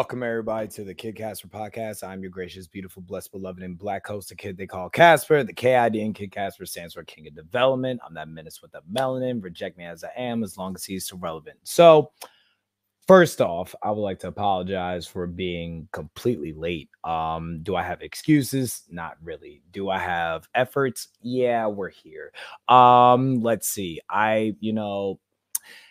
Welcome everybody to the Kid Casper podcast. I'm your gracious, beautiful, blessed, beloved, and black host, the kid they call Casper. The KID in Kid Casper stands for King of Development. I'm that menace with the melanin. Reject me as I am, as long as he's still relevant. So, first off, I would like to apologize for being completely late. Um, do I have excuses? Not really. Do I have efforts? Yeah, we're here. Um, let's see. I, you know,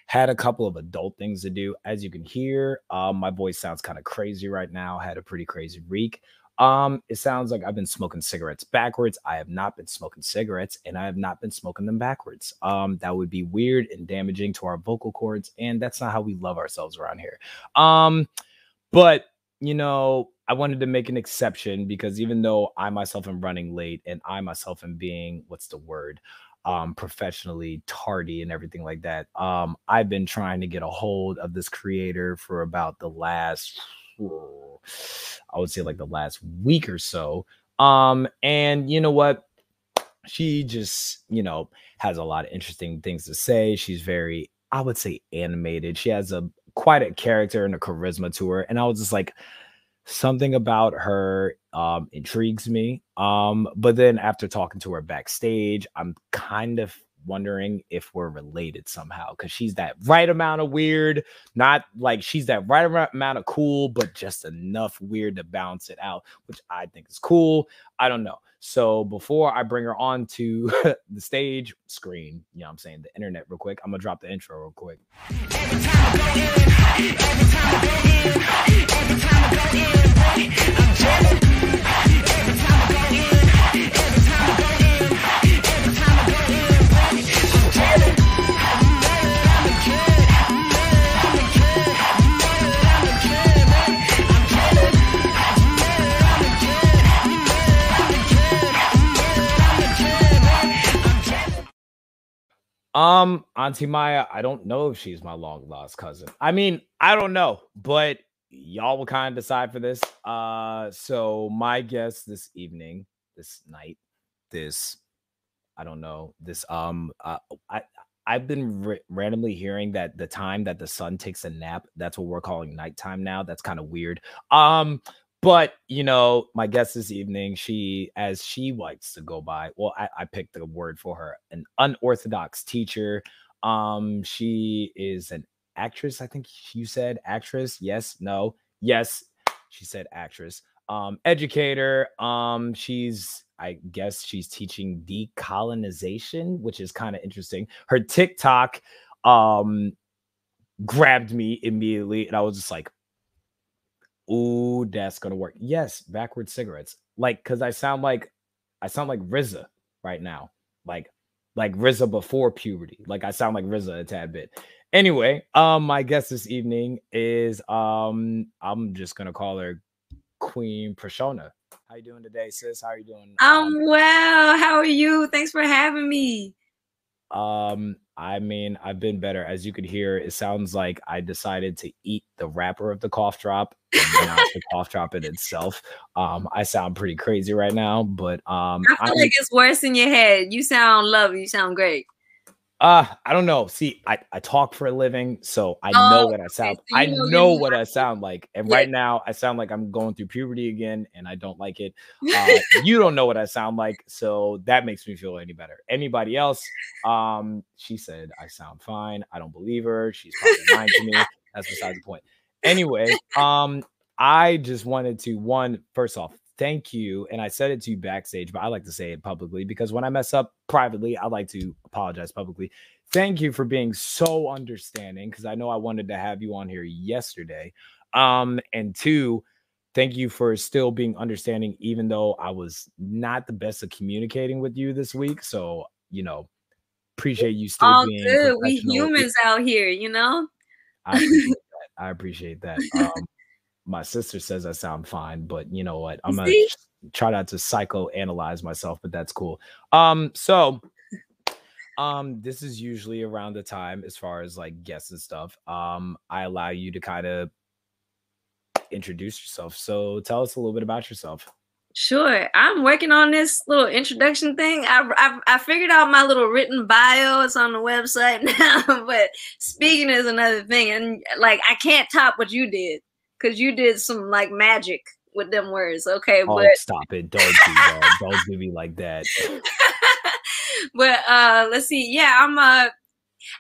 had a couple of adult things to do. As you can hear, um, my voice sounds kind of crazy right now. had a pretty crazy week. Um, it sounds like I've been smoking cigarettes backwards. I have not been smoking cigarettes and I have not been smoking them backwards. Um, that would be weird and damaging to our vocal cords, and that's not how we love ourselves around here. Um, but you know, I wanted to make an exception because even though I myself am running late and I myself am being what's the word? Um, professionally tardy and everything like that. Um, I've been trying to get a hold of this creator for about the last, I would say like the last week or so. Um, and you know what? She just, you know, has a lot of interesting things to say. She's very, I would say, animated. She has a quite a character and a charisma to her. And I was just like, something about her um intrigues me um but then after talking to her backstage i'm kind of wondering if we're related somehow because she's that right amount of weird not like she's that right amount of cool but just enough weird to balance it out which i think is cool. I don't know. So before i bring her on to the stage screen you know what i'm saying the internet real quick i'm gonna drop the intro real quick Um, Auntie Maya, I don't know if she's my long lost cousin. I mean, I don't know, but y'all will kind of decide for this. Uh, so my guess this evening, this night, this I don't know, this um, uh, I I've been randomly hearing that the time that the sun takes a nap, that's what we're calling nighttime now. That's kind of weird. Um, but you know, my guest this evening, she as she likes to go by. Well, I, I picked the word for her, an unorthodox teacher. Um, she is an actress. I think you said actress. Yes, no, yes. She said actress. Um, educator. Um, she's I guess she's teaching decolonization, which is kind of interesting. Her TikTok um grabbed me immediately, and I was just like, "Ooh, that's gonna work." Yes, backward cigarettes, like because I sound like I sound like RZA right now, like like RZA before puberty. Like I sound like RZA a tad bit. Anyway, um, my guest this evening is um, I'm just gonna call her Queen Prashona. How you doing today, sis? How are you doing? Um, um well. How are you? Thanks for having me. Um, I mean, I've been better. As you could hear, it sounds like I decided to eat the wrapper of the cough drop and not the cough drop in itself. Um, I sound pretty crazy right now, but um, I feel I'm, like it's worse in your head. You sound lovely. You sound great. Uh, I don't know. See, I, I talk for a living, so I oh, know what I sound. So I know, know what I sound like, and yeah. right now I sound like I'm going through puberty again, and I don't like it. Uh, you don't know what I sound like, so that makes me feel any better. Anybody else? Um, she said I sound fine. I don't believe her. She's probably lying to me. That's beside the point. Anyway, um, I just wanted to one first off thank you. And I said it to you backstage, but I like to say it publicly because when I mess up privately, I like to apologize publicly. Thank you for being so understanding because I know I wanted to have you on here yesterday. Um, and two, thank you for still being understanding, even though I was not the best at communicating with you this week. So, you know, appreciate you still All being good. We humans out here, you know. I appreciate that. I appreciate that. Um, my sister says I sound fine, but you know what? I'm gonna try not to psychoanalyze myself, but that's cool. Um, so um, this is usually around the time as far as like guests and stuff. Um, I allow you to kind of introduce yourself. So tell us a little bit about yourself. Sure. I'm working on this little introduction thing. I, I, I figured out my little written bio. It's on the website now, but speaking is another thing. And like, I can't top what you did. Because you did some like magic with them words. Okay, oh, but stop it! Don't do that. Don't do me like that. but uh let's see. Yeah, I'm uh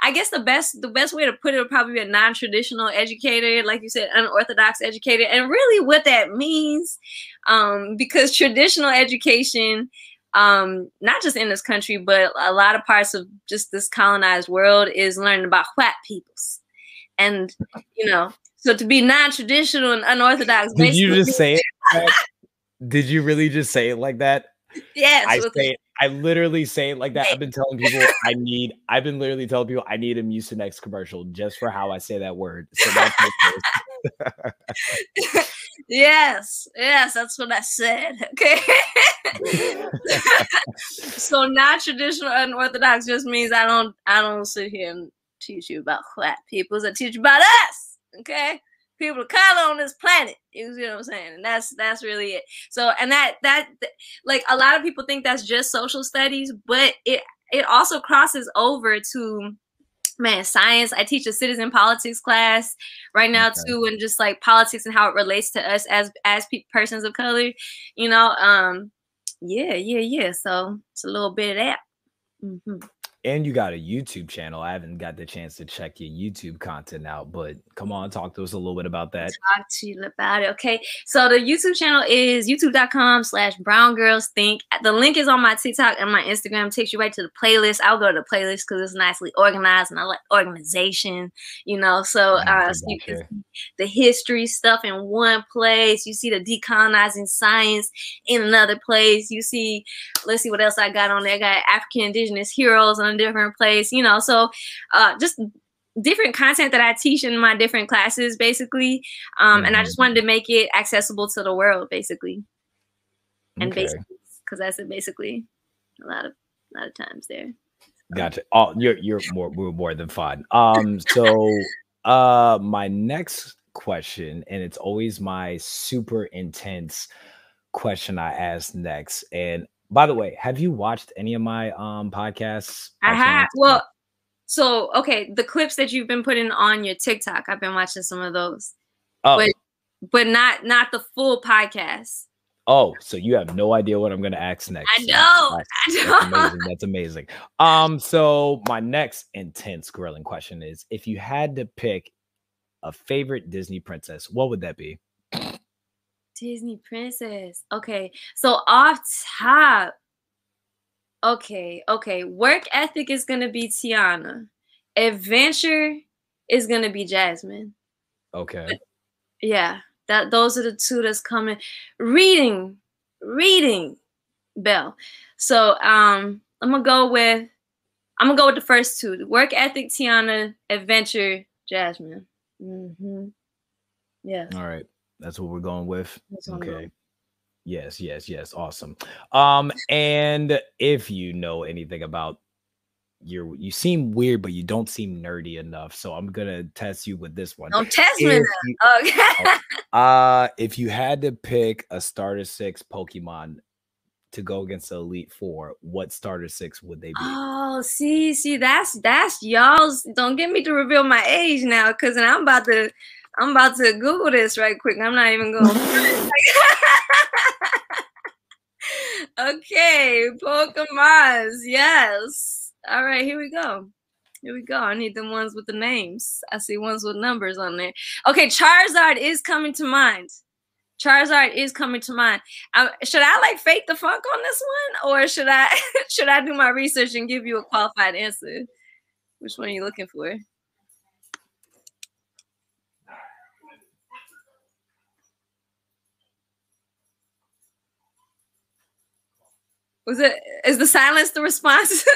I guess the best the best way to put it would probably be a non-traditional educator, like you said, unorthodox educator. And really what that means, um, because traditional education, um, not just in this country, but a lot of parts of just this colonized world is learning about white peoples. And you know, so to be non-traditional and unorthodox. Did you just say it? Like Did you really just say it like that? Yes. I say it, I literally say it like that. I've been telling people I need. I've been literally telling people I need a Mucinex commercial just for how I say that word. So that's yes, yes, that's what I said. Okay. so not traditional and unorthodox just means I don't I don't sit here and teach you about white people. I teach you about us. Okay people of color on this planet. You see what I'm saying? And that's that's really it. So and that that like a lot of people think that's just social studies, but it it also crosses over to man science. I teach a citizen politics class right now okay. too, and just like politics and how it relates to us as as pe- persons of color. You know, um, yeah, yeah, yeah. So it's a little bit of that. Mm-hmm and you got a YouTube channel. I haven't got the chance to check your YouTube content out, but come on, talk to us a little bit about that. Talk to you about it. Okay. So the YouTube channel is youtube.com slash brown girls think. The link is on my TikTok and my Instagram. It takes you right to the playlist. I'll go to the playlist because it's nicely organized and I like organization, you know. So, uh, so you can see the history stuff in one place. You see the decolonizing science in another place. You see, let's see what else I got on there. I got African indigenous heroes on a different place, you know. So uh, just different content that I teach in my different classes, basically. Um, mm-hmm. And I just mm-hmm. wanted to make it accessible to the world, basically. And okay. basically, because I said basically a lot of a lot of times there. Gotcha. Oh, you're you're more we're more than fine. Um, so uh my next question, and it's always my super intense question I ask next. And by the way, have you watched any of my um podcasts? I have. Well, so okay, the clips that you've been putting on your TikTok, I've been watching some of those. Oh. But but not not the full podcast. Oh, so you have no idea what I'm going to ask next. I know. That's, I know. That's amazing. That's amazing. Um, so my next intense grilling question is: If you had to pick a favorite Disney princess, what would that be? Disney princess. Okay. So off top. Okay, okay. Work ethic is gonna be Tiana. Adventure is gonna be Jasmine. Okay. But, yeah, that those are the two that's coming. Reading, reading, Belle. So um, I'm gonna go with I'm gonna go with the first two: work ethic, Tiana, adventure, Jasmine. Mm-hmm. Yeah. All right. That's what we're going with. okay. Yes, yes, yes. Awesome. Um, and if you know anything about you you seem weird, but you don't seem nerdy enough. So I'm gonna test you with this one. Don't test me. You, okay. Oh, uh, if you had to pick a starter six Pokemon to go against the Elite Four, what starter six would they be? Oh, see, see, that's that's y'all's. Don't get me to reveal my age now, because I'm about to I'm about to Google this right quick. I'm not even going. okay, Pokemon. Yes. All right, here we go. Here we go. I need the ones with the names. I see ones with numbers on there. Okay, Charizard is coming to mind. Charizard is coming to mind. Um, should I like fake the funk on this one, or should I should I do my research and give you a qualified answer? Which one are you looking for? Was it? Is the silence the response?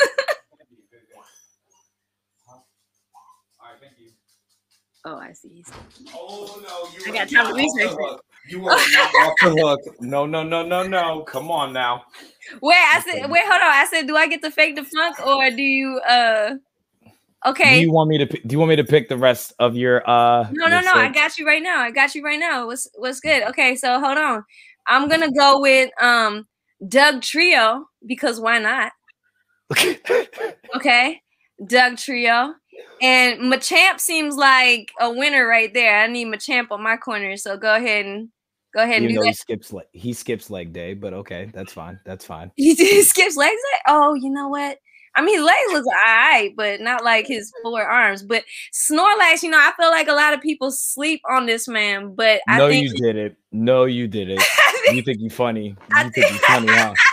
oh, I see. Oh no! You I got time to research You are not off the hook. No, no, no, no, no. Come on now. Wait, I said. Wait, hold on. I said, do I get to fake the funk, or do you? uh Okay. Do you want me to? Do you want me to pick the rest of your? uh No, no, no. I got you right now. I got you right now. What's What's good? Okay, so hold on. I'm gonna go with um Dugtrio because why not? Okay. okay. Dugtrio. And Machamp seems like a winner right there. I need Machamp on my corner, so go ahead and go ahead Even and do though he skips le- he skips leg day, but okay, that's fine. That's fine. He skips legs. Like, oh, you know what? I mean, his legs look alright, but not like his mm-hmm. four arms. But Snorlax, you know, I feel like a lot of people sleep on this man, but I no, think you did it. No, you did it. You think you funny. You think you funny, huh?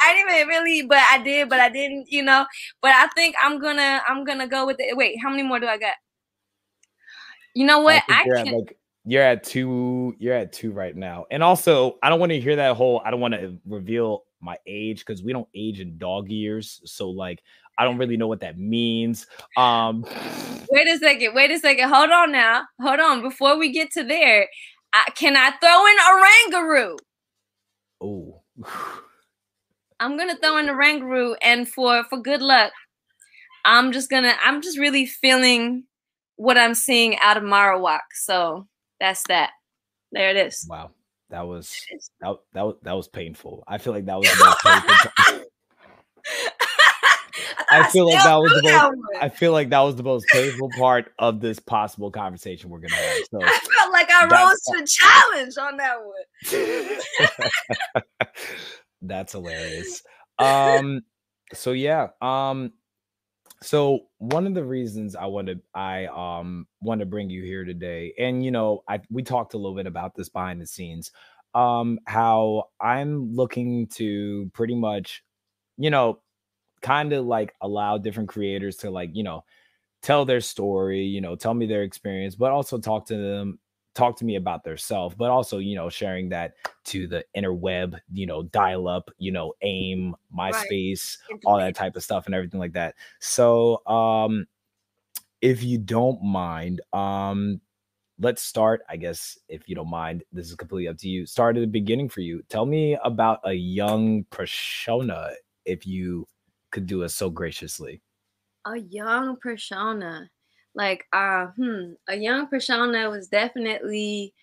I didn't even really, but I did, but I didn't, you know. But I think I'm gonna, I'm gonna go with it. Wait, how many more do I got? You know what? I I, you're at like you're at two. You're at two right now. And also, I don't want to hear that whole. I don't want to reveal my age because we don't age in dog years. So like, I don't really know what that means. Um, Wait a second. Wait a second. Hold on now. Hold on. Before we get to there, I, can I throw in Oranguru? oh, I'm gonna throw in Oranguru, and for for good luck, I'm just gonna. I'm just really feeling what I'm seeing out of Marowak. So that's that. There it is. wow, that was that that was that was painful. I feel like that was the most painful. I feel like that was the most. I feel like that was the most painful part of this possible conversation we're gonna have. So I felt like I rose to the challenge on that one. That's hilarious. Um so yeah, um so one of the reasons I wanted I um want to bring you here today and you know, I we talked a little bit about this behind the scenes um how I'm looking to pretty much you know kind of like allow different creators to like, you know, tell their story, you know, tell me their experience, but also talk to them, talk to me about their self, but also, you know, sharing that to the interweb, you know, dial up, you know, aim, MySpace, all that type of stuff and everything like that. So, um, if you don't mind, um, let's start. I guess if you don't mind, this is completely up to you. Start at the beginning for you. Tell me about a young persona, if you could do it so graciously. A young persona, like uh, hmm, a young persona was definitely,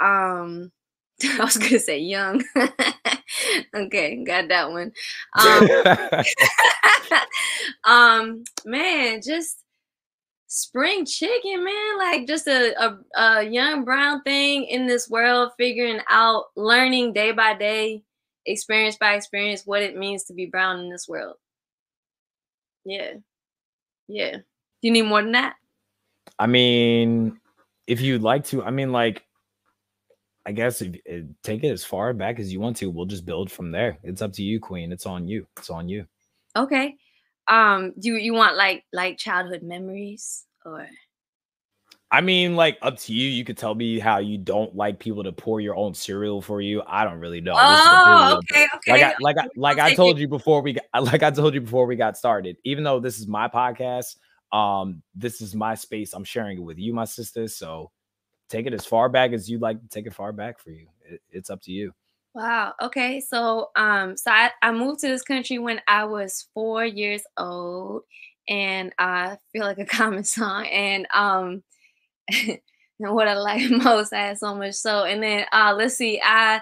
um, I was gonna say young. okay, got that one. Um, um man just spring chicken man like just a, a a young brown thing in this world figuring out learning day by day experience by experience what it means to be brown in this world yeah yeah do you need more than that I mean, if you'd like to, I mean, like, I guess if uh, take it as far back as you want to, we'll just build from there. It's up to you, Queen. It's on you. It's on you. okay um do you, want like like childhood memories or I mean, like, up to you. You could tell me how you don't like people to pour your own cereal for you. I don't really know. Oh to- okay okay Like I, like I, like I told you before we got, like I told you before we got started. Even though this is my podcast, um, this is my space. I'm sharing it with you, my sister. So take it as far back as you'd like to take it far back for you. It, it's up to you. Wow. Okay. So, um, so I, I moved to this country when I was four years old, and I feel like a common song. And um, what I like most, I had so much. So, and then uh, let's see, I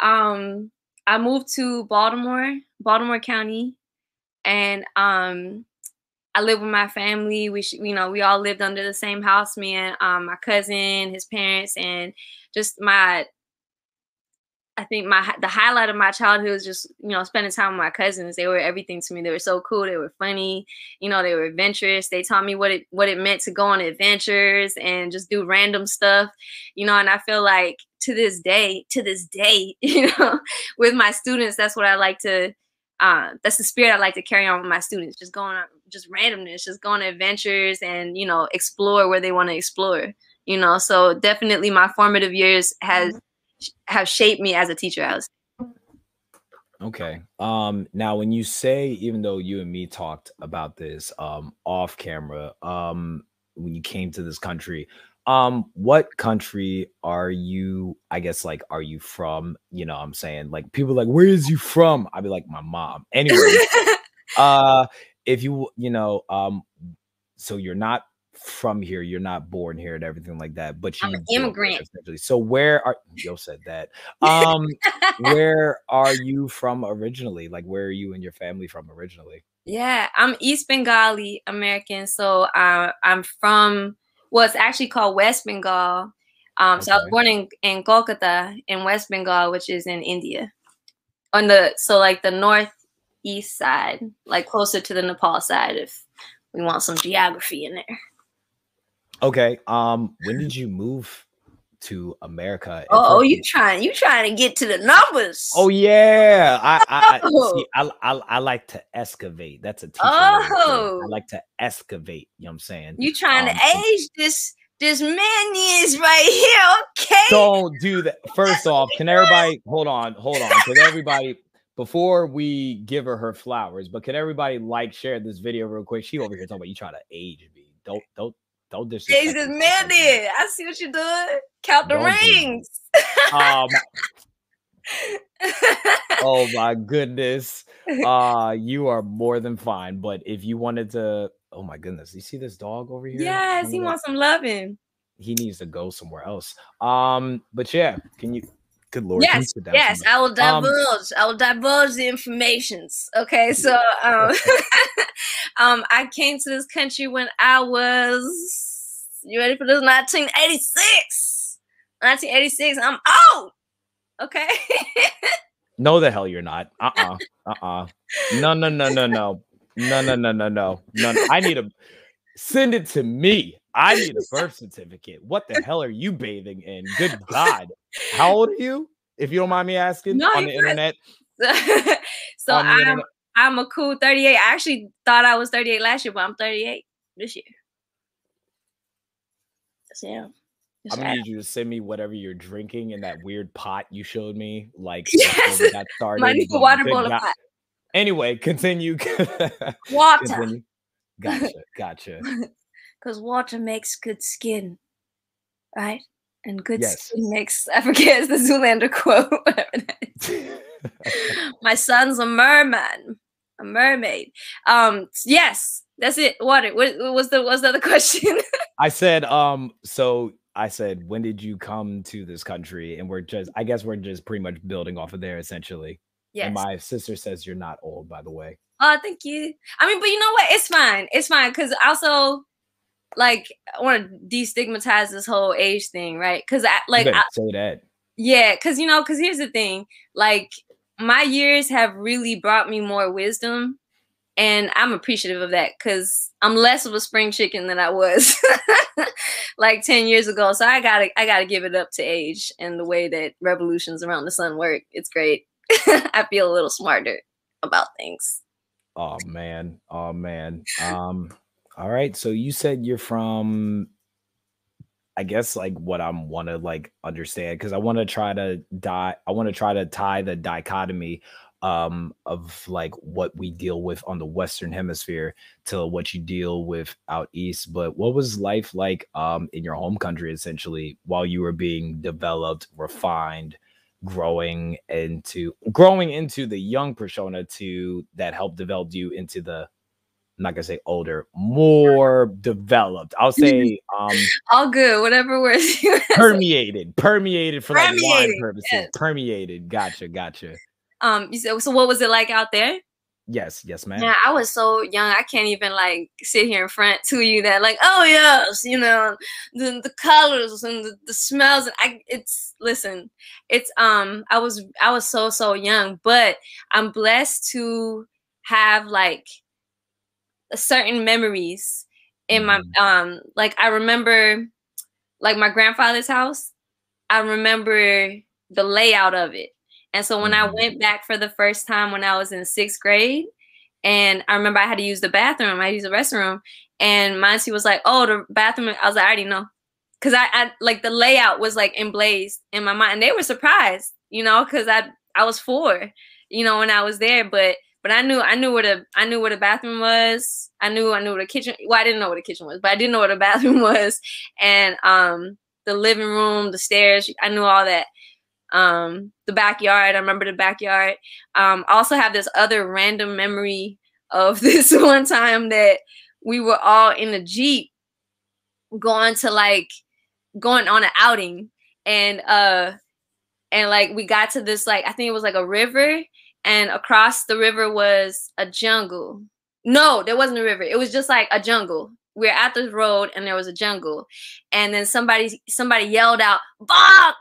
um, I moved to Baltimore, Baltimore County, and um, I live with my family. We, you know, we all lived under the same house. Me and um, my cousin, his parents, and just my I think my the highlight of my childhood was just you know spending time with my cousins. They were everything to me. They were so cool. They were funny. You know, they were adventurous. They taught me what it what it meant to go on adventures and just do random stuff. You know, and I feel like to this day, to this day, you know, with my students, that's what I like to. Uh, that's the spirit I like to carry on with my students. Just going on, just randomness, just going on adventures and you know explore where they want to explore. You know, so definitely my formative years has have shaped me as a teacher. I was Okay. Um now when you say even though you and me talked about this um off camera um when you came to this country um what country are you I guess like are you from you know I'm saying like people like where is you from I'd be like my mom anyway uh if you you know um so you're not from here you're not born here and everything like that but you I'm an grew up here immigrant. essentially. so where are yo said that um where are you from originally like where are you and your family from originally Yeah, I'm East Bengali American, so uh, I'm from what's well, actually called West Bengal. Um, okay. So I was born in, in Kolkata in West Bengal, which is in India. On the so like the northeast side, like closer to the Nepal side, if we want some geography in there. Okay. Um, when did you move to America? Oh, oh you trying you trying to get to the numbers? Oh yeah, I I, oh. I, see, I, I, I like to excavate. That's a teacher. Oh, I like to excavate. You know what I'm saying? You trying um, to age this this man is right here? Okay. Don't do that. First off, can everybody hold on? Hold on. Can everybody? Before we give her her flowers, but can everybody like share this video real quick? She over here talking about you trying to age me. Don't don't don't disrespect. Jesus, man, did I see what you're doing? Count the Don't rings. Um, oh my goodness. Uh you are more than fine. But if you wanted to, oh my goodness, you see this dog over here? Yes, he wants some loving. He needs to go somewhere else. Um, but yeah, can you Good lord. Yes, yes. I will um, divulge. Um, I will divulge the informations. Okay, so um, um, I came to this country when I was. You ready for this? 1986. 1986. I'm old. Okay. no, the hell you're not. Uh uh-uh, uh. Uh-uh. No, no, no, no, no. No, no, no, no, no. No, I need a send it to me. I need a birth certificate. What the hell are you bathing in? Good God. How old are you? If you don't mind me asking no, on the internet. so I'm internet. I'm a cool 38. I actually thought I was 38 last year, but I'm 38 this year. So, yeah. I'm gonna need you to send me whatever you're drinking in that weird pot you showed me. Like yes, got started. My new water bottle pot. Anyway, continue. Water. Continue. Gotcha. Gotcha because water makes good skin, right? And good yes. skin makes I forget it's the Zoolander quote, My son's a merman, a mermaid. Um, yes, that's it. What, what was the was the other question? I said, um, so I said, when did you come to this country? And we're just, I guess we're just pretty much building off of there essentially. Yes. And my sister says you're not old, by the way. Oh, thank you. I mean, but you know what? It's fine. It's fine because also like I want to destigmatize this whole age thing, right? Because I like I, say that. Yeah, because you know, because here's the thing, like my years have really brought me more wisdom, and I'm appreciative of that because I'm less of a spring chicken than I was like ten years ago. So I gotta I gotta give it up to age and the way that revolutions around the sun work. It's great. I feel a little smarter about things. Oh man, oh man. Um. All right. So you said you're from I guess like what I'm want to like understand because I want to try to die I want to try to tie the dichotomy um of like what we deal with on the western hemisphere to what you deal with out east but what was life like um in your home country essentially while you were being developed refined growing into growing into the young persona to that helped develop you into the I'm not gonna say older, more developed. I'll say um all good, whatever words you permeated, permeated for permeated, like wine purposes. Yes. Permeated. Gotcha, gotcha. Um, so, so what was it like out there? Yes, yes, ma'am. Yeah, I was so young. I can't even like sit here in front to you that like, oh yes, you know, the the colors and the, the smells. And I, it's listen, it's um, I was I was so so young, but I'm blessed to have like certain memories in my mm-hmm. um like I remember like my grandfather's house. I remember the layout of it. And so when mm-hmm. I went back for the first time when I was in sixth grade, and I remember I had to use the bathroom, I used the restroom, and Monty was like, "Oh, the bathroom." I was like, "I already know," because I, I like the layout was like emblazed in my mind, and they were surprised, you know, because I I was four, you know, when I was there, but but I knew I knew where the I knew where the bathroom was. I knew I knew what a kitchen. Well, I didn't know what the kitchen was, but I didn't know what the bathroom was. And um, the living room, the stairs, I knew all that. Um, the backyard, I remember the backyard. Um, I also have this other random memory of this one time that we were all in a jeep going to like going on an outing, and uh, and like we got to this like I think it was like a river and across the river was a jungle. No, there wasn't a river. It was just like a jungle. We are at the road and there was a jungle. And then somebody somebody yelled out, Bagh!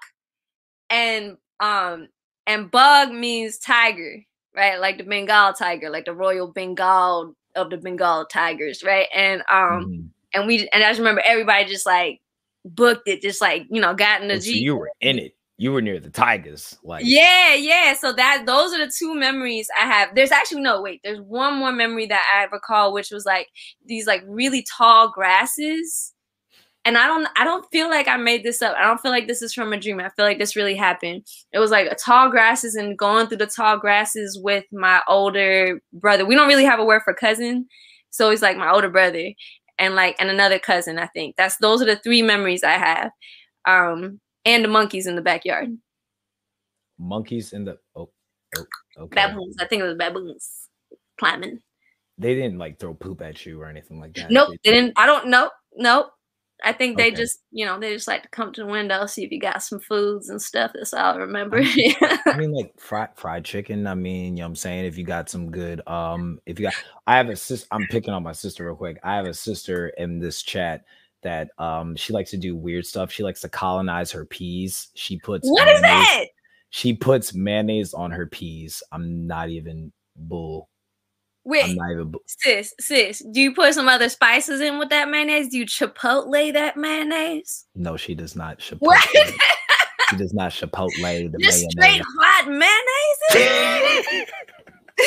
And um and bagh means tiger, right? Like the Bengal tiger, like the royal Bengal of the Bengal tigers, right? And um mm-hmm. and we and I just remember everybody just like booked it, just like you know, got in the oh, so You were in it you were near the tigers like yeah yeah. So that those are the two memories i have. There's actually no wait there's one more memory that i recall which was like these like really tall grasses. And i don't i don't feel like i made this up. I don't feel like this is from a dream. I feel like this really happened. It was like a tall grasses and going through the tall grasses with my older brother. We don't really have a word for cousin. So he's like my older brother and like and another cousin i think. That's those are the three memories i have. Um and the monkeys in the backyard. Monkeys in the oh, oh okay. Baboons. I think it was baboons climbing. They didn't like throw poop at you or anything like that. Nope, they, they didn't. I don't know. Nope. I think they okay. just, you know, they just like to come to the window, see if you got some foods and stuff. That's all I remember. I mean, like fried fried chicken. I mean, you know what I'm saying? If you got some good, um, if you got I have a sister, I'm picking on my sister real quick. I have a sister in this chat that um she likes to do weird stuff. She likes to colonize her peas. She puts what mayonnaise, is that? She puts mayonnaise on her peas. I'm not even bull. Wait, bull. sis, sis, do you put some other spices in with that mayonnaise? Do you chipotle that mayonnaise? No, she does not chipotle. She does not chipotle the Just mayonnaise. Straight hot mayonnaise.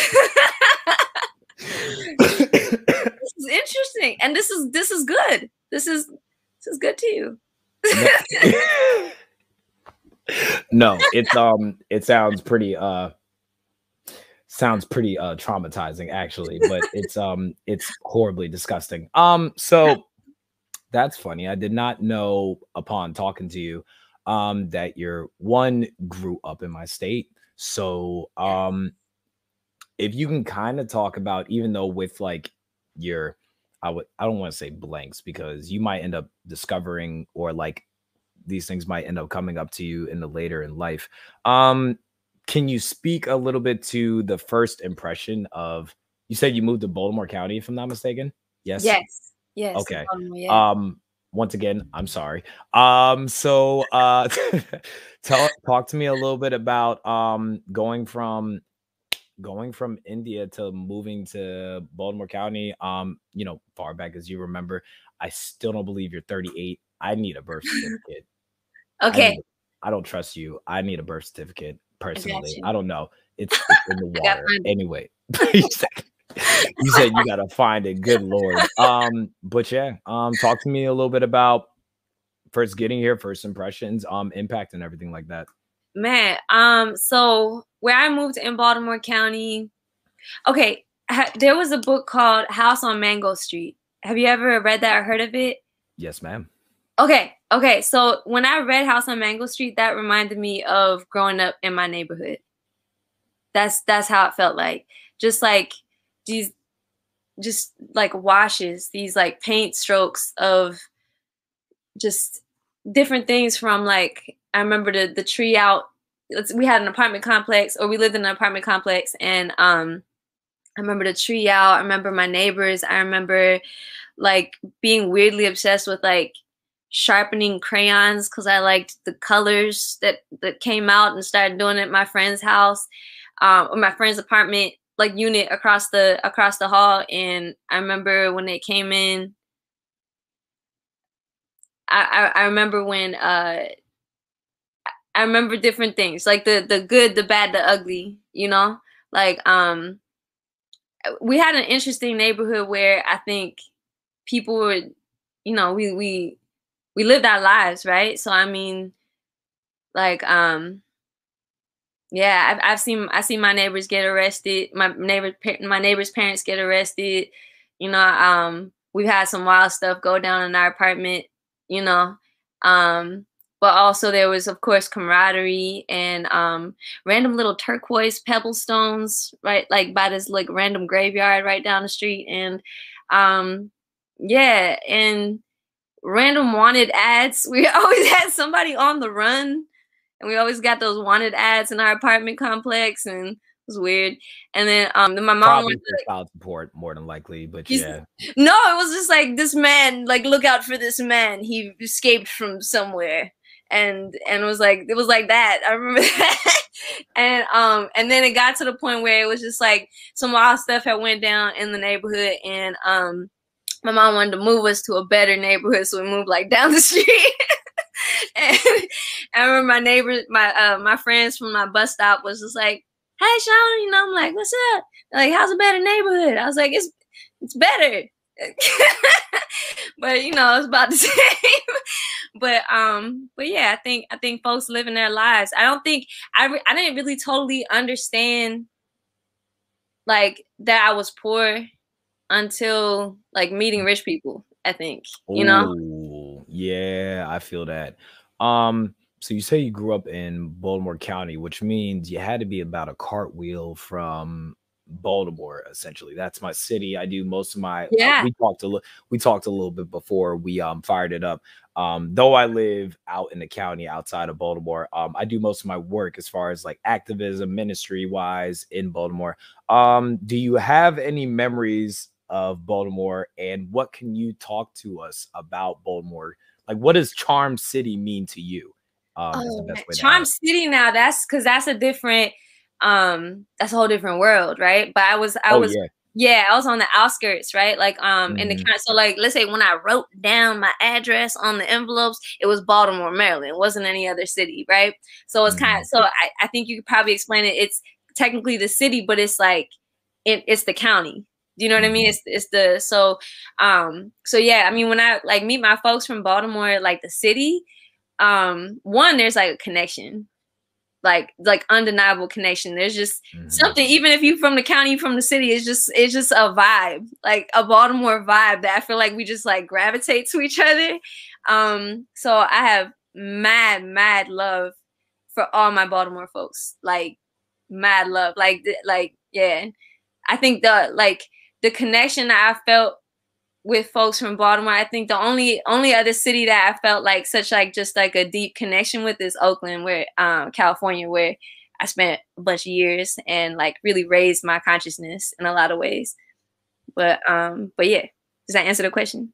this is interesting, and this is this is good this is this is good to you. no, it's um it sounds pretty uh sounds pretty uh traumatizing actually, but it's um it's horribly disgusting. Um so that's funny. I did not know upon talking to you um that your one grew up in my state. So um if you can kind of talk about even though with like your I would I don't want to say blanks because you might end up discovering or like these things might end up coming up to you in the later in life. Um can you speak a little bit to the first impression of you said you moved to Baltimore County if I'm not mistaken? Yes. Yes. Yes. Okay. Um once again, I'm sorry. Um so uh tell talk to me a little bit about um going from going from India to moving to Baltimore County, um, you know, far back as you remember, I still don't believe you're 38. I need a birth certificate. okay. I, I, don't trust you. I need a birth certificate personally. I, I don't know. It's, it's in the water. anyway, you, said, you said you gotta find it. Good lord. Um, but yeah, um, talk to me a little bit about first getting here, first impressions, um, impact and everything like that. Man, um, so where I moved in Baltimore County, okay, ha- there was a book called House on Mango Street. Have you ever read that or heard of it? Yes, ma'am. Okay, okay. So when I read House on Mango Street, that reminded me of growing up in my neighborhood. That's that's how it felt like. Just like these just like washes, these like paint strokes of just different things from like I remember the the tree out. We had an apartment complex, or we lived in an apartment complex, and um, I remember the tree out. I remember my neighbors. I remember like being weirdly obsessed with like sharpening crayons because I liked the colors that that came out and started doing it at my friend's house, um, or my friend's apartment like unit across the across the hall. And I remember when they came in. I, I, I remember when uh I remember different things, like the the good, the bad, the ugly, you know? Like um we had an interesting neighborhood where I think people were, you know, we we we lived our lives, right? So I mean like um yeah, I've, I've seen I see my neighbors get arrested. My neighbor my neighbors' parents get arrested. You know, um, we've had some wild stuff go down in our apartment. You know, um, but also there was of course camaraderie and um, random little turquoise pebble stones right like by this like random graveyard right down the street and um, yeah and random wanted ads we always had somebody on the run and we always got those wanted ads in our apartment complex and it was weird. And then um then my mom Probably went for child support more than likely, but yeah. No, it was just like this man, like look out for this man. He escaped from somewhere. And and was like it was like that. I remember that. and um and then it got to the point where it was just like some wild stuff had went down in the neighborhood and um my mom wanted to move us to a better neighborhood, so we moved like down the street. and I remember my neighbors, my uh my friends from my bus stop was just like, Hey Sean, you know, I'm like, what's up? They're like, how's a better neighborhood? I was like, it's it's better. but you know, it's about the same. But um, but yeah, I think I think folks living their lives. I don't think I re- I didn't really totally understand like that I was poor until like meeting rich people. I think you know. Yeah, I feel that. Um, so you say you grew up in Baltimore County, which means you had to be about a cartwheel from Baltimore, essentially. That's my city. I do most of my uh, Yeah. we talked a little we talked a little bit before we um fired it up. Um, though I live out in the county outside of Baltimore, um, I do most of my work as far as like activism, ministry wise in Baltimore. Um, do you have any memories of Baltimore and what can you talk to us about Baltimore? Like, what does Charm City mean to you? Um, Oh, Charm. City now. That's because that's a different. Um, that's a whole different world, right? But I was, I Oh, was, yeah. Yeah, I was on the outskirts, right? Like, um, in the Mhm. county. So, like, let's say when I wrote down my address on the envelopes, it was Baltimore, Maryland. It wasn't any other city, right? So it's kind Mhm. of. So I, I think you could probably explain it. It's technically the city, but it's like, it, it's the county. Do you know what I mean? Mhm. It's it's the so, um, so yeah. I mean, when I like meet my folks from Baltimore, like the city, um, one there's like a connection like like undeniable connection. There's just Mhm. something even if you from the county from the city it's just it's just a vibe like a baltimore vibe that i feel like we just like gravitate to each other. Um so i have mad mad love for all my baltimore folks like mad love like like yeah. I think the like the connection that i felt with folks from Baltimore. I think the only only other city that I felt like such like just like a deep connection with is Oakland, where um California, where I spent a bunch of years and like really raised my consciousness in a lot of ways. But um, but yeah, does that answer the question?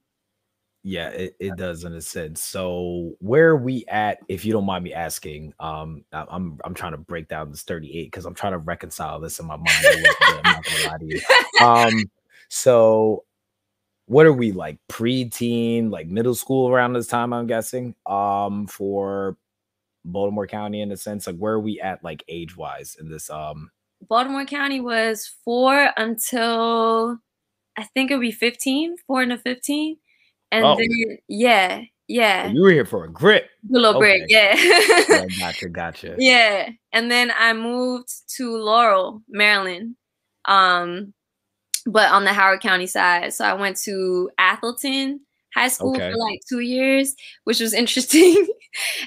Yeah, it, it does in a sense. So where are we at, if you don't mind me asking? Um, I- I'm I'm trying to break down this 38 because I'm trying to reconcile this in my mind a little bit. I'm not gonna lie to you. Um, so what are we like pre-teen, like middle school around this time, I'm guessing, um, for Baltimore County in a sense? Like where are we at like age-wise in this um Baltimore County was four until I think it'll be 15, four into 15. And Oh. then yeah, yeah. you were here for a grip. A little break, yeah. Yeah, gotcha, gotcha. yeah and then i moved to laurel maryland um but on the howard county side. So i went to atholton high school Okay. for like two years which was interesting.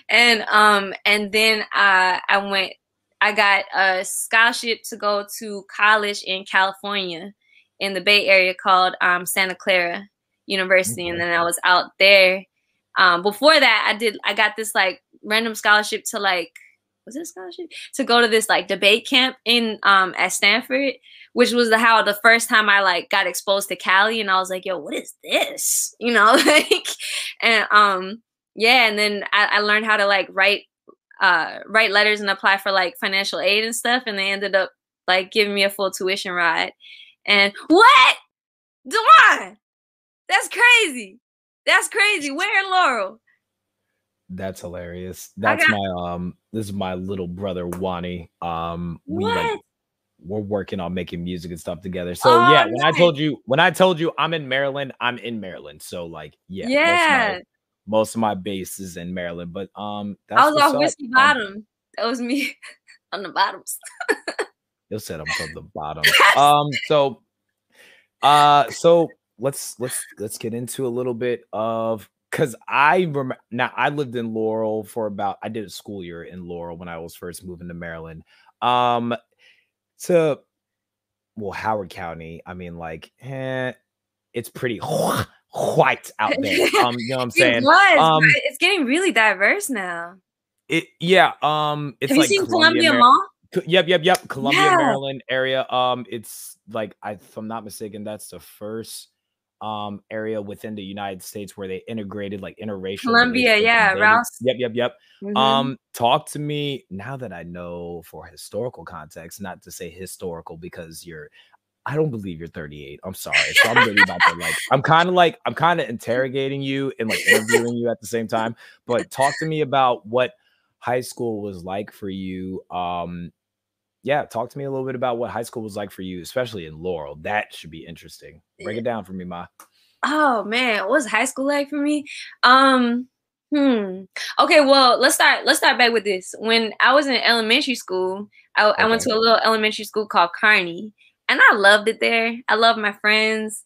And um and then i i went i got a scholarship to go to college in california in the bay area called um santa clara university and then i was out there. Um before that i did i got this like random scholarship to like was it a scholarship to go to this like debate camp in um at Stanford, which was the how the first time I like got exposed to Cali, and I was like, yo, what is this? You know, like, and um yeah, and then I, I learned how to like write uh write letters and apply for like financial aid and stuff, and they ended up like giving me a full tuition ride. And what, Dewan? That's crazy. That's crazy. Where in Laurel? That's hilarious. That's got- my um this is my little brother Wani. Um we like we're working on making music and stuff together. So Oh, yeah, when I told you when I told you I'm in Maryland, I'm in Maryland. So like yeah, most of Yeah. my, most of my base is in Maryland. But um that's I was off. Whiskey Um, Bottom. That was me on the bottoms. You said I'm from the bottom. Um, so uh so let's let's let's get into a little bit of because I remember now I lived in Laurel for about I did a school year in Laurel when I was first moving to Maryland. Um to well Howard County, I mean like eh, it's pretty white out there. Um, you know what I'm It saying? was. Um, but it's getting really diverse now. It yeah, um it's Have you like seen Columbia, Columbia Mall? Yep, yep, yep. Columbia, yeah. Maryland area. Um, it's like I, if I'm not mistaken, that's the first um area within the United States where they integrated like interracial. Columbia, yeah, Rouse. Yep, yep, yep. Mm-hmm. Um, talk to me now that I know for historical context, not to say historical because you're I don't believe you're 38. I'm sorry. So I'm really about to like, I'm kind of like, I'm kind of interrogating you and like interviewing you at the same time. But talk to me about what high school was like for you. Um, yeah, talk to me a little bit about what high school was like for you, especially in Laurel. That should be interesting. Break it down for me, Ma. Oh man, what was high school like for me? Um, hmm. Okay, well, let's start. Let's start back with this. When I was in elementary school, I, okay. I went to a little elementary school called Carney, and I loved it there. I loved my friends.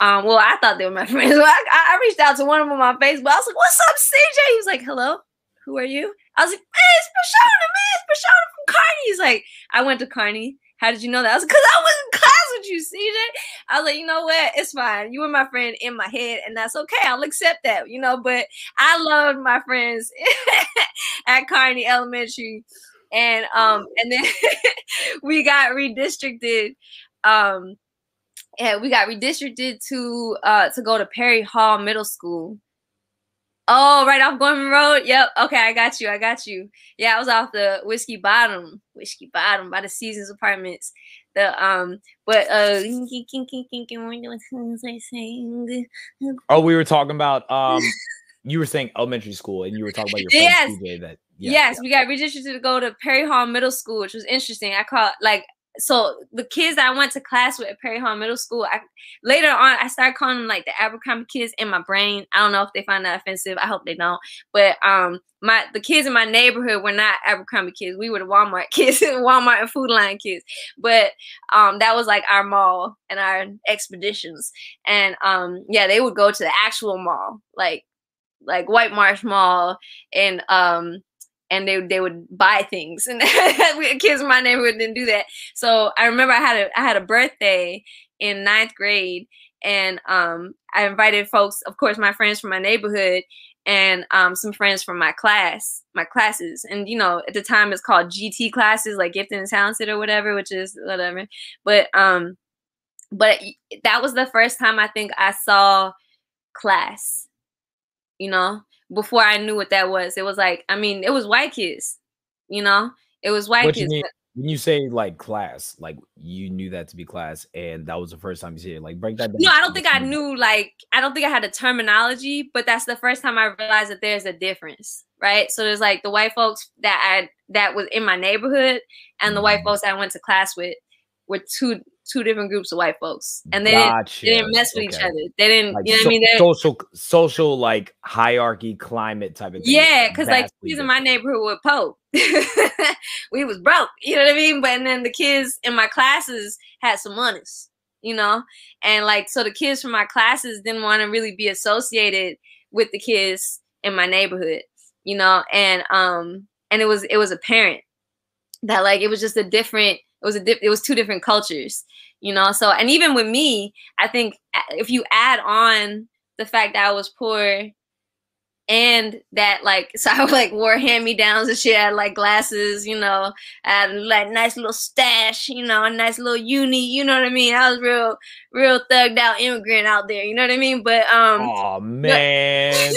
Um, well, I thought they were my friends. I, I reached out to one of them on Facebook. I was like, "What's up, CJ?" He was like, "Hello, who are you?" I was like, "Man, it's Prashana, man, it's Prashana Carney." He's like, "I went to Carney. How did you know that?" I was because I was in class with you, CJ. I was like, "You know what? It's fine. You were my friend in my head, and that's okay. I'll accept that, you know." But I loved my friends at Carney Elementary, and um, and then we got redistricted um yeah, we got redistricted to uh to go to Perry Hall Middle School. Oh, right off Gorman Road. Yep. Okay, I got you. I got you. Yeah, I was off the Whiskey Bottom, Whiskey Bottom by the Seasons Apartments. The um, but uh, oh, we were talking about um, you were saying elementary school, and you were talking about your yes. that. Yeah, yes, yeah. we got redistricted to go to Perry Hall Middle School, which was interesting. I caught like so the kids that I went to class with at Perry Hall Middle School, I later on I started calling them like the Abercrombie kids in my brain. I don't know if they find that offensive. I hope they don't. But um my the kids in my neighborhood were not Abercrombie kids. We were the Walmart kids, Walmart and Food Lion kids. But um that was like our mall and our expeditions. And um yeah, they would go to the actual mall, like like White Marsh Mall and um and they they would buy things. And kids in my neighborhood didn't do that. So i remember i had a i had a birthday in ninth grade and um i invited folks of course my friends from my neighborhood and um some friends from my class my classes. And you know at the time it's called gt classes like gifted and talented or whatever which is whatever. But um but that was the first time i think i saw class you know before I knew what that was. It was like, I mean, it was white kids, you know, it was white what kids. You when you say like class, like you knew that to be class, and that was the first time you see it. Like break that down. No, I don't think I knew. Like I don't think I had the terminology, but that's the first time I realized that there's a difference, right? So there's like the white folks that I that was in my neighborhood, and the white mm-hmm. folks I went to class with were two two different groups of white folks, and they, gotcha. didn't, they didn't mess with okay. each other. They didn't, like you know so, what I mean? They're, social, social, like hierarchy, climate type of thing. Yeah, because like he's in my neighborhood with Pope. we was broke, you know what I mean? But and then the kids in my classes had some monies, you know, and like so the kids from my classes didn't want to really be associated with the kids in my neighborhood, you know, and um and it was it was apparent that like it was just a different it was a it was two different cultures you know so and even with me i think if you add on the fact that i was poor and that like so I like wore hand me downs and shit. I had like glasses, you know, I had like nice little stash, you know, a nice little uni, you know what I mean? I was real, real thugged out immigrant out there, you know what I mean? But um Oh man.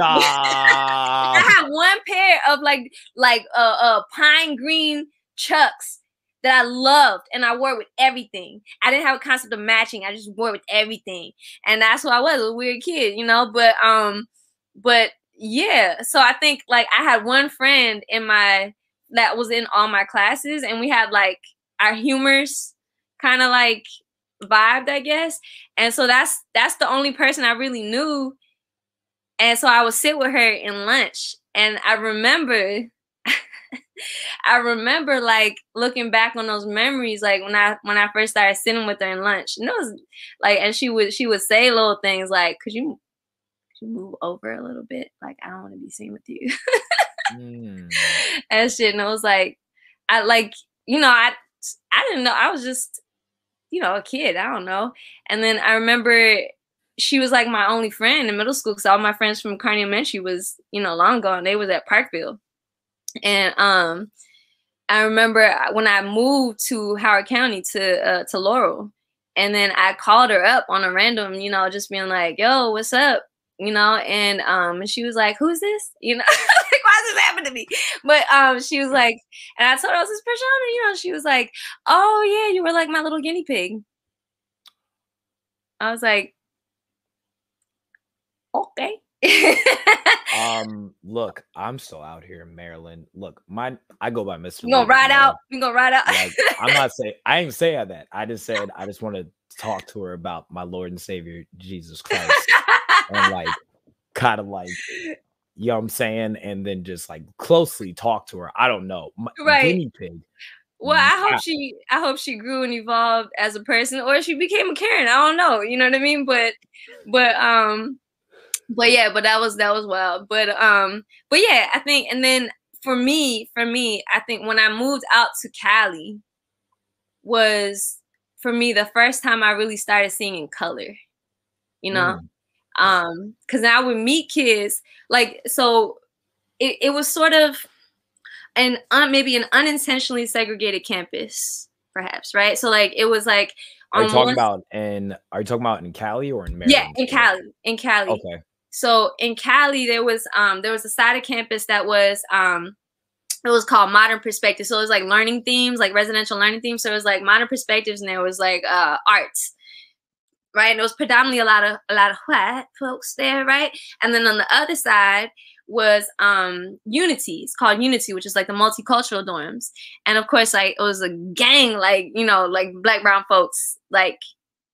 I had one pair of like like uh uh pine green chucks that I loved and I wore with everything. I didn't have a concept of matching. I just wore with everything. And that's who I was, a weird kid, you know, but um but yeah, so I think like I had one friend in my that was in all my classes and we had like our humors kind of like vibed, I guess. And so that's that's the only person I really knew. And so I would sit with her in lunch and I remember I remember like looking back on those memories, like when I when I first started sitting with her in lunch. And it was like, and she would she would say little things like, "Could you could you move over a little bit? Like I don't want to be seen with you." mm. And shit, and it was like, I like you know I I didn't know I was just you know a kid I don't know. And then I remember she was like my only friend in middle school because all my friends from Carney Elementary was you know long gone. They was at Parkville and um I remember when I moved to Howard County to uh, to Laurel, and then I called her up on a random, you know, just being like, "Yo, what's up?" You know, and um, she was like, "Who's this?" You know, like, why does this happen to me? But um, she was like, and I told her I was this persona. You know, she was like, "Oh yeah, you were like my little guinea pig." I was like, "Okay." um, look, I'm still out here in Maryland. Look, my I go by Mr. You gonna ride out? You gonna ride out? like, I'm not saying I ain't saying that. I just said I just want to talk to her about my Lord and Savior Jesus Christ and like kind of like you know what I'm saying, and then just like closely talk to her. I don't know. My, right. Guinea pig. Well, I hope she I hope she grew and evolved as a person or she became a Karen. I don't know. You know what I mean? But but um but yeah, but that was that was wild. But um, but yeah, I think and then for me, for me, I think when I moved out to Cali was for me the first time I really started seeing in color. You know? Mm. Um, because I would meet kids like so it, it was sort of an un, maybe an unintentionally segregated campus, perhaps, right? So like it was like are you talking about in are you talking about in Cali or in Maryland? Yeah, in Cali. In Cali. Okay. So in Cali, there was um there was a side of campus that was um it was called modern perspective. So it was like learning themes, like residential learning themes. So it was like modern perspectives, and there was like uh arts, right? And it was predominantly a lot of a lot of white folks there, right? And then on the other side was um unity it's called unity which is like the multicultural dorms and of course like it was a gang like you know like black brown folks like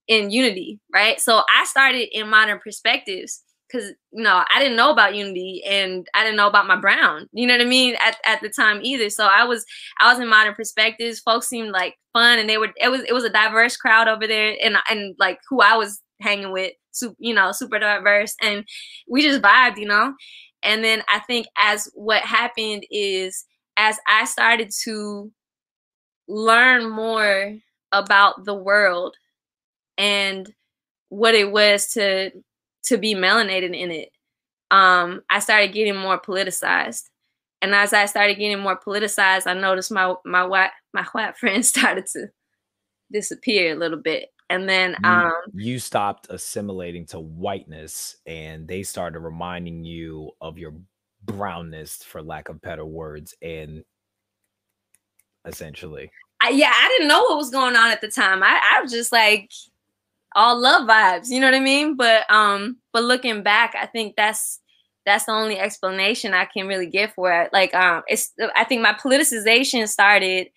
in unity right so i started in modern perspectives because you know I didn't know about Unity and I didn't know about my Brown. You know what I mean at, at the time either. So I was I was in Modern Perspectives. Folks seemed like fun and they were it was it was a diverse crowd over there and and like who I was hanging with, super, you know, super diverse and we just vibed, you know. And then I think as what happened is as I started to learn more about the world and what it was to to be melanated in it, um, I started getting more politicized. And as I started getting more politicized, I noticed my my white my white friends started to disappear a little bit. And then um, you, you stopped assimilating to whiteness and they started reminding you of your brownness for lack of better words and essentially I, yeah i didn't know what was going on at the time I, I was just like all love vibes you know what i mean? But um but looking back i think that's that's the only explanation i can really give for it. Like um it's i think my politicization started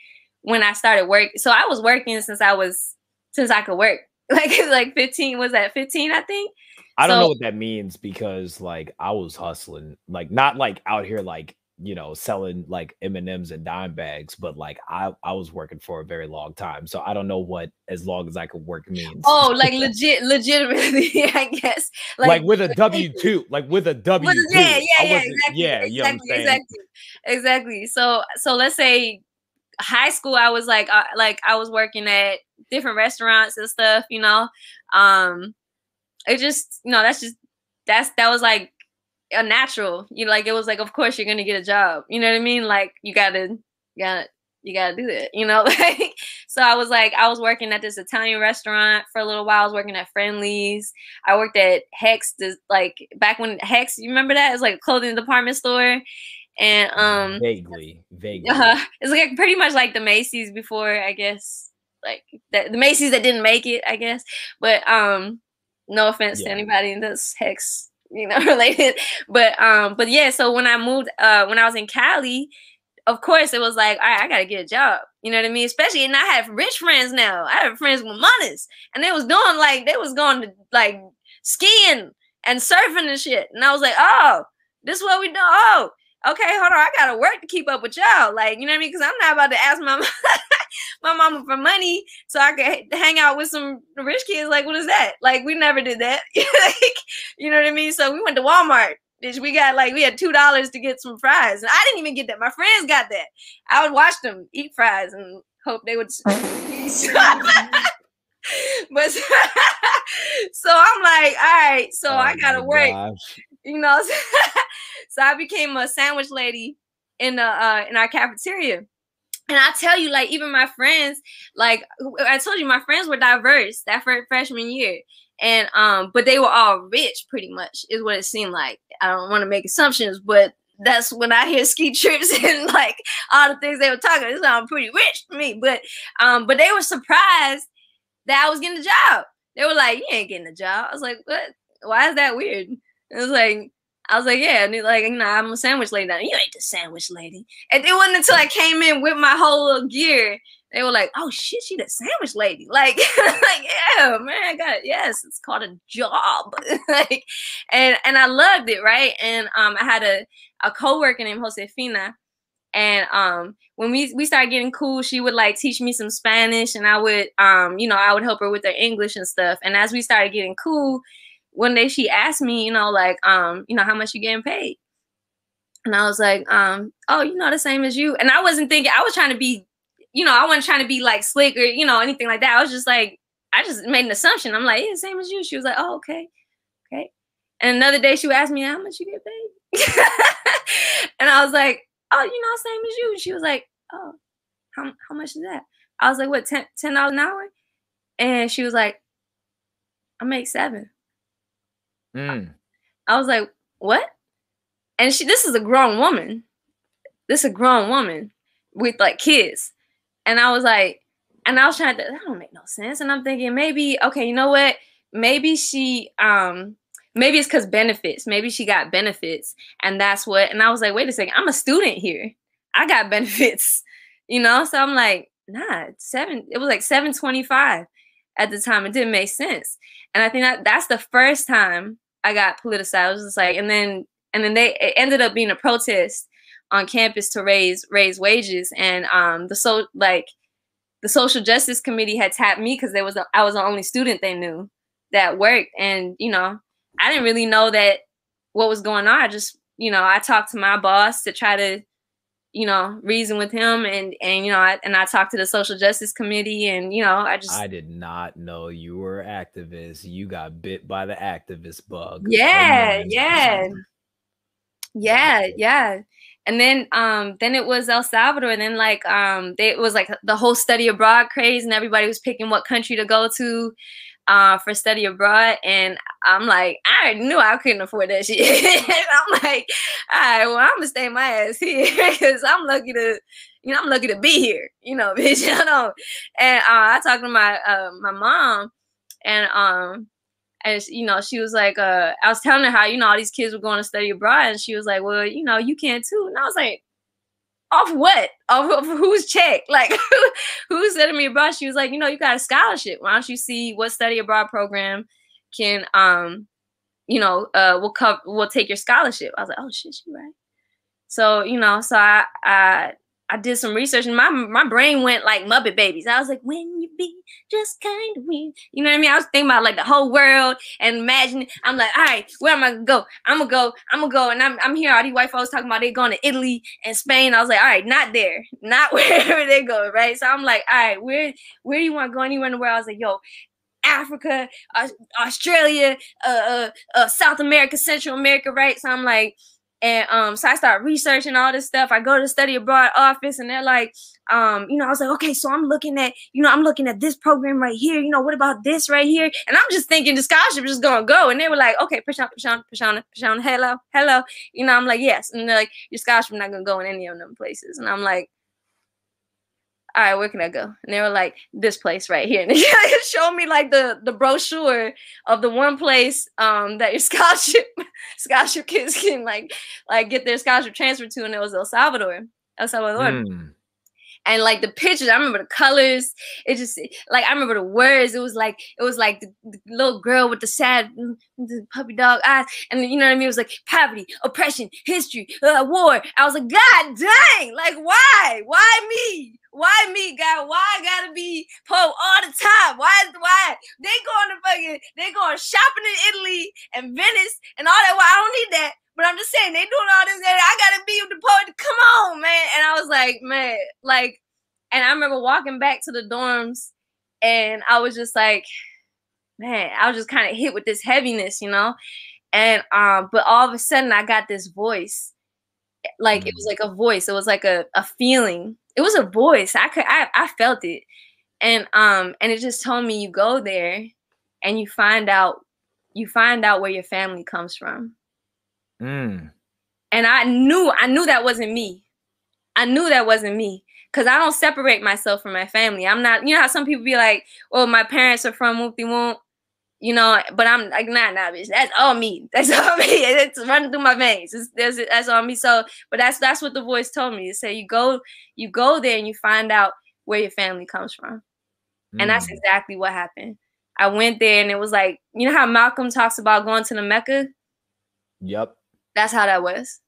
when i started work so i was working since i was since i could work. Like like 15 was that 15 i think? I don't so, know what that means because like i was hustling like not like out here like you know, selling like M and dime bags, but like I I was working for a very long time, so I don't know what as long as I could work means. Oh, like legit, legitimately, I guess. Like, like with a W two, like with a W two. Yeah, yeah, yeah, exactly, yeah, exactly, exactly, exactly. So so let's say high school, I was like uh, like I was working at different restaurants and stuff, you know. Um, it just you know that's just that's that was like a natural. You know, like it was like, of course you're gonna get a job. You know what I mean? Like you gotta, you gotta, you gotta do that. You know, like so I was like, I was working at this Italian restaurant for a little while. I was working at Friendly's. I worked at Hecht's, this, like back when Hecht's, you remember that? It was like a clothing department store. And um vaguely, vaguely. Uh, it's like pretty much like the Macy's before, I guess. Like the, the Macy's that didn't make it, I guess. But um, no offense yeah. to anybody in this Hecht's you know, related. But um, but yeah, so when I moved uh when I was in Cali, of course it was like, all right, I gotta get a job. You know what I mean? Especially and I have rich friends now. I have friends with monies. And they was doing like they was going to like skiing and surfing and shit. And I was like, oh, this is what we do. Oh, okay, hold on, I gotta work to keep up with y'all. Like, you know what I mean? Because I'm not about to ask my my mama for money so I could hang out with some rich kids. Like, what is that? Like, we never did that. like, you know what I mean? So we went to Walmart. Bitch, we got like we had two dollars to get some fries, and I didn't even get that. My friends got that. I would watch them eat fries and hope they would. but so I'm like, all right, so oh I gotta work. Gosh. You know, so I became a sandwich lady in the uh, in our cafeteria, and I tell you, like, even my friends, like I told you, my friends were diverse that freshman year. And um, but they were all rich pretty much, is what it seemed like. I don't want to make assumptions, but that's when I hear ski trips and like all the things they were talking, it sounded pretty rich to me. But um, but they were surprised that I was getting a job. They were like, You ain't getting a job. I was like, What? Why is that weird? It was like, I was like, yeah, and like, you know, I'm a sandwich lady. You ain't the sandwich lady. And it wasn't until I came in with my whole gear, they were like, oh shit, she the sandwich lady. Like, like, yeah, man, I got it. Yes, it's called a job. like, and and I loved it, right? And um, I had a a coworker named Josefina. And um, when we we started getting cool, she would like teach me some Spanish, and I would um, you know, I would help her with her English and stuff. And as we started getting cool, one day she asked me, you know, like, um, you know, how much you getting paid? And I was like, um, oh, you know, the same as you. And I wasn't thinking, I was trying to be, you know, I wasn't trying to be like slick or, you know, anything like that. I was just like, I just made an assumption. I'm like, yeah, same as you. She was like, oh, okay. Okay. And another day she asked me, how much you get paid? and I was like, oh, you know, same as you. And she was like, oh, how, how much is that? I was like, what, $10, $10 an hour? And she was like, I make seven. Mm. I was like, what? And she, this is a grown woman. This is a grown woman with like kids. And I was like, and I was trying to, that don't make no sense. And I'm thinking maybe, okay, you know what? Maybe she, um, maybe it's because benefits. Maybe she got benefits. And that's what, and I was like, wait a second, I'm a student here. I got benefits, you know? So I'm like, nah, seven, it was like 725 at the time. It didn't make sense. And I think that that's the first time I got politicized. I was just like, and then and then they it ended up being a protest on campus to raise raise wages, and um the so like the social justice committee had tapped me because there was a, I was the only student they knew that worked, and you know I didn't really know that what was going on. I just you know I talked to my boss to try to you know reason with him and and you know I, and I talked to the social justice committee and you know I just I did not know you were activist. You got bit by the activist bug. Yeah, yeah. Yeah, yeah. And then um then it was El Salvador and then like um they, it was like the whole study abroad craze and everybody was picking what country to go to uh, for study abroad, and I'm like, I knew I couldn't afford that shit. I'm like, all right, well, I'm gonna stay my ass here because I'm lucky to, you know, I'm lucky to be here, you know, bitch, you know. And uh, I talked to my uh, my mom, and um, and you know, she was like, uh, I was telling her how you know all these kids were going to study abroad, and she was like, well, you know, you can too, and I was like, off what? Off of whose check? Like who's sending me abroad? She was like, you know, you got a scholarship. Why don't you see what study abroad program can um, you know, uh will cover we'll take your scholarship. I was like, oh shit, she right. So, you know, so I I I did some research and my my brain went like Muppet Babies. I was like, when you be just kind of weird. You know what I mean? I was thinking about like the whole world and imagining. I'm like, all right, where am I gonna go? I'm gonna go, I'm gonna go. And I'm I'm here. All these white folks talking about they going to Italy and Spain. I was like, all right, not there, not wherever they go, right? So I'm like, all right, where where do you want to go anywhere in the world? I was like, yo, Africa, Australia, uh, uh, uh, South America, Central America, right? So I'm like, and um, so I start researching all this stuff. I go to the study abroad office, and they're like, um, you know, I was like, okay, so I'm looking at, you know, I'm looking at this program right here. You know, what about this right here? And I'm just thinking the scholarship is just gonna go. And they were like, okay, push on, push on, hello, hello. You know, I'm like, yes. And they're like, your scholarship not gonna go in any of them places. And I'm like, all right, where can I go? And they were like, this place right here. And they showed me like the the brochure of the one place um that your scholarship scholarship kids can like like get their scholarship transferred to, and it was El Salvador. El Salvador. Mm and like the pictures i remember the colors it just like i remember the words it was like it was like the, the little girl with the sad the puppy dog eyes and you know what i mean it was like poverty oppression history uh, war i was like god dang like why why me why me, God? Why I gotta be po all the time? Why? Why they going to fucking they going shopping in Italy and Venice and all that? Why I don't need that. But I'm just saying they doing all this. I gotta be with the poet. Come on, man. And I was like, man, like, and I remember walking back to the dorms, and I was just like, man, I was just kind of hit with this heaviness, you know. And um, but all of a sudden I got this voice, like it was like a voice. It was like a, a feeling. It was a voice. I could I, I felt it. And um and it just told me you go there and you find out you find out where your family comes from. Mm. And I knew I knew that wasn't me. I knew that wasn't me because I don't separate myself from my family. I'm not, you know how some people be like, "Well, my parents are from Whoopty Whoop," you know, but I'm like, nah, nah, bitch, that's all me. That's all me. It's running through my veins. It's, that's, that's all me. So, but that's that's what the voice told me. It said you go, you go there and you find out where your family comes from, mm. and that's mm. exactly what happened. I went there and it was like, you know how Malcolm talks about going to the Mecca. Yep. That's how that was.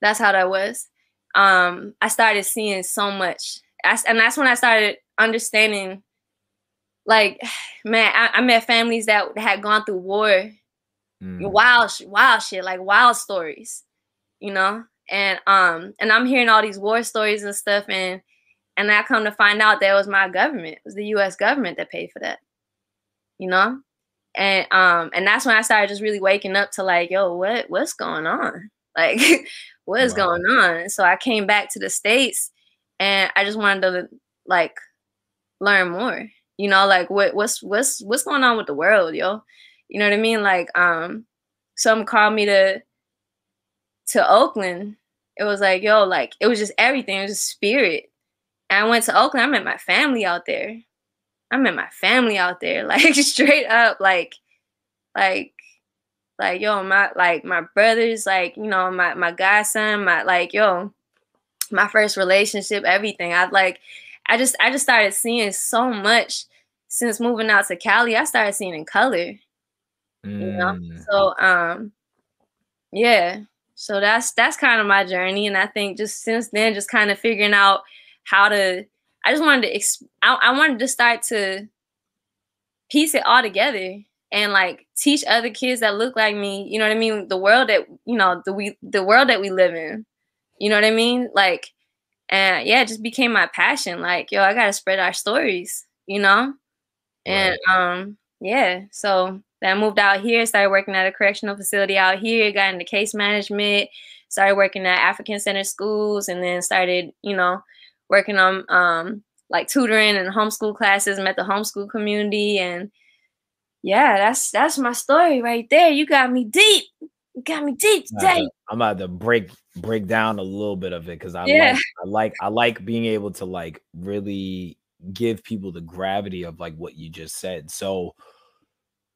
That's how that was um, I started seeing so much. I, and that's when I started understanding, like, man, I, I met families that had gone through war, mm. wild, wild shit, like wild stories, you know. And um, and I'm hearing all these war stories and stuff, and and I come to find out that it was my government, it was the U.S. government that paid for that, you know. And um, and that's when I started just really waking up to like, yo, what what's going on? Like, what is wow. going on? So I came back to the States and I just wanted to like learn more. You know, like what what's what's what's going on with the world, yo? You know what I mean? Like, um, some called me to to Oakland. It was like, yo, like it was just everything, it was just spirit. And I went to Oakland, I met my family out there. I met my family out there, like straight up, like, like like, yo, my like my brothers, like, you know, my my godson, my like, yo, my first relationship, everything. I like I just I just started seeing so much since moving out to Cali. I started seeing in color. Mm. You know? Mm. So um yeah. So that's that's kind of my journey. And I think just since then, just kind of figuring out how to I just wanted to exp- I, I wanted to start to piece it all together and like teach other kids that look like me you know what i mean the world that you know the we the world that we live in you know what i mean like and yeah it just became my passion like yo i gotta spread our stories you know and right. um yeah so then i moved out here started working at a correctional facility out here got into case management started working at african center schools and then started you know working on um like tutoring and homeschool classes met the homeschool community and yeah, that's that's my story right there. You got me deep. You got me deep today. I'm about to break break down a little bit of it because I yeah. like I like I like being able to like really give people the gravity of like what you just said. So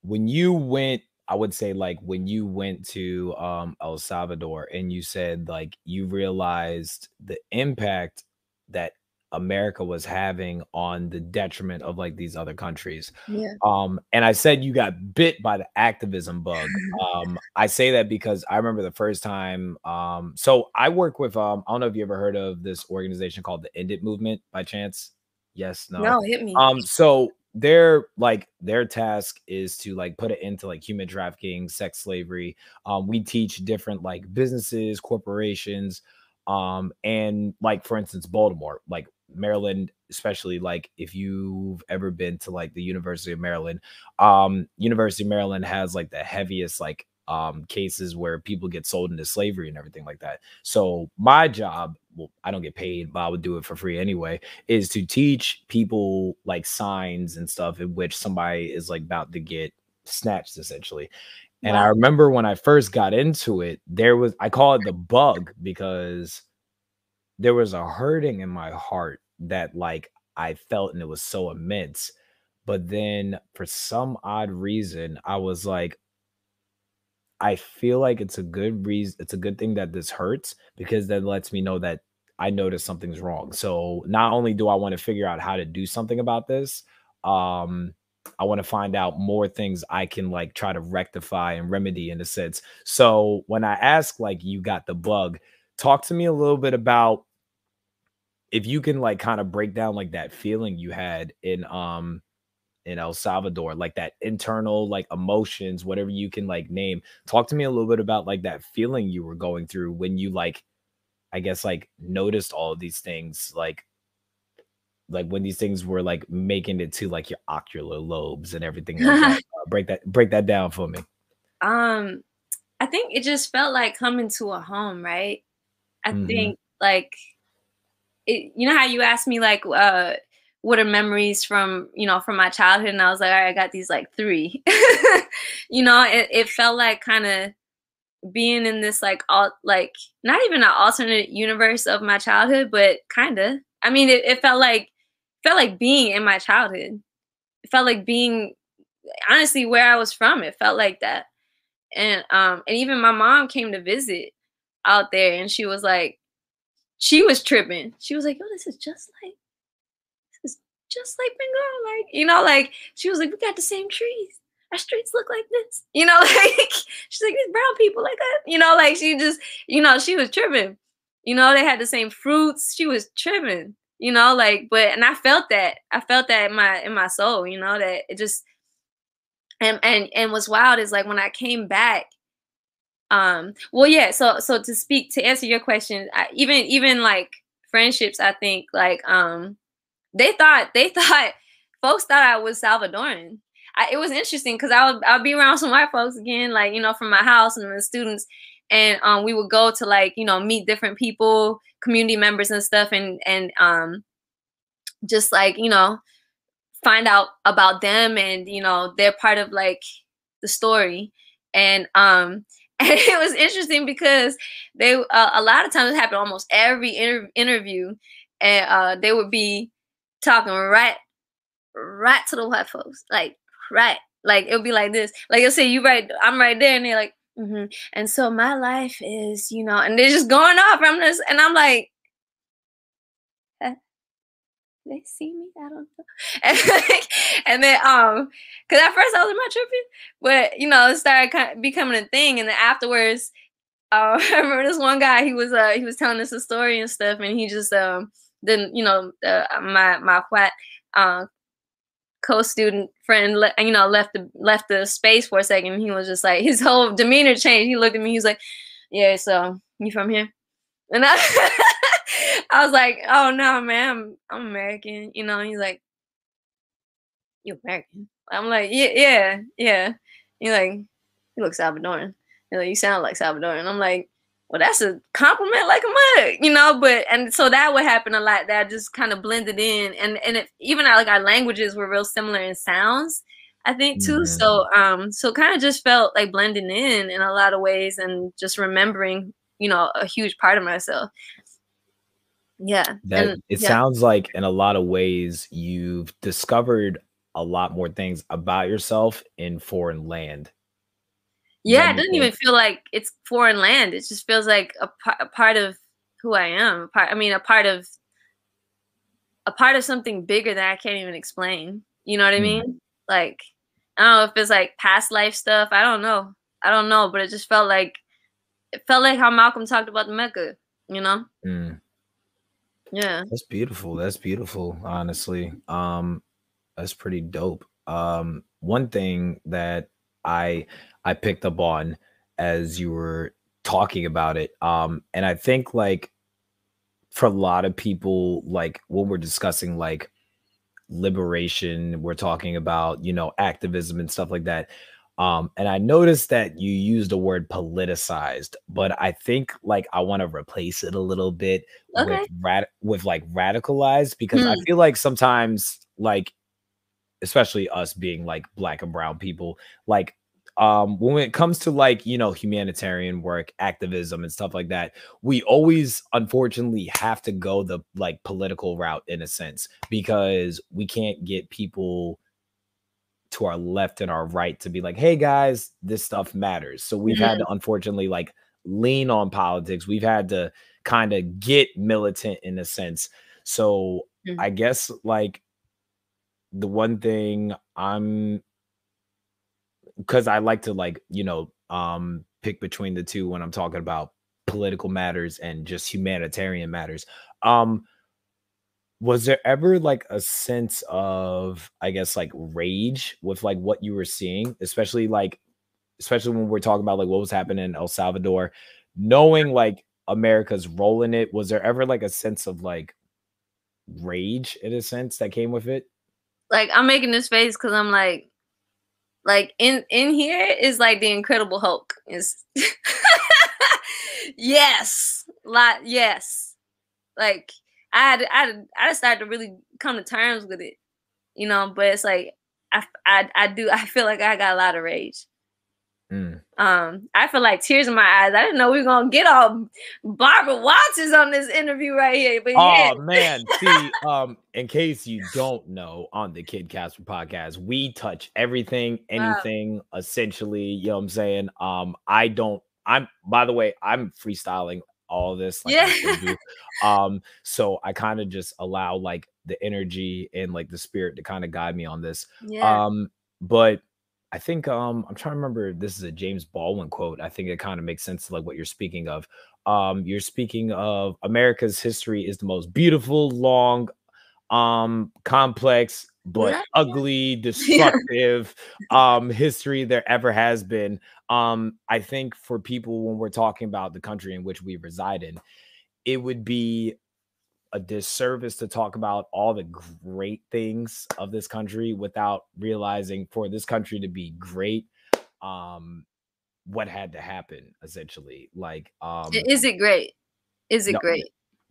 when you went I would say like when you went to um El Salvador and you said like you realized the impact that America was having on the detriment of like these other countries. Yeah. Um, and I said you got bit by the activism bug. Um, I say that because I remember the first time. Um, so I work with um, I don't know if you ever heard of this organization called the End It Movement by chance. Yes, no. No, hit me. Um, so their like their task is to like put it into like human trafficking, sex slavery. Um, we teach different like businesses, corporations, um, and like for instance, Baltimore, like Maryland, especially like if you've ever been to like the University of Maryland, um, University of Maryland has like the heaviest like um cases where people get sold into slavery and everything like that. So my job, well, I don't get paid, but I would do it for free anyway, is to teach people like signs and stuff in which somebody is like about to get snatched essentially. And wow. I remember when I first got into it, there was I call it the bug because there was a hurting in my heart that like I felt and it was so immense. But then for some odd reason, I was like, I feel like it's a good reason, it's a good thing that this hurts because that lets me know that I notice something's wrong. So not only do I want to figure out how to do something about this, um, I want to find out more things I can like try to rectify and remedy in a sense. So when I ask like you got the bug, talk to me a little bit about if you can like kind of break down like that feeling you had in um in El Salvador, like that internal like emotions, whatever you can like name. Talk to me a little bit about like that feeling you were going through when you like I guess like noticed all of these things like like when these things were like making it to like your ocular lobes and everything like that. Uh, break that break that down for me. Um I think it just felt like coming to a home, right? I mm-hmm. think like it, you know how you asked me like uh what are memories from you know from my childhood? And i was like all right i got these like three. You know it, it felt like kind of being in this like all like not even an alternate universe of my childhood but kind of i mean it, it felt like felt like being in my childhood. It felt like being honestly where i was from it felt like that. And um and even my mom came to visit out there and she was like she was tripping she was like oh this is just like this is just like Bengal. Like, you know, like she was like, we got the same trees. Our streets look like this. You know, like she's like, these brown people like that. You know, like she just, you know, she was tripping. You know, they had the same fruits. She was tripping. You know, like, but and I felt that. I felt that in my in my soul, you know, that it just and and and what's wild is like when I came back, um, well, yeah, so so to speak to answer your question, I, even even like friendships, I think like um they thought they thought folks thought I was Salvadoran. I, it was interesting because I would I would be around some white folks again, like you know, from my house and the students, and um, we would go to like you know meet different people, community members and stuff, and and um, just like you know, find out about them and you know they're part of like the story, and um, and it was interesting because they uh, a lot of times it happened almost every inter- interview, and uh, they would be talking right, right to the white folks, like right, like it'll be like this. Like you'll say, you right, I'm right there, and they're like, mm-hmm. and so my life is, you know, and they're just going off. I'm just, and I'm like, they see me? I don't know. And, like, and then um, cause at first I was in my tripping, but you know, it started becoming a thing, and then afterwards. Uh, I remember this one guy. He was uh he was telling us a story and stuff, and he just um then you know uh, my my white uh, co-student friend le- you know left the left the space for a second he was just like his whole demeanor changed he looked at me he was like yeah so you from here and i i was like oh no man i'm, I'm american you know he's like you american i'm like yeah yeah yeah he's like you look salvadoran he's like you sound like salvadoran i'm like well, that's a compliment like a mug, you know. But and so that would happen a lot. That just kind of blended in, and and it, even our, like our languages were real similar in sounds, I think too. Mm-hmm. So um, so kind of just felt like blending in in a lot of ways, and just remembering, you know, a huge part of myself. Yeah, that and, it yeah. sounds like in a lot of ways you've discovered a lot more things about yourself in foreign land yeah, it doesn't even feel like it's foreign land. It just feels like a, a part of who I am. A part, I mean, a part of a part of something bigger that I can't even explain. You know what I mean? Mm. Like, I don't know if it's like past life stuff. I don't know. I don't know, but it just felt like it felt like how Malcolm talked about the Mecca. You know? Mm. Yeah. That's beautiful. That's beautiful. Honestly, um, that's pretty dope. Um, one thing that I I picked up on as you were talking about it. Um, and I think like for a lot of people, like when we're discussing like liberation, we're talking about, you know, activism and stuff like that. Um, and I noticed that you used the word politicized, but I think like I want to replace it a little bit okay. with rad with like radicalized because I hmm. feel like sometimes like especially us being like black and brown people, like um when it comes to like you know humanitarian work activism and stuff like that we always unfortunately have to go the like political route in a sense because we can't get people to our left and our right to be like hey guys this stuff matters so we've mm-hmm. had to unfortunately like lean on politics we've had to kind of get militant in a sense so mm-hmm. i guess like the one thing i'm because I like to like you know um pick between the two when I'm talking about political matters and just humanitarian matters. Um was there ever like a sense of I guess like rage with like what you were seeing, especially like especially when we're talking about like what was happening in El Salvador, knowing like America's role in it, was there ever like a sense of like rage in a sense that came with it? Like I'm making this face because I'm like, like in in here is like the Incredible Hulk. Is yes, lot. Yes, like I had, I had, I started to really come to terms with it, you know. But it's like I, I, I do. I feel like I got a lot of rage. Mm. Um, I feel like tears in my eyes. I didn't know we were gonna get all Barbara Watson's on this interview right here. But oh yeah. man, see, um, in case you don't know, on the Kid Casper podcast, we touch everything, anything, wow. essentially. You know what I'm saying? Um, I don't. I'm. By the way, I'm freestyling all this. Like yeah. um, so I kind of just allow like the energy and like the spirit to kind of guide me on this. Yeah. Um, but I think um I'm trying to remember this is a James Baldwin quote. I think it kind of makes sense to like what you're speaking of. Um you're speaking of America's history is the most beautiful, long, um complex but yeah. ugly, destructive um history there ever has been. Um I think for people when we're talking about the country in which we reside in, it would be a disservice to talk about all the great things of this country without realizing for this country to be great um what had to happen essentially like um is it great? Is it no, great?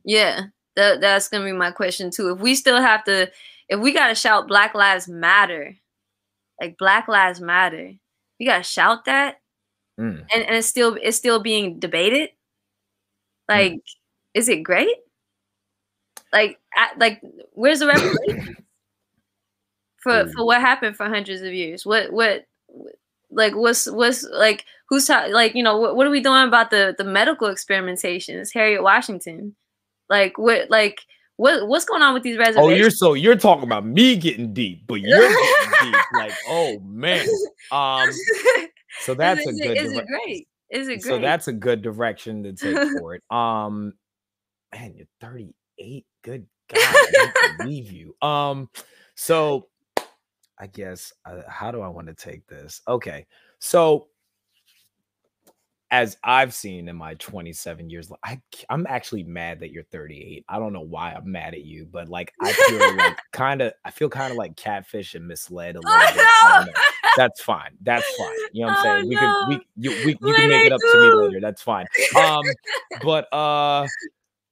Yeah that, that's gonna be my question too. If we still have to if we gotta shout black lives matter like black lives matter we gotta shout that mm. and, and it's still it's still being debated like mm. is it great like, at, like, where's the reparations for mm. for what happened for hundreds of years? What what like what's what's like who's ta- like you know what, what are we doing about the the medical experimentations? Harriet Washington, like what like what what's going on with these reservations? Oh, you're so you're talking about me getting deep, but you're getting deep. Like, oh man. Um so that's is, a good is it great? Is it great? So that's a good direction to take for it. Um man, you're 38 good God, I believe you. Um, so I guess uh, how do I want to take this? Okay, so as I've seen in my 27 years, I I'm actually mad that you're 38. I don't know why I'm mad at you, but like I feel like kind of I feel kind of like catfish and misled a little oh, bit. No. That's fine. That's fine. You know what I'm saying? Oh, we no. can we you we, you can make it up do? to me later. That's fine. Um, but uh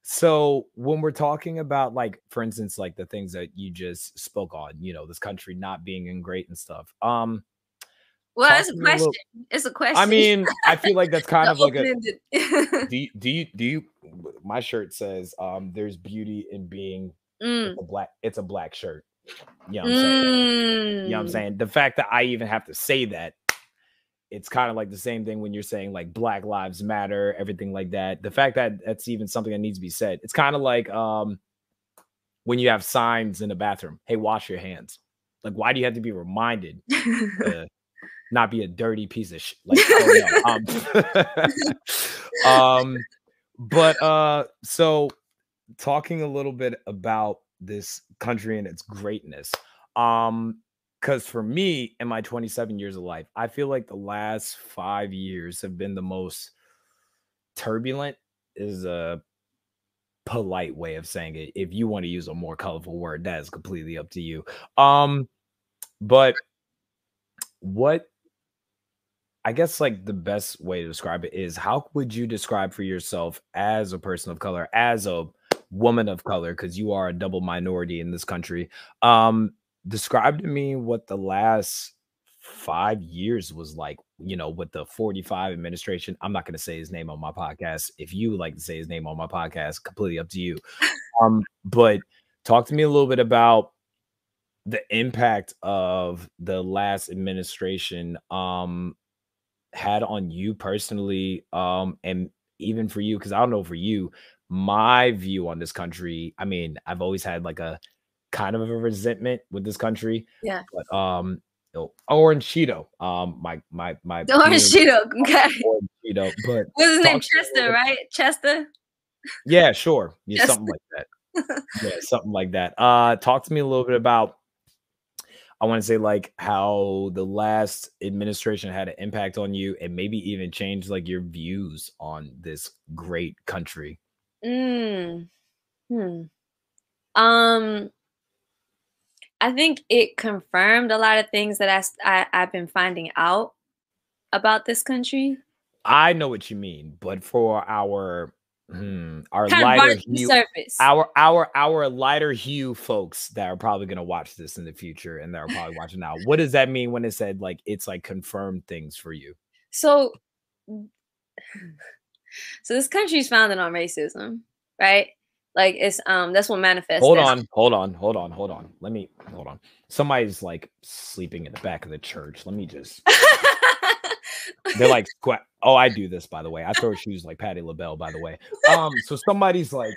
so when we're talking about like for instance like the things that you just spoke on you know this country not being in great and stuff um well it's a question a little, it's a question. i mean i feel like that's kind of like a do you, do you do you my shirt says um there's beauty in being mm. a black it's a black shirt. You know what i'm saying? Mm. you know what i'm mm. saying? The fact that i even have to say that it's kind of like the same thing when you're saying like black lives matter everything like that. The fact that that's even something that needs to be said. It's kind of like um when you have signs in the bathroom hey wash your hands. Like why do you have to be reminded to not be a dirty piece of shit like oh, um, um but uh so talking a little bit about this country and its greatness um because for me, in my 27 years of life, I feel like the last five years have been the most turbulent, is a polite way of saying it. If you want to use a more colorful word, that is completely up to you. Um, but what I guess like the best way to describe it is how would you describe for yourself as a person of color, as a woman of color, because you are a double minority in this country. Um, describe to me what the last five years was like, you know, with the 45 administration. I'm not going to say his name on my podcast. If you like to say his name on my podcast, completely up to you. Um, but talk to me a little bit about the impact of the last administration um had on you personally um and even for you because i don't know for you my view on this country i mean i've always had like a kind of a resentment with this country. Yeah. But um Orange Cheeto. Um my my my Orange Cheeto. Okay. Orange Cheeto. But what's his name? Chester, right? Chester. Yeah, sure. Yeah, Chester. something like that. yeah, something like that. Uh talk to me a little bit about I want to say like how the last administration had an impact on you and maybe even change like your views on this great country. Mm. Hmm. Um I think it confirmed a lot of things that I, I have been finding out about this country. I know what you mean, but for our Hmm, our Kind lighter hue, surface. our our our lighter hue folks that are probably gonna watch this in the future and that are probably watching now. What does that mean when it said like it's like confirmed things for you? So, so this country is founded on racism, right? Like it's um that's what manifests. Hold on, hold on, hold on, hold on. Let me hold on. Somebody's like sleeping in the back of the church. Let me just. They're like. Oh, I do this by the way. I throw shoes like Patti LaBelle, by the way. Um, so somebody's like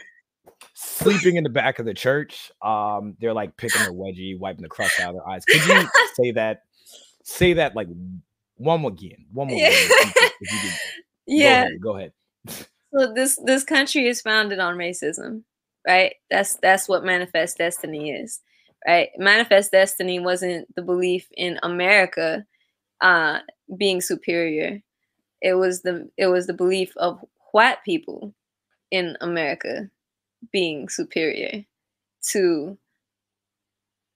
sleeping in the back of the church. Um, they're like picking their wedgie, wiping the crust out of their eyes. Could you say that? Say that like one more again. One more. Yeah. again, if you if you yeah. Go ahead. Go ahead. So this this country is founded on racism, right? That's that's what manifest destiny is, right? Manifest destiny wasn't the belief in America uh being superior. It was the it was the belief of white people in America being superior to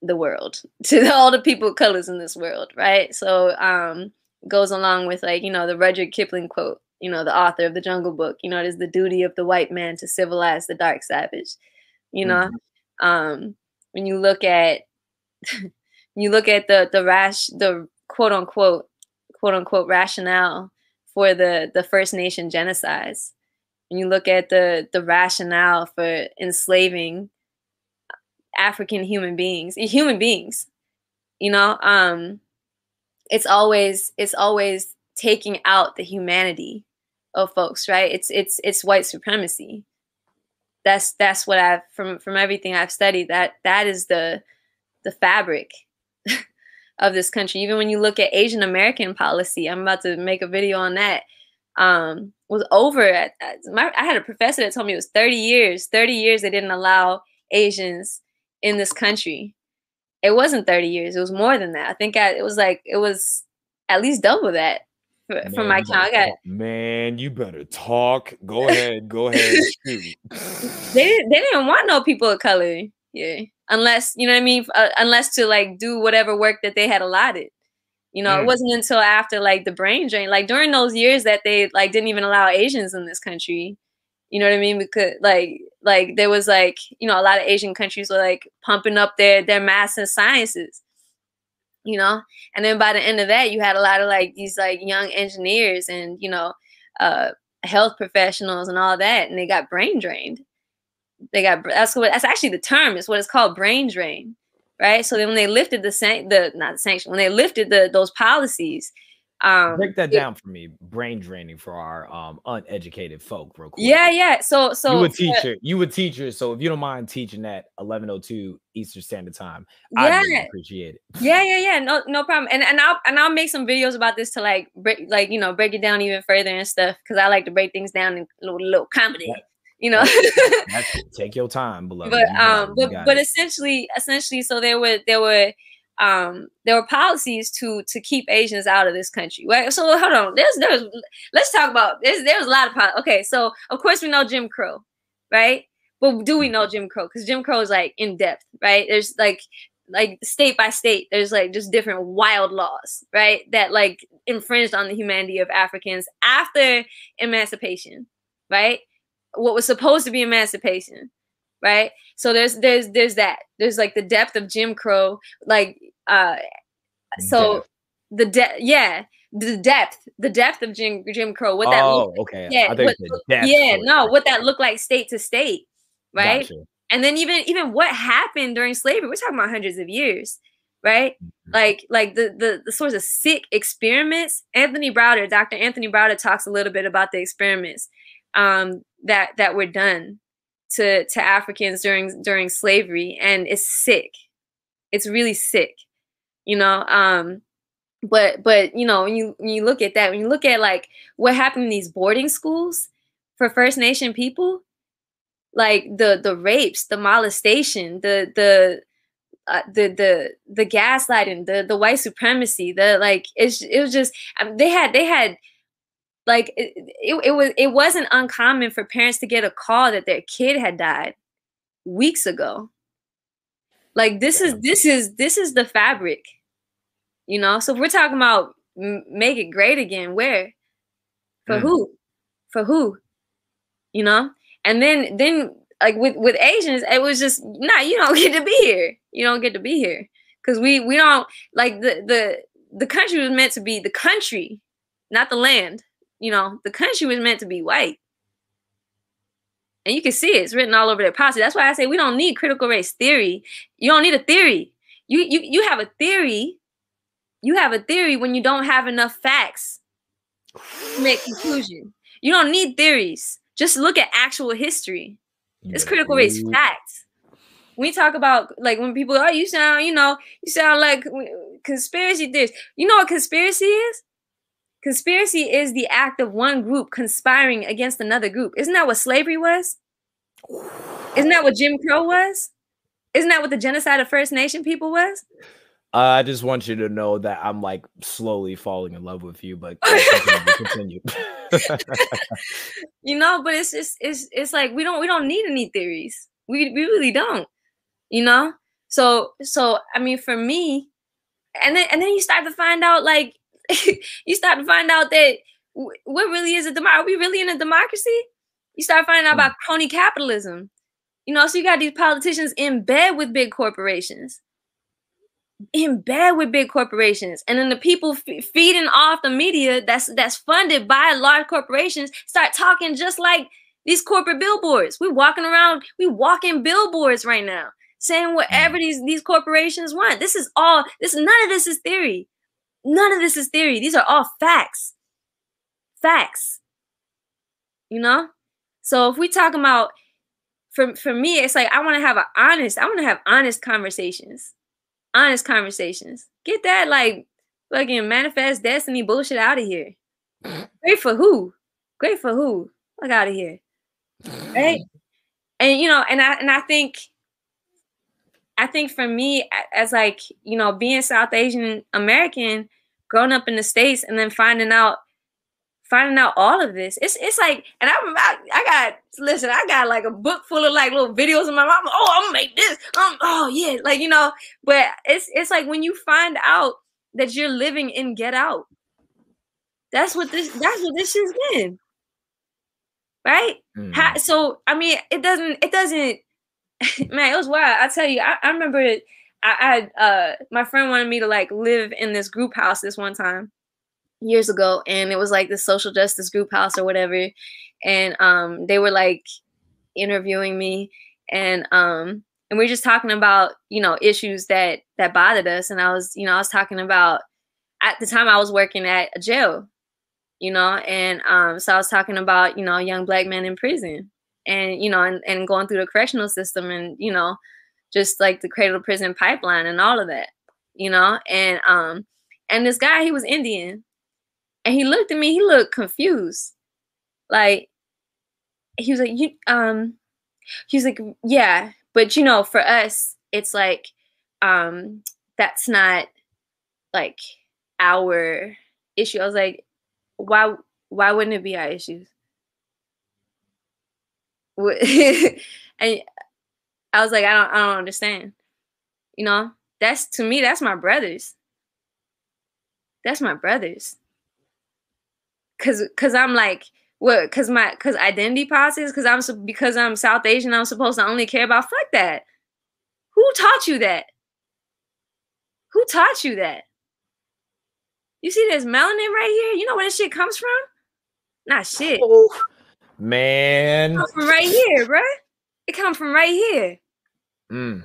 the world, to all the people of colors in this world, right? So um goes along with like, you know, the Rudyard Kipling quote, you know, the author of the Jungle Book, you know, it is the duty of the white man to civilize the dark savage. You know, um when you look at when you look at the the rash the quote unquote quote unquote rationale for the the First Nation genocides. When you look at the the rationale for enslaving African human beings, human beings, you know, um, it's always it's always taking out the humanity of folks, right? It's it's it's white supremacy. That's that's what I've from from everything I've studied. That that is the the fabric of this country. Even when you look at Asian American policy, I'm about to make a video on that. Um, was over at, at my, I had a professor that told me it was 30 years. 30 years they didn't allow Asians in this country. It wasn't 30 years. It was more than that. I think I, it was like it was at least double that Man, my you count. I got man, you better talk. Go ahead. Go ahead. They didn't, they didn't want no people of color. Yeah, unless you know what I mean. Uh, unless to like do whatever work that they had allotted. You know, Mm. it wasn't until after like the brain drain, like during those years that they like didn't even allow Asians in this country. You know what I mean? Because like like there was like you know a lot of Asian countries were like pumping up their their maths and sciences. You know, and then by the end of that, you had a lot of like these like young engineers and you know uh, health professionals and all that, and they got brain drained they got that's what that's actually the term it's what it's called brain drain right so then when they lifted the san- the not the sanction when they lifted the those policies um Break that it- down for me. Brain draining for our um uneducated folk, real quick. yeah yeah so so you a teacher. You a teacher. So if you don't mind teaching that 1102 Eastern Standard Time, yeah I'd really appreciate it. yeah yeah yeah no no problem and and i'll and i'll make some videos about this to like break like you know break it down even further and stuff because i like to break things down in little, little comedy. You know? Take your time, beloved. but um but but it. essentially essentially so there were there were um there were policies to to keep asians out of this country right? So hold on. There's there's let's talk about there's there's a lot of pol- okay so of course we know jim crow right? But do we know jim crow? Because jim crow is like in depth right? There's like like state by state there's like just different wild laws right? That like infringed on the humanity of africans after emancipation right what was supposed to be emancipation right? So there's there's there's that. There's like the depth of jim crow like uh so the depth yeah the depth the depth of jim jim crow what that oh, looked okay. yeah, I what- yeah no what that looked like state to state right? Gotcha. and then even even what happened during slavery we're talking about hundreds of years right? Mhm. like like the the, the sorts of sick experiments. Anthony browder dr anthony browder talks a little bit about the experiments. Um that that were done to to africans during during slavery and it's sick. It's really sick you know um but but you know when you when you look at that when you look at like what happened in these boarding schools for first nation people like the the rapes the molestation the the uh, the the the gaslighting the the white supremacy the like it's it was just um, they had they had like it, it, it was it wasn't uncommon for parents to get a call that their kid had died weeks ago. Like this is this is this is the fabric you know? So if we're talking about m- make it great again where? For Mm. who? For who? You know? And then then like with with Asians, it was just nah, you don't get to be here. You don't get to be here. Because we we don't like the the the country was meant to be the country, not the land. You know, the country was meant to be white. And you can see it. It's written all over their policy. That's why I say we don't need critical race theory. You don't need a theory. You you you have a theory. You have a theory when you don't have enough facts to make conclusion. You don't need theories. Just look at actual history. It's critical race facts. We talk about like when people, oh, you sound, you know, you sound like conspiracy theories. You know what conspiracy is? Conspiracy is the act of one group conspiring against another group. Isn't that what slavery was? Isn't that what Jim Crow was? Isn't that what the genocide of First Nation people was? Uh, I just want you to know that I'm like slowly falling in love with you, but continue. you know, but it's just it's it's like we don't we don't need any theories. We we really don't. You know? So so I mean for me, and then and then you start to find out like you start to find out that what really is a democracy? Are we really in a democracy? You start finding out hmm. about crony capitalism. You know, so you got these politicians in bed with big corporations, in bed with big corporations, and then the people f- feeding off the media that's that's funded by large corporations start talking just like these corporate billboards. We're walking around, we walking billboards right now, saying whatever hmm. these these corporations want. This is all. This none of this is theory. None of this is theory. These are all facts. Facts. You know? So if we talk about for for me, it's like I want to have an honest, I want to have honest conversations. Honest conversations. Get that like fucking manifest destiny bullshit out of here. Great for who? Great for who? Look out of here. Right? And you know, and I and I think I think for me as like, you know, being South Asian American, growing up in the states and then finding out finding out all of this. It's it's like, and I I, I got listen, I got like a book full of like little videos of my mom. Oh, I'm gonna make this. Um, oh yeah, like you know. But it's it's like when you find out that you're living in Get Out. That's what this. That's what this has been. Right. Mm. How, so I mean, it doesn't. It doesn't. Man, it was wild. I tell you, I, I remember. I, I uh my friend wanted me to like live in this group house this one time years ago and it was like the social justice group house or whatever and um they were like interviewing me and um and we are just talking about you know issues that that bothered us and i was you know i was talking about at the time i was working at a jail you know and um so i was talking about you know young black men in prison and you know and, and going through the correctional system and you know just like the cradle to prison pipeline and all of that, you know. And um, and this guy, he was Indian, and he looked at me. He looked confused, like he was like, "You um," he was like, "Yeah, but you know, for us, it's like um, that's not like our issue." I was like, "Why? Why wouldn't it be our issues?" and I was like, I don't, I don't understand. You know, that's to me, that's my brothers. That's my brothers. Cause, cause I'm like, what? Cause my, cause identity politics. Cause I'm, because I'm South Asian, I'm supposed to only care about. Fuck that. Who taught you that? Who taught you that? You see this melanin right here? You know where this shit comes from? Not shit. Oh, man. from right here, bro. It come from right here. Mm.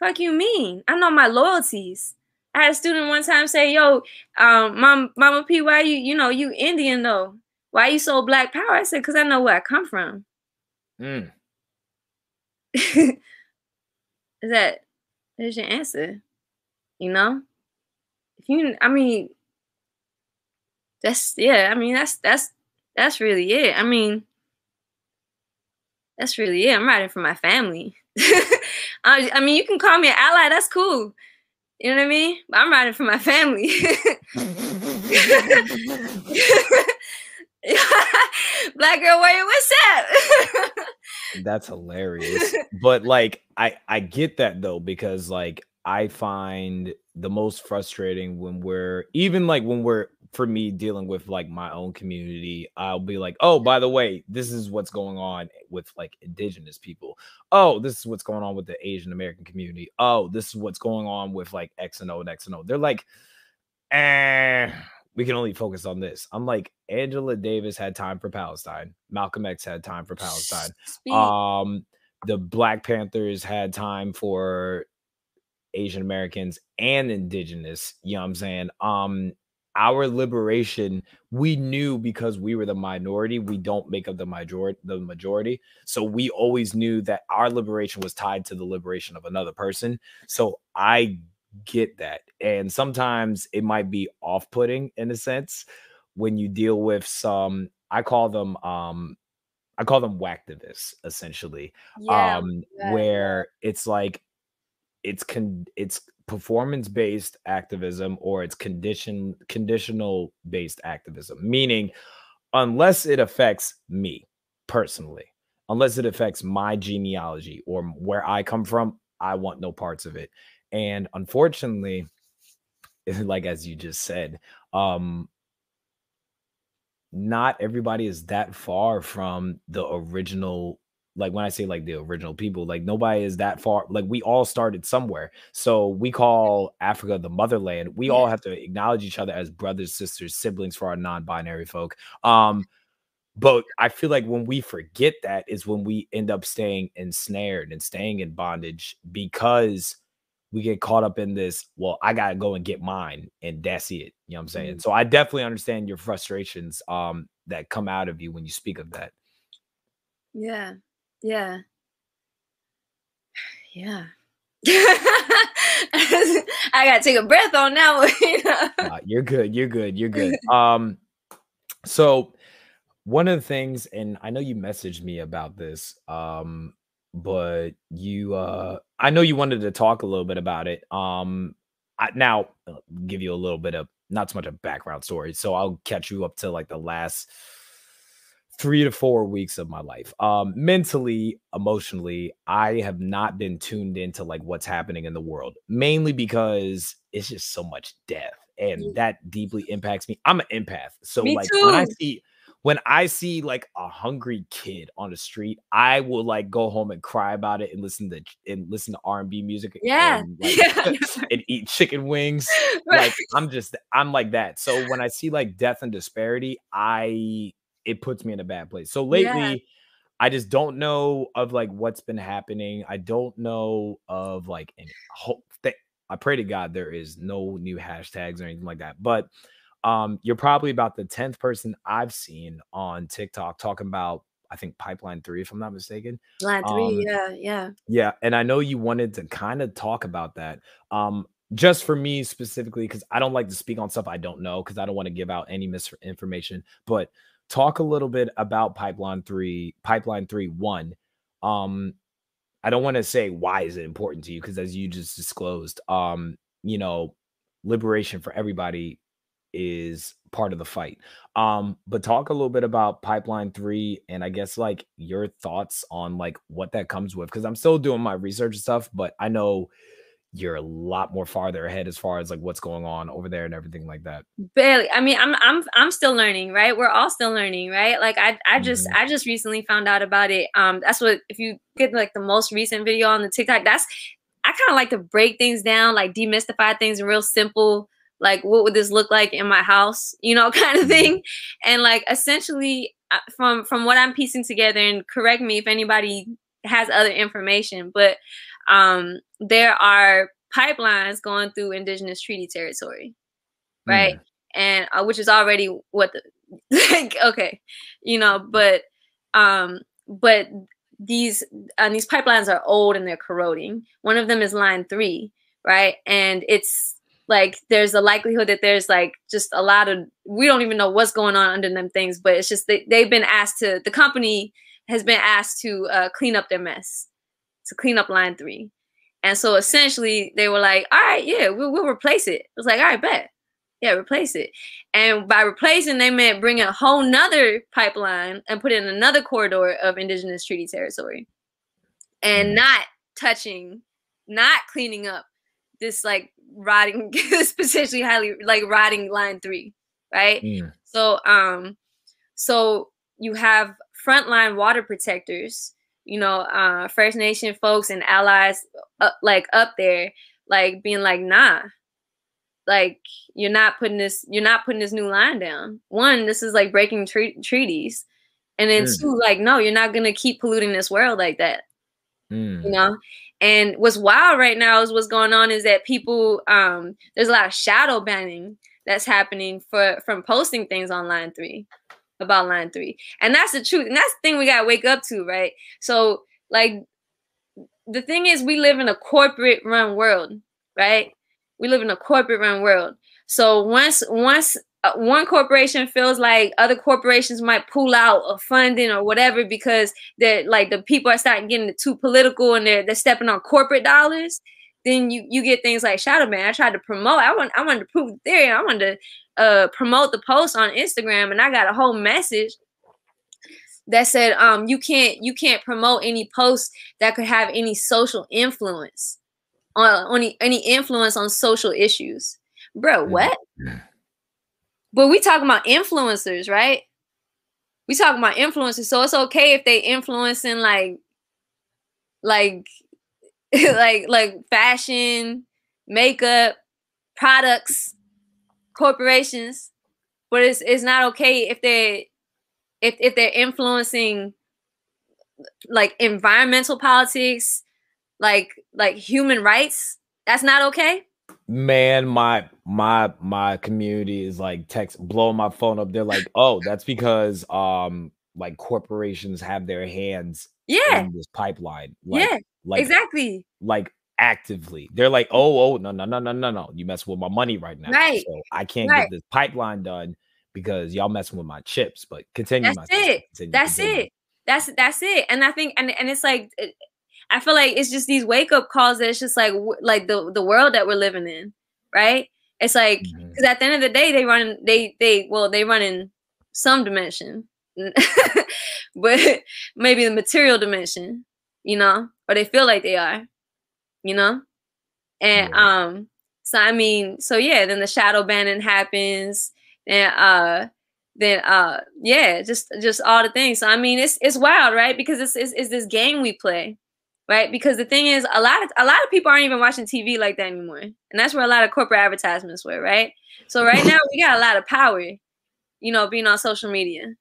Fuck you mean? I know my loyalties. I had a student one time say, "Yo, um, mom, Mama P, why you, you know, you Indian though? Why you so Black Power?" I said, "Cause I know where I come from." Mm. Is that is your answer. You know, if you, I mean, that's yeah. I mean, that's that's that's really it. I mean, that's really it. I'm writing for my family. I, I, mean, you can call me an ally. That's cool. You know what I mean? I'm writing for my family. Black girl warrior, what's up? That's hilarious. But like, I I get that though because like I find the most frustrating when we're even like when we're for me dealing with like my own community, I'll be like, oh, by the way, this is what's going on with like indigenous people. Oh, this is what's going on with the Asian American community. Oh, this is what's going on with like X and O and X and O. They're like, eh, we can only focus on this. I'm like, Angela Davis had time for Palestine. Malcolm X had time for Palestine. Speak. Um, the Black Panthers had time for Asian Americans and indigenous, you know what I'm saying? Um, our liberation we knew because we were the minority we don't make up the majority the majority. So we always knew that our liberation was tied to the liberation of another person. So i get that. And sometimes it might be off-putting in a sense when you deal with some i call them um i call them whacktivists essentially yeah, um yeah. where it's like it's con it's performance based activism or it's condition conditional based activism meaning unless it affects me personally unless it affects my genealogy or where i come from i want no parts of it. And unfortunately like as you just said um not everybody is that far from the original like when I say like the original people, like nobody is that far. Like we all started somewhere. So we call Africa the motherland. We all have to acknowledge each other as brothers, sisters, siblings for our non-binary folk. Um, but I feel like when we forget that is when we end up staying ensnared and staying in bondage because we get caught up in this. Well, I gotta go and get mine, and that's it. You know what I'm saying? Mm-hmm. So I definitely understand your frustrations um that come out of you when you speak of that. Yeah, yeah. Yeah. I gotta take a breath on that one. You know? you're good. You're good. You're good. Um, so one of the things, and I know you messaged me about this, um, but you, uh, I know you wanted to talk a little bit about it. Um, I, now I'll give you a little bit of not so much a background story, so I'll catch you up to like the last three to four weeks of my life. Um, mentally, emotionally, I have not been tuned into like what's happening in the world, mainly because it's just so much death and that deeply impacts me. I'm an empath. So me like too. when I see when I see like a hungry kid on the street, I will like go home and cry about it and listen to and listen to R and B music. Yeah, and, like, yeah. and eat chicken wings. Right. Like I'm just I'm like that. So when I see like death and disparity, I it puts me in a bad place. So lately, yeah. I just don't know of like what's been happening. I don't know of like any hope. Th- I pray to God there is no new hashtags or anything like that. But um, you're probably about the tenth person I've seen on TikTok talking about. I think Pipeline Three, if I'm not mistaken. Line Three, um, yeah, yeah, yeah. And I know you wanted to kind of talk about that. Um, just for me specifically, because I don't like to speak on stuff I don't know, because I don't want to give out any misinformation. But talk a little bit about pipeline 3 pipeline 3 1 um i don't want to say why is it important to you because as you just disclosed um you know liberation for everybody is part of the fight. Um but talk a little bit about pipeline 3 and i guess like your thoughts on like what that comes with because i'm still doing my research and stuff but i know you're a lot more farther ahead as far as like what's going on over there and everything like that. Barely. I mean, I'm I'm I'm still learning, right? We're all still learning, right? Like I I just mm-hmm. I just recently found out about it. Um that's what if you get like the most recent video on the TikTok, that's I kind of like to break things down, like demystify things real simple. Like what would this look like in my house, you know, kind of mm-hmm. thing. And like essentially uh, from from what I'm piecing together and correct me if anybody has other information, but um, there are pipelines going through indigenous treaty territory, right? Mm. And uh, which is already what the like okay, you know, but um, but these and these pipelines are old and they're corroding. One of them is line three, right? And it's like there's a likelihood that there's like just a lot of we don't even know what's going on under them things, but it's just they, they've been asked to the company has been asked to uh, clean up their mess to clean up line three. And so essentially they were like, all right, yeah, we'll, we'll replace it. It was like, all right, bet. Yeah, replace it. And by replacing, they meant bring a whole nother pipeline and put in another corridor of indigenous treaty territory and mm. not touching, not cleaning up this like rotting, this potentially highly like rotting line three, right? Mm. So um so you have frontline water protectors, you know, uh First Nation folks and allies uh, like up there like being like nah like you're not putting this you're not putting this new line down. One this is like breaking tre- treaties. And then mm. two like no you're not gonna keep polluting this world like that. Mm. you know? And what's wild right now is what's going on is that people um there's a lot of shadow banning that's happening for from posting things on line three about line three. And that's the truth and that's the thing we gotta wake up to right? So like the thing is we live in a corporate run world right? We live in a corporate run world. So once once uh, one corporation feels like other corporations might pull out of funding or whatever because they're like the people are starting getting too political and they're they're stepping on corporate dollars, then you you get things like shadow ban. I tried to promote. I want I wanted to prove the theory. I wanted to uh, promote the post on Instagram, and I got a whole message that said um you can't you can't promote any posts that could have any social influence on any, any influence on social issues. Bro, what? But we talking about influencers, right? We talking about influencers. So it's okay if they influencing like like like like fashion, makeup, products, corporations. But it's it's not okay if they if if they're influencing like environmental politics, like like human rights. That's not okay. Man my my my community is like text blowing my phone up. They're like oh that's because um like corporations have their hands yeah this pipeline like, yeah like exactly like actively they're like oh oh no no no no no no you mess with my money right now right so i can't right. get this pipeline done because y'all messing with my chips but continue that's it continue, that's continue. it that's that's it and i think and, and it's like I feel like it's just these wake up calls that it's just like like the the world that we're living in, right? It's like because mm-hmm. at the end of the day, they run they they well they run in some dimension, but maybe the material dimension, you know, or they feel like they are, you know, and yeah. um. So I mean, so yeah, then the shadow banning happens, and uh, then uh, yeah, just just all the things. So I mean, it's it's wild, right? Because it's it's, it's this game we play, right? Because the thing is, a lot of a lot of people aren't even watching TV like that anymore, and that's where a lot of corporate advertisements were, right? So right now we got a lot of power, you know, being on social media,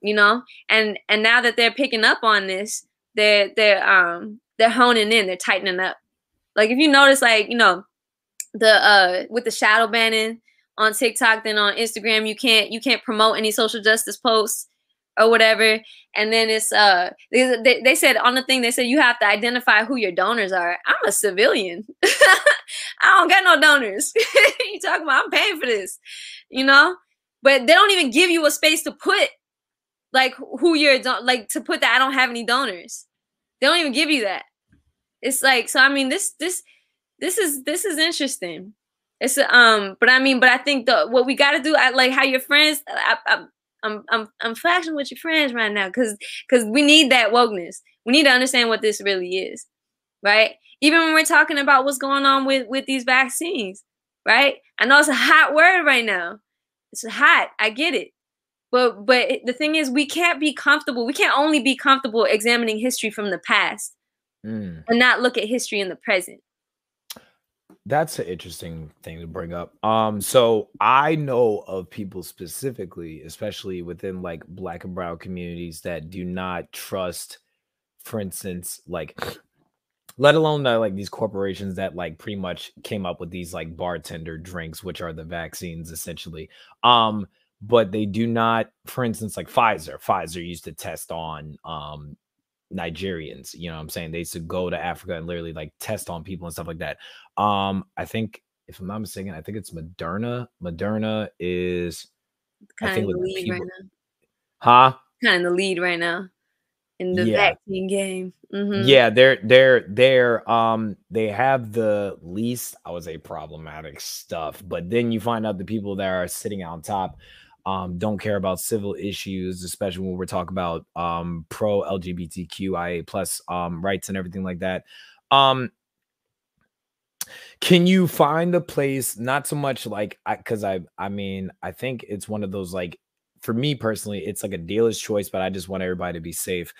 you know, and and now that they're picking up on this, they're they're um they're honing in, they're tightening up. Like if you notice, like you know, the uh with the shadow banning on TikTok, then on Instagram, you can't you can't promote any social justice posts or whatever. And then it's uh they, they, said on the thing they said you have to identify who your donors are. I'm a civilian. I don't got no donors. you talking about I'm paying for this, you know? But they don't even give you a space to put like who you're like to put that I don't have any donors. They don't even give you that. It's like so I mean this this this is this is interesting. It's um, but I mean, but I think the what we got to do, I like how your friends. I, I, I'm I'm I'm flashing with your friends right now because because we need that wokeness. We need to understand what this really is, right? Even when we're talking about what's going on with with these vaccines, right? I know it's a hot word right now. It's hot. I get it. But but the thing is, we can't be comfortable. We can't only be comfortable examining history from the past mm. and not look at history in the present. That's an interesting thing to bring up. Um, so I know of people specifically, especially within like black and brown communities, that do not trust, for instance, like let alone that like these corporations that like pretty much came up with these like bartender drinks, which are the vaccines essentially. Um, but they do not, for instance, like Pfizer. Pfizer used to test on um Nigerians. You know what I'm saying? They used to go to Africa and literally like test on people and stuff like that. Um, I think if I'm not mistaken, I think it's Moderna. Moderna is kind I think of the lead people, right now. Huh? Kind of the lead right now in the yeah. vaccine game. Mm-hmm. Yeah, they're they're they're um they have the least I would say problematic stuff, but then you find out the people that are sitting on top um, don't care about civil issues, especially when we're talking about um, pro LGBTQIA plus um, rights and everything like that. Um, can you find the place not so much like I because I I mean I think it's one of those like for me personally it's like a dealer's choice, but I just want everybody to be safe.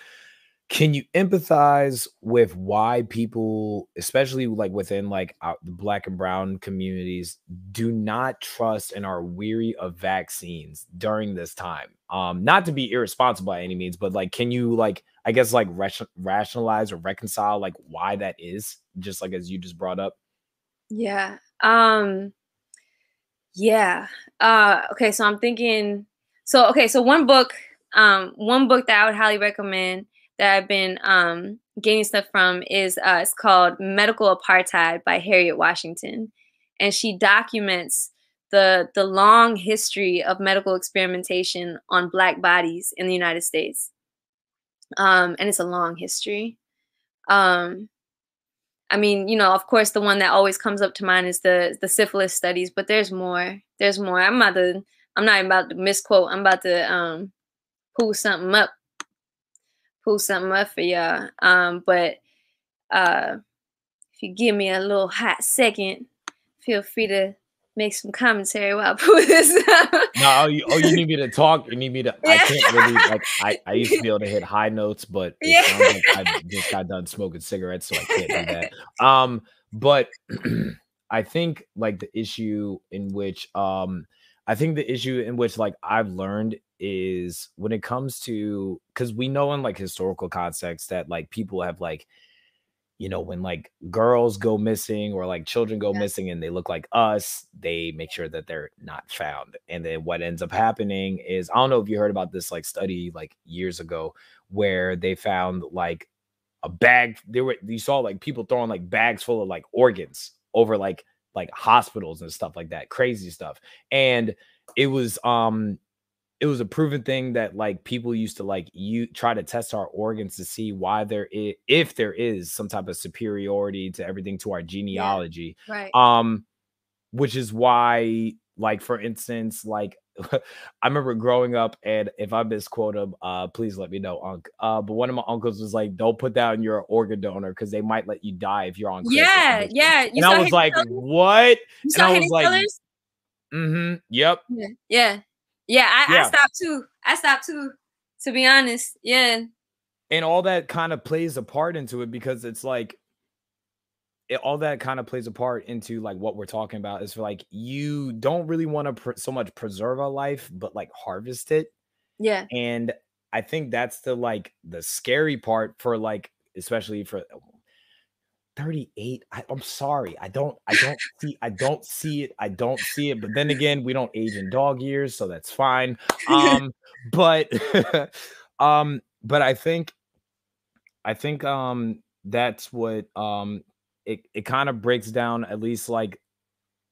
Can you empathize with why people, especially like within like uh, the black and brown communities, do not trust and are weary of vaccines during this time? Um, not to be irresponsible by any means, but like, can you like, I guess like rationalize or reconcile like why that is, just like as you just brought up? Yeah. Um yeah. Uh okay, so I'm thinking so okay, so one book um one book that I would highly recommend that I've been um gaining stuff from is uh it's called Medical Apartheid by Harriet Washington and she documents the the long history of medical experimentation on black bodies in the United States. Um and it's a long history. Um I mean, you know, of course, the one that always comes up to mind is the the syphilis studies, but there's more. There's more. I'm about to. I'm not about to misquote. I'm about to um pull something up. Pull something up for y'all. Um, but uh, if you give me a little hot second, feel free to make some commentary while I pull this up. no, oh you, oh, you need me to talk. You need me to. Yeah. I can't really like. I, I used to be able to hit high notes, but yeah. Like I just got done smoking cigarettes, so I can't do that. Um, but I think like the issue in which um, I think the issue in which like I've learned is when it comes to because we know in like historical context that like people have like you know, when like girls go missing or like children go yeah. missing and they look like us, they make sure that they're not found. And then what ends up happening is I don't know if you heard about this like study like years ago where they found like a bag they were you saw like people throwing like bags full of like organs over like like hospitals and stuff like that crazy stuff and it was um it was a proven thing that like people used to like you try to test our organs to see why there is if there is some type of superiority to everything to our genealogy yeah, right um which is why like for instance like I remember growing up, and if I misquote him, uh, please let me know, Unc. Uh, but one of my uncles was like, "Don't put down your organ donor because they might let you die if you're on." Yeah, yeah. You and I was like, "What?" You and I was like, "Mm-hmm, yep, yeah, yeah." Yeah, I, yeah. I stopped too. I stopped too, to be honest. Yeah. And all that kind of plays a part into it because it's like it, all that kind of plays a part into like what we're talking about is for like you don't really want to pr- so much preserve a life but like harvest it yeah and i think that's the like the scary part for like especially for 38 I, am sorry i don't i don't see i don't see it i don't see it but then again we don't age in dog years so that's fine um but um but i think i think um that's what um it, it kind of breaks down at least like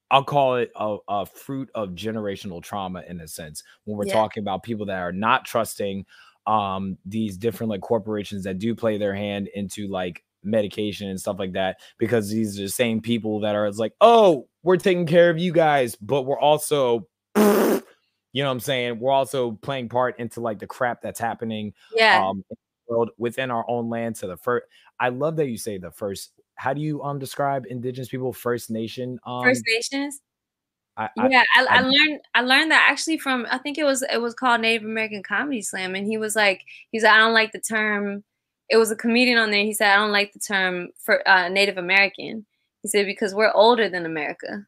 I'll call it a, a, fruit of generational trauma in a sense when we're yeah. talking about people that are not trusting um these different like corporations that do play their hand into like medication and stuff like that because these are the same people that are it's like, oh, we're taking care of you guys, but we're also you know what I'm saying? We're also playing part into like the crap that's happening yeah. um world within our own land to the first I love that you say the first how do you um describe indigenous people first nation um first nations I, yeah I, I, I, learned i learned that actually from i think it was it was called native american comedy slam and he was like he's like i don't like the term it was a comedian on there. He said, I don't like the term for uh, Native American. He said, because we're older than America.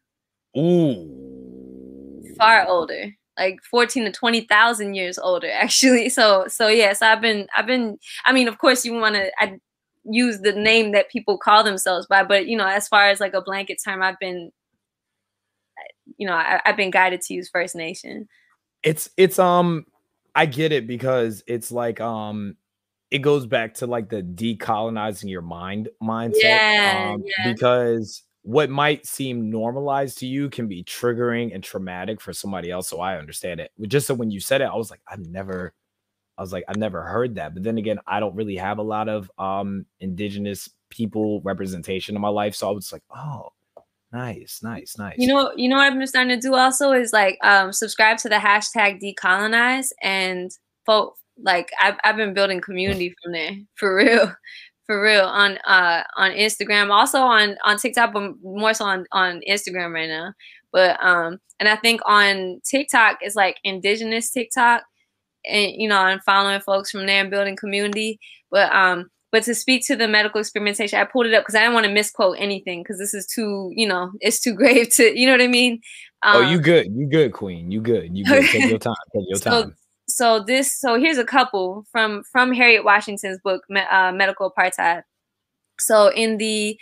Ooh. Far older. Like 14 to 20,000 years older, actually. So, so yes, I've been, I've been, I mean, of course you want to, I use the name that people call themselves by, but you know, as far as like a blanket term, I've been, you know, I, I've been guided to use First Nation. It's, it's, um, I get it because it's like, um, it goes back to like the decolonizing your mind mindset. Yeah, um, yeah. Because what might seem normalized to you can be triggering and traumatic for somebody else. So I understand it. Just so when you said it, I was like, I've never, I was like, I've never heard that. But then again, I don't really have a lot of um indigenous people representation in my life. So I was like, oh, nice, nice, nice. You know, you know what I've been starting to do also is like um subscribe to the hashtag decolonize and vote like I've, I've been building community from there for real for real on uh on Instagram, also on on TikTok, but more so on on Instagram right now. But um, and I think on TikTok is like indigenous TikTok, and you know, and following folks from there and building community. But um, but to speak to the medical experimentation, I pulled it up because I didn't want to misquote anything because this is too, you know, it's too grave to, you know what I mean? Um, oh, you um, good? You good, Queen? You good? You good? Take your time. Take your time. So this, so here's a couple from from Harriet Washington's book, uh, Medical Apartheid. So in the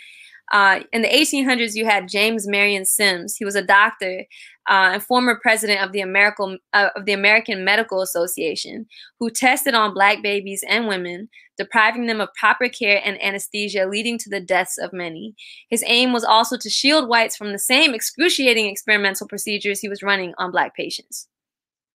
uh, in the 1800s, you had James Marion Sims. He was a doctor uh, and former president of the American uh, of the American Medical Association, who tested on black babies and women, depriving them of proper care and anesthesia, leading to the deaths of many. His aim was also to shield whites from the same excruciating experimental procedures he was running on black patients.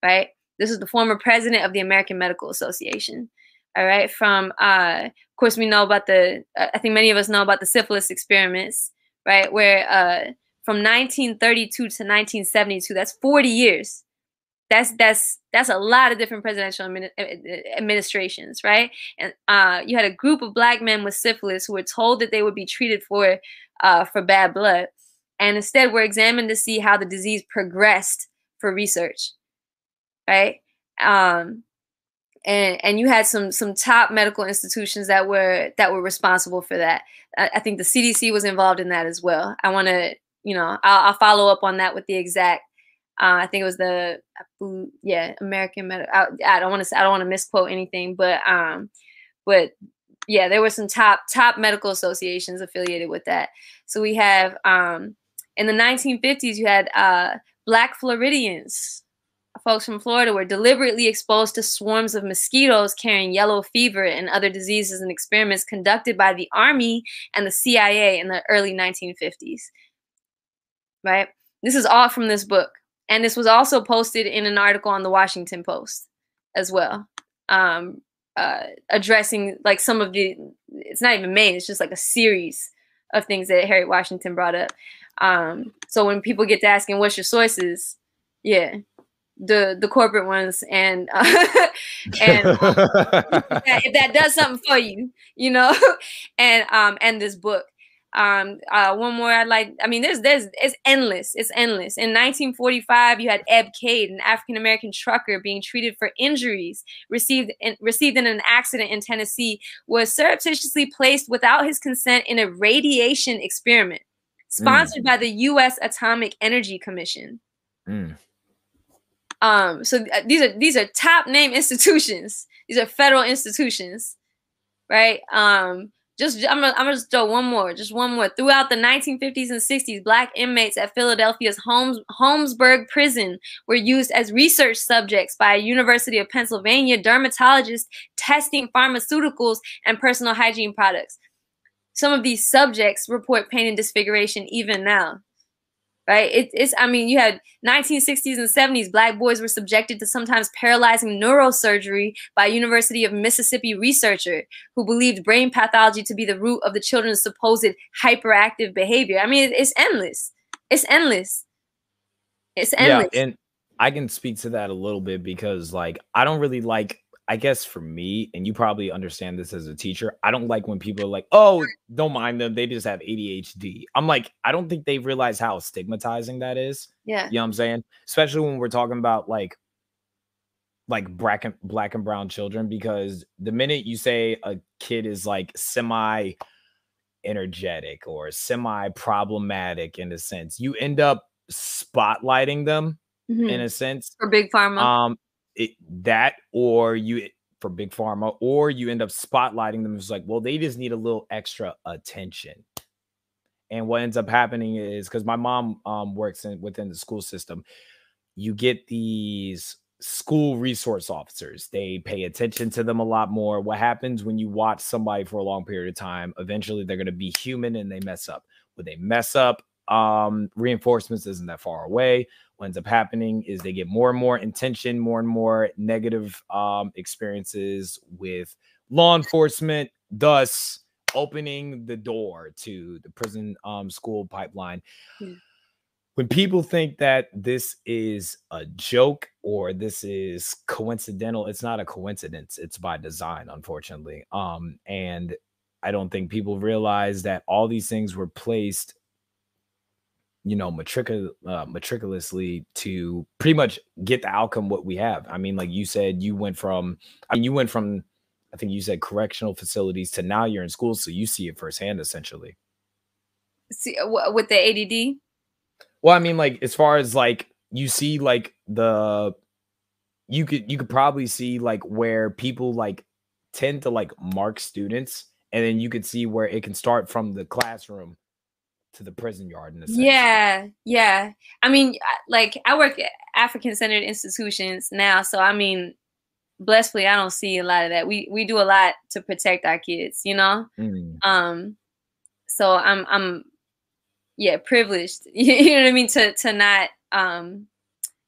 Right. This is the former president of the American Medical Association. All right. From uh, of course, we know about the, uh, I think many of us know about the syphilis experiments, right? Where uh, from 1932 to 1972, that's 40 years. That's that's that's a lot of different presidential administrations, right? And uh, you had a group of black men with syphilis who were told that they would be treated for uh, for bad blood, and instead were examined to see how the disease progressed for research, right? Um, and and you had some some top medical institutions that were that were responsible for that. I, I think the CDC was involved in that as well. I want to, you know, I'll, I'll, follow up on that with the exact. Uh, I think it was the yeah American Medical. I, I don't want to I don't want to misquote anything, but um, but yeah, there were some top top medical associations affiliated with that. So we have um, in the 1950s, you had uh, Black Floridians folks from Florida were deliberately exposed to swarms of mosquitoes carrying yellow fever and other diseases in experiments conducted by the Army and the CIA in the early 1950s. Right? This is all from this book. And this was also posted in an article on the Washington Post as well, um, uh, addressing like some of the, it's not even main, it's just like a series of things that Harriet Washington brought up. Um, so when people get to asking, what's your sources? Yeah, the the corporate ones and uh, and um, if, that, if, that, does something for you you know and um and this book um uh one more i'd like i mean there's there's it's endless it's endless in 1945 you had ebb cade an african american trucker being treated for injuries received in, received in an accident in tennessee was surreptitiously placed without his consent in a radiation experiment sponsored mm. by the u.s atomic energy commission mm. Um, so th- these are these are top name institutions. These are federal institutions, right? Um, just I'm gonna, I'm gonna just throw one more, just one more. Throughout the 1950s and 60s, black inmates at Philadelphia's Holmes, Holmesburg prison were used as research subjects by a University of Pennsylvania dermatologist testing pharmaceuticals and personal hygiene products. Some of these subjects report pain and disfiguration even now right? It, it's, I mean, you had 1960s and 70s, black boys were subjected to sometimes paralyzing neurosurgery by University of Mississippi researcher who believed brain pathology to be the root of the children's supposed hyperactive behavior. I mean, it's endless. It's endless. It's endless. Yeah, and I can speak to that a little bit because, like, I don't really like I guess for me, and you probably understand this as a teacher, I don't like when people are like, oh, don't mind them. They just have ADHD. I'm like, I don't think they realize how stigmatizing that is. Yeah. You know what I'm saying? Especially when we're talking about like like black and black and brown children, because the minute you say a kid is like semi energetic or semi problematic in a sense, you end up spotlighting them mm-hmm. in a sense. For big pharma. Um, it, that or you for big pharma or you end up spotlighting them it's like well they just need a little extra attention. And what ends up happening is because my mom um, works in within the school system you get these school resource officers. They pay attention to them a lot more. What happens when you watch somebody for a long period of time eventually they're going to be human and they mess up. When they mess up um reinforcements isn't that far away what ends up happening is they get more and more intention, more and more negative um, experiences with law enforcement, thus opening the door to the prison um, school pipeline. When people think that this is a joke or this is coincidental, it's not a coincidence. It's by design, unfortunately. Um, and I don't think people realize that all these things were placed, you know, matricul uh, matriculously to pretty much get the outcome what we have. I mean, like you said, you went from, I mean, you went from, I think you said correctional facilities to now you're in school, so you see it firsthand, essentially. See, with the ADD. Well, I mean, like as far as like you see, like the you could you could probably see like where people like tend to like mark students and then you could see where it can start from the classroom to the prison yard in the yeah yeah. I mean like i work at african centered institutions now so i mean blessedly i don't see a lot of that. We we do a lot to protect our kids you know? Mm. um so i'm i'm yeah privileged you know what i mean to to not um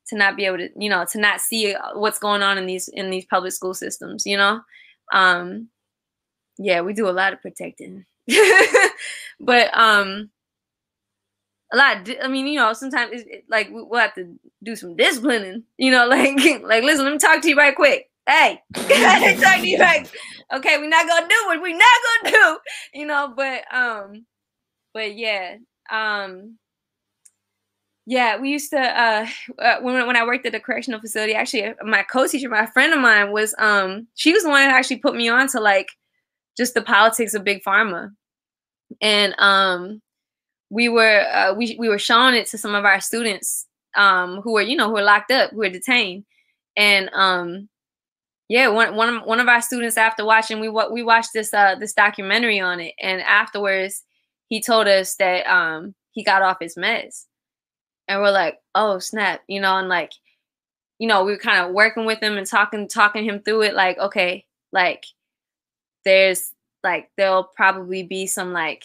to not be able to you know to not see what's going on in these in these public school systems you know? Um yeah we do a lot of protecting. But um lot. I mean you know sometimes it's, it, like we'll have to do some disciplining you know like like listen let me talk to you right quick. Hey talk to you right okay we're not gonna do what we're not gonna do you know but um but yeah um yeah, we used to uh, uh, when when I worked at the correctional facility. Actually, uh, my co-teacher, my friend of mine, was um she was the one that actually put me on to like just the politics of big pharma, and um we were uh, we we were showing it to some of our students um who were you know who were locked up, who were detained, and um yeah one one of, one of our students after watching we what we watched this uh this documentary on it, and afterwards he told us that um he got off his meds and we're like, oh snap, you know, and like, you know, we were kind of working with him and talking, talking him through it. Like, okay, like there's like there'll probably be some like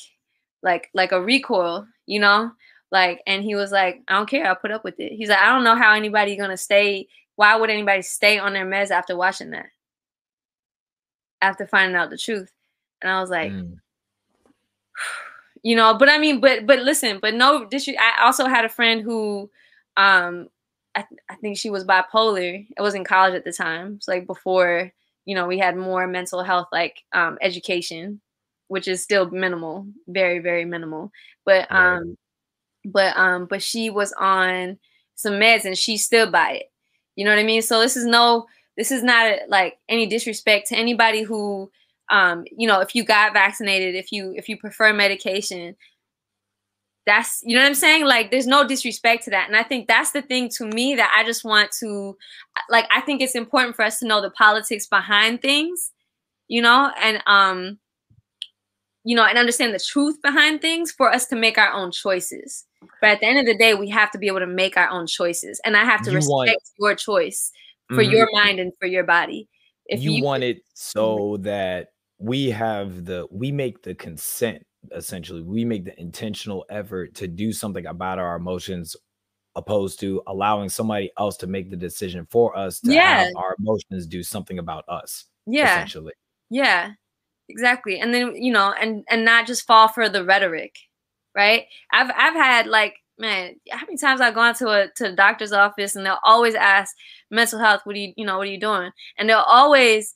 like like a recoil, you know? Like, and he was like, I don't care, I'll put up with it. He's like, I don't know how anybody gonna stay. Why would anybody stay on their meds after watching that? After finding out the truth. And I was like, mm you know but i mean but but listen but no this i also had a friend who um I, th- I think she was bipolar i was in college at the time it's like before you know we had more mental health like um education which is still minimal very very minimal. But um but um but she was on some meds and she stood by it. You know what i mean? So this is no this is not a, like any disrespect to anybody who um, you know, if you got vaccinated, if you if you prefer medication, that's you know what I'm saying? Like there's no disrespect to that. And I think that's the thing to me that I just want to like I think it's important for us to know the politics behind things, you know, and um you know, and understand the truth behind things for us to make our own choices. But at the end of the day, we have to be able to make our own choices. And I have to you respect want, your choice for mm-hmm. your mind and for your body. If you, you want it so that we have the we make the consent essentially we make the intentional effort to do something about our emotions opposed to allowing somebody else to make the decision for us to yeah. have our emotions do something about us yeah essentially yeah exactly and then you know and and not just fall for the rhetoric right i've i've had like man how many times i've gone to a to the doctor's office and they'll always ask mental health what are you you know what are you doing and they'll always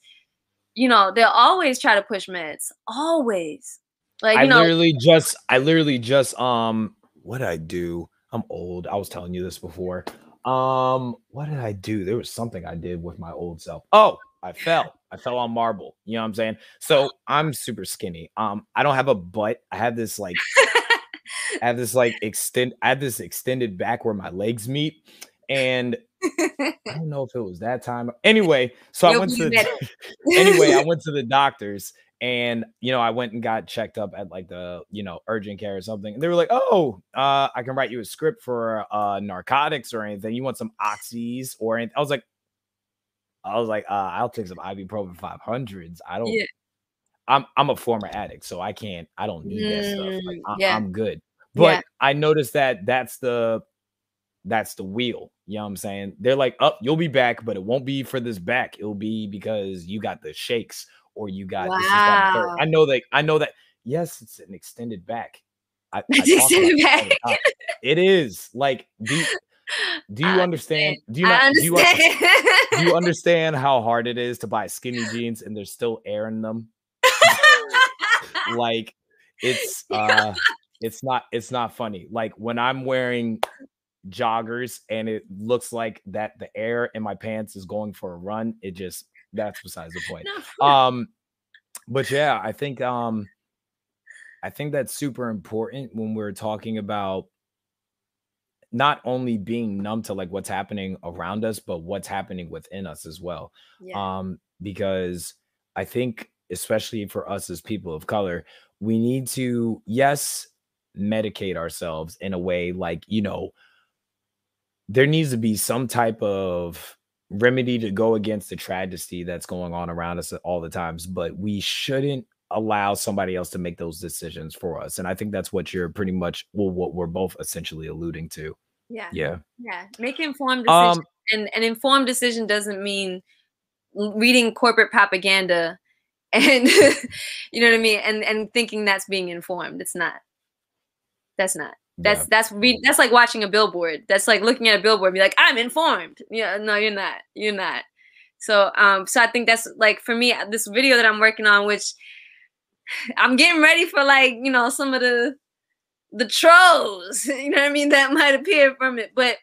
you know, they'll always try to push meds. Always. Like, I know, literally just I literally just um what did I do? I'm old. I was telling you this before. Um, what did I do? There was something I did with my old self. Oh, I fell. I fell on marble. You know what I'm saying? So I'm super skinny. Um, I don't have a butt. I have this like I have this like extend I have this extended back where my legs meet. And I don't know if it was that time. Anyway, so You'll I went to the, anyway, I went to the doctors and you know, I went and got checked up at like the you know urgent care or something. And they were like, "Oh, uh, I can write you a script for uh narcotics or anything. You want some oxys or anything?" I was like, I was like, uh, "I'll take some ibuprofen 500s. I don't. Yeah. I'm I'm a former addict, so I can't. I don't need mm, that stuff. Like, I, yeah. I'm good." But yeah. I noticed that that's the that's the wheel. You know what I'm saying? They're like, up, oh, you'll be back, but it won't be for this back. It'll be because you got the shakes or you got wow. this, that, I know that I know that yes, it's an extended back. I, I extended back. It is like you, do you understand? Do you not, understand. Do, you, do you understand how hard it is to buy skinny jeans and there's still air in them? like it's uh it's not it's not funny. Like when I'm wearing joggers and it looks like that the air in my pants is going for a run, it just that's besides the point. No. Um but yeah, I think um I think that's super important when we're talking about not only being numb to like what's happening around us, but what's happening within us as well. Yeah. Um, because I think, especially for us as people of color, we need to, yes, medicate ourselves in a way like, you know, there needs to be some type of remedy to go against the tragedy that's going on around us all the times, but we shouldn't allow somebody else to make those decisions for us. And I think that's what you're pretty much well, what we're both essentially alluding to. Yeah. Yeah. Yeah. Make informed decision. Um, and an informed decision doesn't mean reading corporate propaganda and you know what I mean? And and thinking that's being informed. It's not. That's not. That's yeah. that's read that's like watching a billboard. That's like looking at a billboard be like, I'm informed. Yeah, no, you're not. You're not. So um so I think that's like for me, this video that I'm working on, which I'm getting ready for like, you know, some of the the trolls, you know what I mean, that might appear from it. But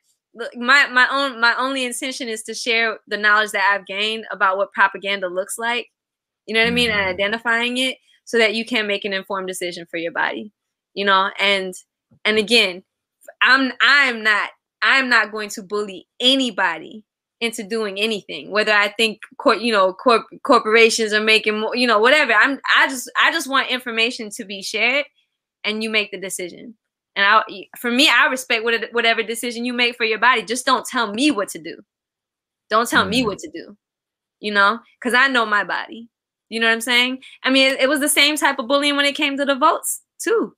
my my own my only intention is to share the knowledge that I've gained about what propaganda looks like. You know what I mean? And mm-hmm. identifying it so that you can make an informed decision for your body. You know, and and again, I'm I'm not I'm not going to bully anybody into doing anything whether i think cor- you know corp- corporations are making more you know whatever i'm i just i just want information to be shared and you make the decision. And i for me i respect whatever decision you make for your body. Just don't tell me what to do. Don't tell mm-hmm. me what to do you know? Because i know my body. You know what i'm saying? I mean it, it was the same type of bullying when it came to the votes too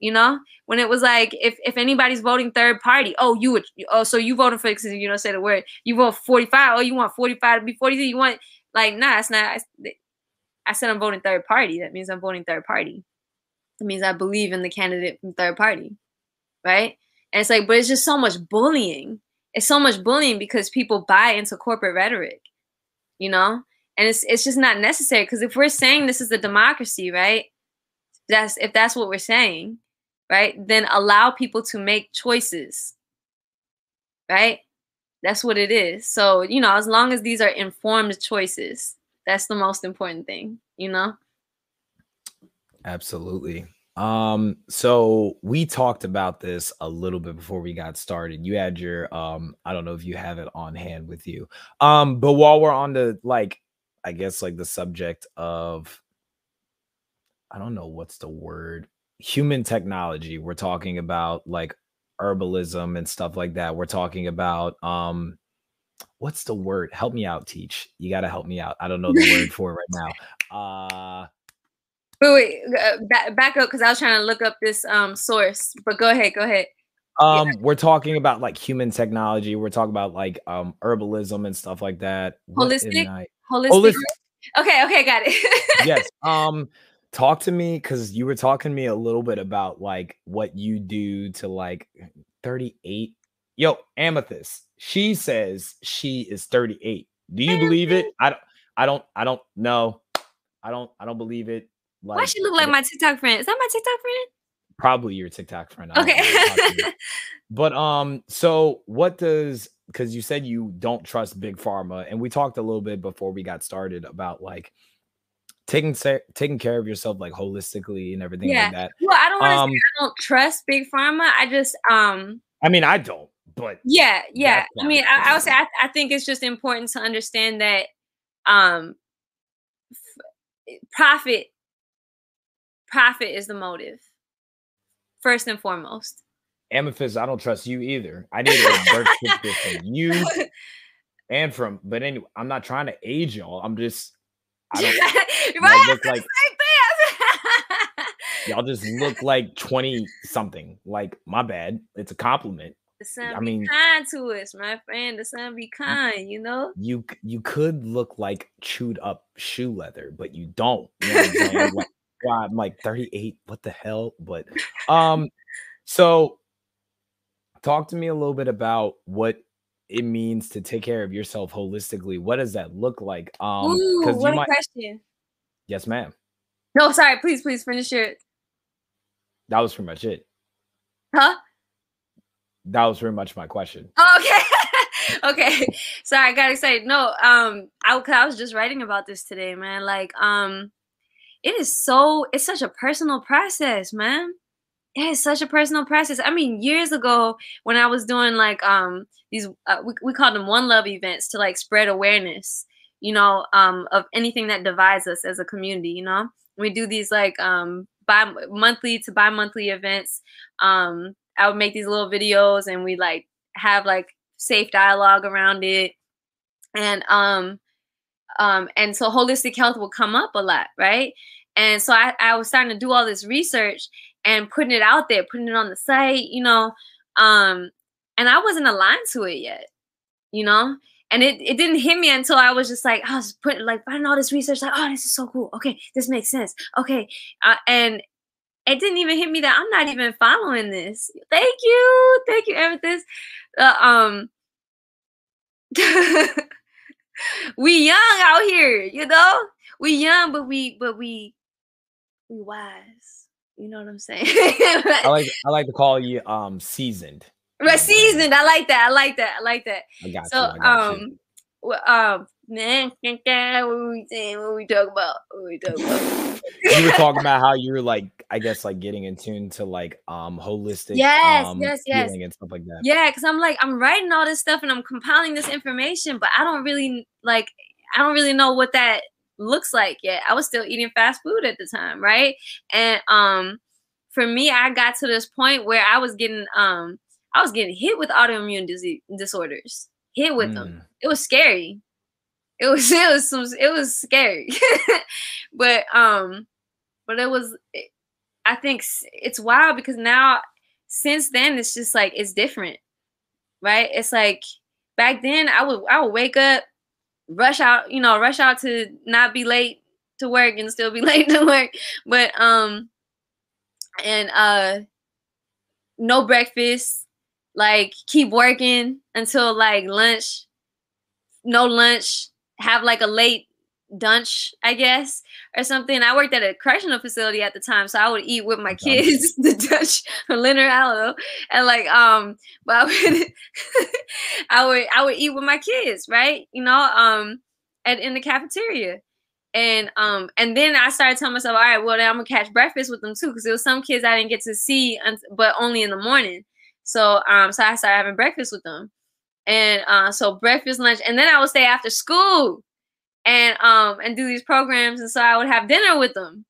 you know? When it was like if if anybody's voting third party oh you would oh so you voted for because you don't say the word you vote 45 oh you want 45 to be 42 you want like nah it's not I, I said i'm voting third party that means i'm voting third party it means i believe in the candidate from third party right and it's like but it's just so much bullying it's so much bullying because people buy into corporate rhetoric you know and it's it's just not necessary because if we're saying this is a democracy right that's if that's what we're saying right? Then allow people to make choices, right? That's what it is. So, you know, as long as these are informed choices, that's the most important thing, you know? Absolutely. Um, so we talked about this a little bit before we got started. You had your um, I don't know if you have it on hand with you. Um, but while we're on the like, I guess like the subject of I don't know what's the word human technology. We're talking about like herbalism and stuff like that. We're talking about um what's the word? Help me out, teach. You got to help me out. I don't know the word for it right now. Uh wait, wait, uh, back, back up because I was trying to look up this um source. But go ahead, go ahead. Um, yeah. we're talking about like human technology. We're talking about like um herbalism and stuff like that. Holistic, holistic. holistic. Okay, okay, got it. yes. Um, talk to me because you were talking to me a little bit about like what you do to like 38 yo amethyst she says she is 38 do you believe it i don't i don't i don't know i don't i don't believe it like, why she look like my tiktok friend is that my tiktok friend probably your tiktok friend okay but um so what does because you said you don't trust big pharma and we talked a little bit before we got started about like taking taking care of yourself like holistically and everything yeah. like that. Well, I don't want to um, say I don't trust big pharma. I just um I mean I don't, but yeah, yeah. I mean I, I would say I, I think it's just important to understand that um f- profit profit is the motive first and foremost. Amethyst, I don't trust you either. I need a birth certificate from you and from but anyway, I'm not trying to age y'all. I'm just I don't right? look like y'all just look like 20 something. Like, my bad. It's a compliment. The sun I mean, kind to us, my friend. The sun be kind, you know. You you could look like chewed up shoe leather, but you don't. You know like, God, I'm like 38. What the hell? But um, so talk to me a little bit about what it means to take care of yourself holistically. What does that look like? Um, Ooh, what you a might, question. Yes, ma'am. No, sorry. Please, please finish your. That was pretty much it. Huh? That was pretty much my question. okay. okay. Sorry, I got excited. No, um, I, I was just writing about this today, man. Like, um, it is so it's such a personal process, man. It is such a personal process. I mean, years ago when I was doing like um these uh, we we called them one love events to like spread awareness, you know, um of anything that divides us as a community, you know. We do these like um bi monthly to bi-monthly events. Um I would make these little videos and we like have like safe dialogue around it. And um um, and so holistic health will come up a lot, right? And so I, I was starting to do all this research and putting it out there, putting it on the site, you know. Um, and I wasn't aligned to it yet, you know. And it, it didn't hit me until I was just like, I was putting like finding all this research, like, oh, this is so cool. Okay, this makes sense. Okay. Uh, and it didn't even hit me that I'm not even following this. Thank you. Thank you, Amethyst. Uh, um we young out here, you know. We young, but we but we we wise. You know what I'm saying? I like I like to call you um seasoned. Right, seasoned. I like that. I like that. I like that. I got so, you. I um, well, um, man, what we saying? What we talk about? What we talk about? you were talking about how you were like, I guess, like getting in tune to like um holistic, yes, um, yes, yes, and stuff like that. Yeah, because I'm like, I'm writing all this stuff and I'm compiling this information, but I don't really like, I don't really know what that looks like yet. I was still eating fast food at the time, right? And um, for me, I got to this point where I was getting um, I was getting hit with autoimmune disease disorders, hit with mm. them. It was scary it was it was some it was scary. But um but it was i think it's wild because now since then it's just like it's different right? It's like back then i would i would wake up rush out you know rush out to not be late to work and still be late to work. But um and uh no breakfast like keep working until like lunch no lunch have like a late lunch, I guess, or something. I worked at a correctional facility at the time, so I would eat with my kids the Dutch or Leonard Allo, and like um, but I would, I would I would eat with my kids, right? You know, um, at in the cafeteria. And um and then I started telling myself, all right, well then I'm gonna catch breakfast with them too, because there was some kids I didn't get to see, but only in the morning. So um so I started having breakfast with them and uh, so breakfast, lunch, and then I would stay after school and um and do these programs, and so I would have dinner with them.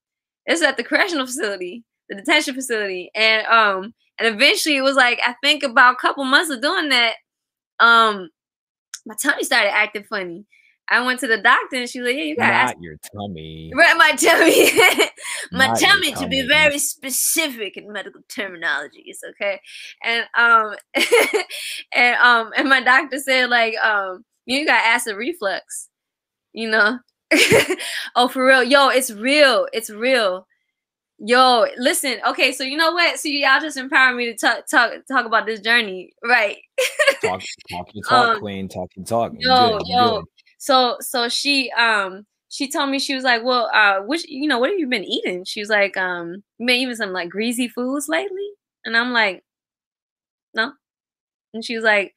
Is at the correctional facility, the detention facility, and um and eventually it was like I think about a couple months of doing that, um my tummy started acting funny. I went to the doctor and she was like, "Yeah, you got not your tummy, right? My tummy, my tummy, tummy, to be very specific in medical terminologies, okay?" And um, and um, and my doctor said like, um, you got acid reflux, you know? oh, for real, yo, it's real, it's real. Yo, listen. Okay, so you know what? So y'all just empower me to talk talk talk about this journey, right? talk, talk your talk, um, queen. Talk your talk. Yo, yo. So so she um she told me she was like, well, uh, which you know, what have you been eating? She was like, um, you been eating some like greasy foods lately, and I'm like, no. And she was like,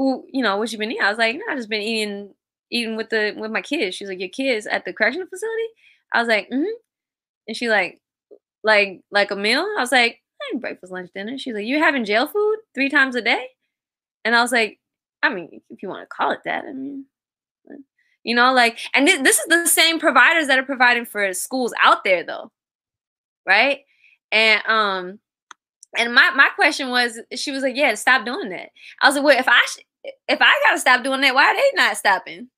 "Ooh, you know, what you been eating?" I was like, no, I just been eating eating with the with my kids. She's like, your kids at the correctional facility? I was like, mm-hmm. And she like, like like a meal? I was like, I ain't breakfast, lunch, dinner. She's like, you're having jail food three times a day? And I was like, I mean, if you want to call it that, I mean, you know, like, and th- this is the same providers that are providing for schools out there, though, right? And um, and my my question was, she was like, yeah, stop doing that. I was like, well, if I sh- if I gotta stop doing that, why are they not stopping?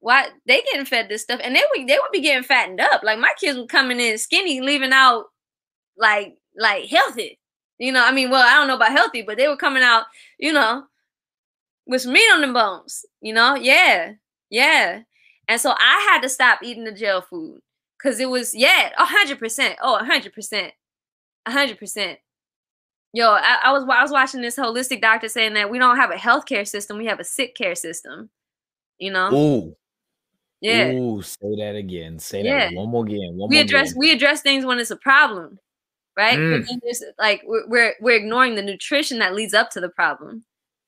Why they getting fed this stuff, and they would they would be getting fattened up. Like my kids were coming in skinny, leaving out like like healthy. You know, I mean, well, I don't know about healthy, but they were coming out, you know, with meat on the bones. You know, yeah. Yeah. And so I had to stop eating the jail food because it was, yeah, 100%. Oh, 100%. 100%. Yo, I, I, was I was watching this holistic doctor saying that we don't have a healthcare system, we have a sick care system. You know? Ooh. Yeah. Ooh, say that again. Say Yeah. that one more again. One we address again. we address things when it's a problem, right? Mm. like we're, we're we're ignoring the nutrition that leads up to the problem,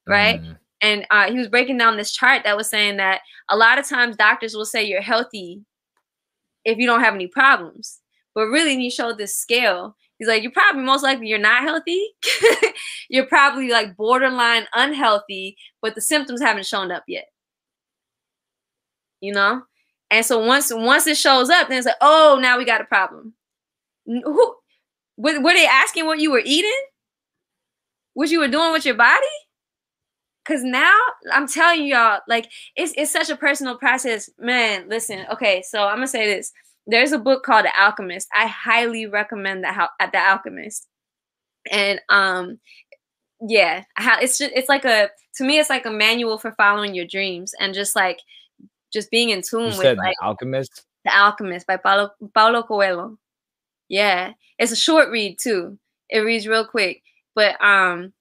right? Mm. And uh, he was breaking down this chart that was saying that a lot of times doctors will say you're healthy if you don't have any problems, but really, he showed this scale. He's like, you're probably most likely you're not healthy. you're probably like borderline unhealthy, but the symptoms haven't shown up yet. You know, and so once once it shows up, then it's like, oh, now we got a problem. Who were, were they asking what you were eating? What you were doing with your body? Cause now I'm telling y'all, like it's it's such a personal process. Man, listen, okay, so I'm gonna say this. There's a book called The Alchemist. I highly recommend that at The Alchemist. And um yeah, how it's just it's like a to me it's like a manual for following your dreams and just like just being in tune You with said like the alchemist. the Alchemist by Paulo, Paulo Coelho. Yeah, it's a short read too. It reads real quick, but um,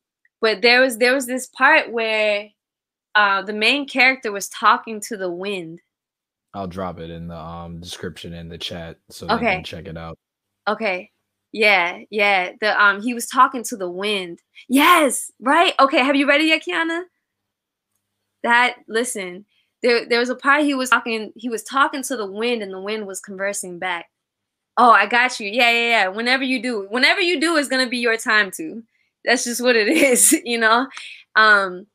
but there was there was this part where uh the main character was talking to the wind. I'll drop it in the um description in the chat so they Okay. can check it out. Okay, yeah, yeah. The um he was talking to the wind. Yes, right. Okay, have you read it yet, Kiana? That listen, there there was a part he was talking. He was talking to the wind, and the wind was conversing back. Oh, I got you. Yeah, yeah, yeah. Whenever you do, whenever you do is gonna be your time to. That's just what it is, you know. Um,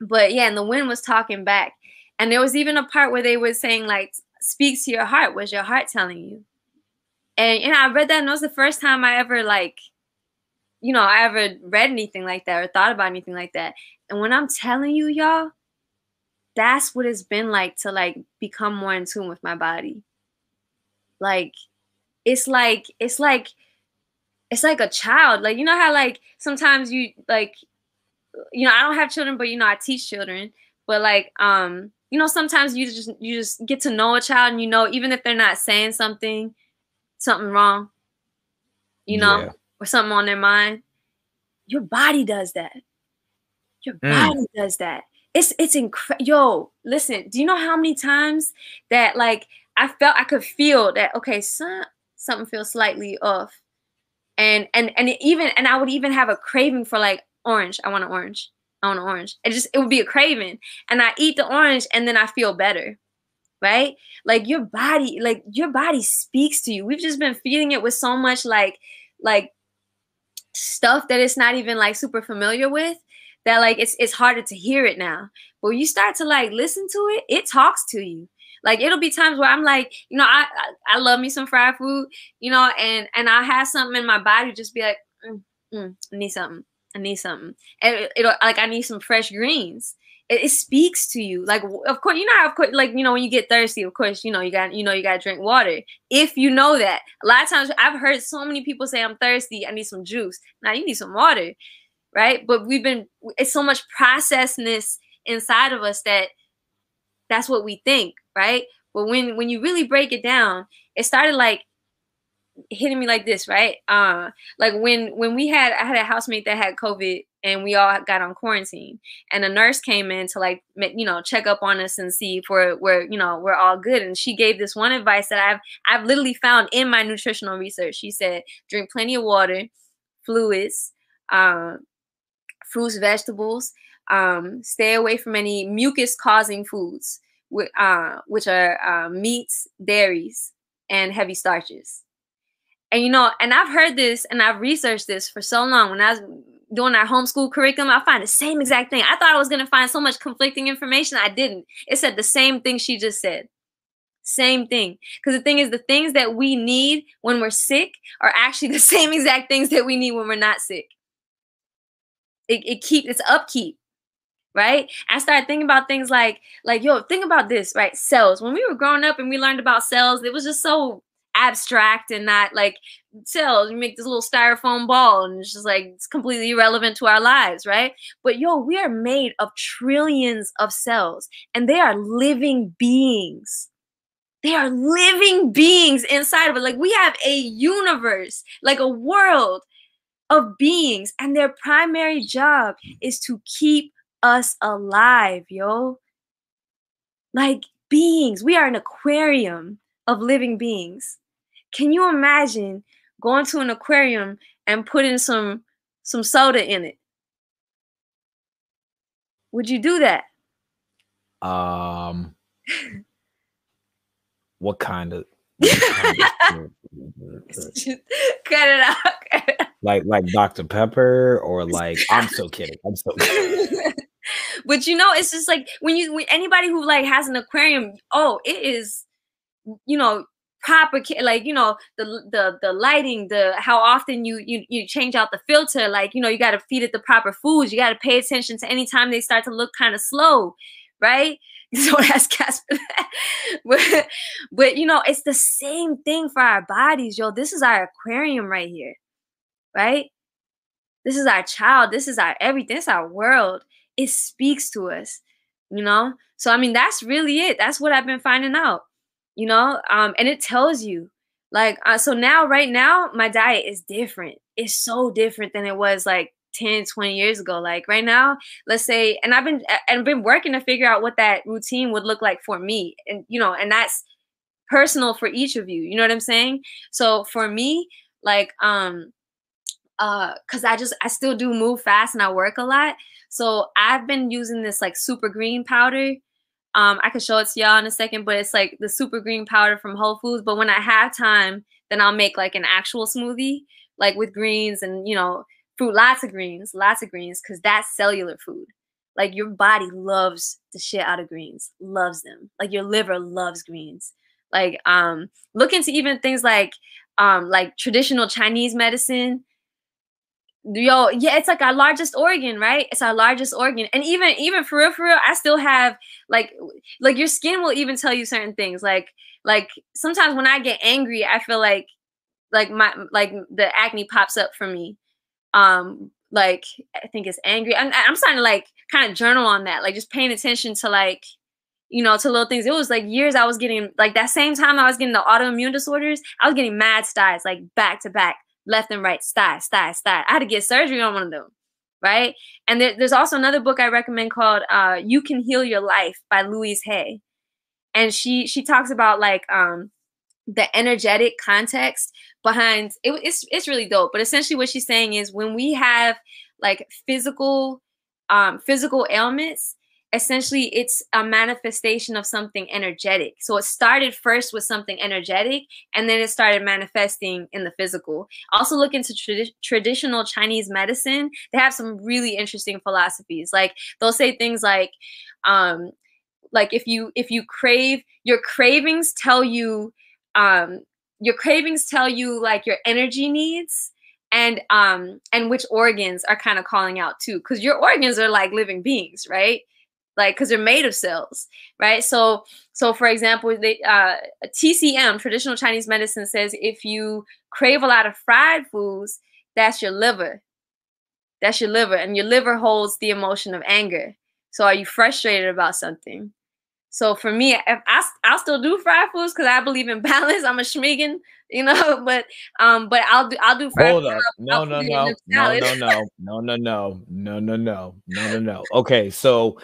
but yeah, and the wind was talking back, and there was even a part where they were saying like, "Speak to your heart." Was your heart telling you? And know, I read that, and it was the first time I ever like, you know, I ever read anything like that or thought about anything like that. And when I'm telling you, y'all, that's what it's been like to like become more in tune with my body. Like, it's like it's like it's like a child. Like you know how like sometimes you like, you know, I don't have children, but you know, I teach children. But like, um, you know, sometimes you just you just get to know a child, and you know, even if they're not saying something, something wrong, you know, Yeah. or something on their mind, your body does that. Your Mm. body does that. It's it's incredible. Yo, listen. Do you know how many times that like I felt I could feel that? Okay, some, something feels slightly off, and and and even and I would even have a craving for like orange. I want an orange. I want an orange. It just it would be a craving, and I eat the orange, and then I feel better right? Like your body, like your body speaks to you. We've just been feeding it with so much like like stuff that it's not even like super familiar with that like it's it's harder to hear it now. But when you start to like listen to it, it talks to you. Like it'll be times where I'm like, you know, I I, I love me some fried food, you know, and and I have something in my body just be like, mm, mm, I need something. I need something. And it, it'll like I need some fresh greens it, it speaks to you. Like, of course, you know, of course, like you know, when you get thirsty, of course, you know, you got, you know, you got to drink water. If you know that, a lot of times I've heard so many people say, "I'm thirsty, I need some juice." Now you need some water, right? But we've been, it's so much processedness inside of us that that's what we think, right? But when when you really break it down, it started like hitting me like this, right? Uh, like when when we had I had a housemate that had COVID and we all got on quarantine and a nurse came in to like you know check up on us and see if we're, we're you know we're all good and she gave this one advice that I've I've literally found in my nutritional research. She said drink plenty of water, fluids, um, fruits, vegetables, um, stay away from any mucus causing foods, uh, which are uh, meats, dairies, and heavy starches. And you know, and I've heard this and I've researched this for so long. When I was doing our homeschool curriculum, I find the same exact thing. I thought I was gonna find so much conflicting information. I didn't. It said the same thing she just said. Same thing. Because the thing is, the things that we need when we're sick are actually the same exact things that we need when we're not sick. It, it keep it's upkeep right? I started thinking about things like like yo think about this right? Cells. When we were growing up and we learned about cells it was just so abstract and not like cells. You make this little styrofoam ball and it's just like it's completely irrelevant to our lives right? But yo we are made of trillions of cells and they are living beings. They are living beings inside of it like we have a universe like a world of beings and their primary job is to keep us alive, yo. Like beings. We are an aquarium of living beings. Can you imagine going to an aquarium and putting some some soda in it? Would you do that? Um, what kind of? Cut it out. like like Dr. Pepper or like I'm so kidding. I'm so kidding. But you know, it's just like when you when anybody who like has an aquarium, oh, it is, you know, proper like you know the the the lighting the how often you you you change out the filter like you know you got to feed it the proper foods you got to pay attention to anytime they start to look kind of slow right? So that's Casper. But, but you know it's the same thing for our bodies yo. This is our aquarium right here right? This is our child. This is our everything. It's our world it speaks to us you know? So i mean that's really it. That's what i've been finding out you know? Um and it tells you like uh, so now right now my diet is different. It's so different than it was like 10 20 years ago. Like right now let's say and i've been and been working to figure out what that routine would look like for me and you know and that's personal for each of you you know what i'm saying? So for me like um uh because i just i still do move fast and i work a lot so i've been using this like super green powder um, I can show it to y'all in a second, but it's like the super green powder from Whole Foods. But when I have time, then I'll make like an actual smoothie, like with greens and you know, fruit, lots of greens, lots of greens, because that's cellular food. Like your body loves the shit out of greens, loves them. Like your liver loves greens. Like um, look into even things like um, like traditional Chinese medicine yo yeah it's like our largest organ right? It's our largest organ. And even even for real for real i still have like like your skin will even tell you certain things. Like like sometimes when i get angry i feel like like my like the acne pops up for me. Um like i think it's angry. I'm, I'm starting to like kind of journal on that like just paying attention to like you know to little things. It was like years i was getting like that same time i was getting the autoimmune disorders i was getting mad styes like back to back left and right, sty, sty, sty. I had to get surgery on one of them, right? And there, there's also another book I recommend called uh, "You Can Heal Your Life" by Louise Hay, and she she talks about like um the energetic context behind it, it's it's really dope. But essentially, what she's saying is when we have like physical um physical ailments essentially it's a manifestation of something energetic. So it started first with something energetic and then it started manifesting in the physical. Also look into tradi- traditional Chinese medicine. They have some really interesting philosophies. Like they'll say things like um like if you if you crave your cravings tell you um your cravings tell you like your energy needs and um and which organs are kind of calling out too because your organs are like living beings right like because they're made of cells right? So so for example they uh tcm traditional chinese medicine says if you crave a lot of fried foods that's your liver. That's your liver and your liver holds the emotion of anger. So are you frustrated about something? So for me if i i'll still do fried foods because i believe in balance. I'm a schmegan you know but um but i'll do i'll do fried hold up. no no no. No no no. No no no. No no no. No no no. Okay so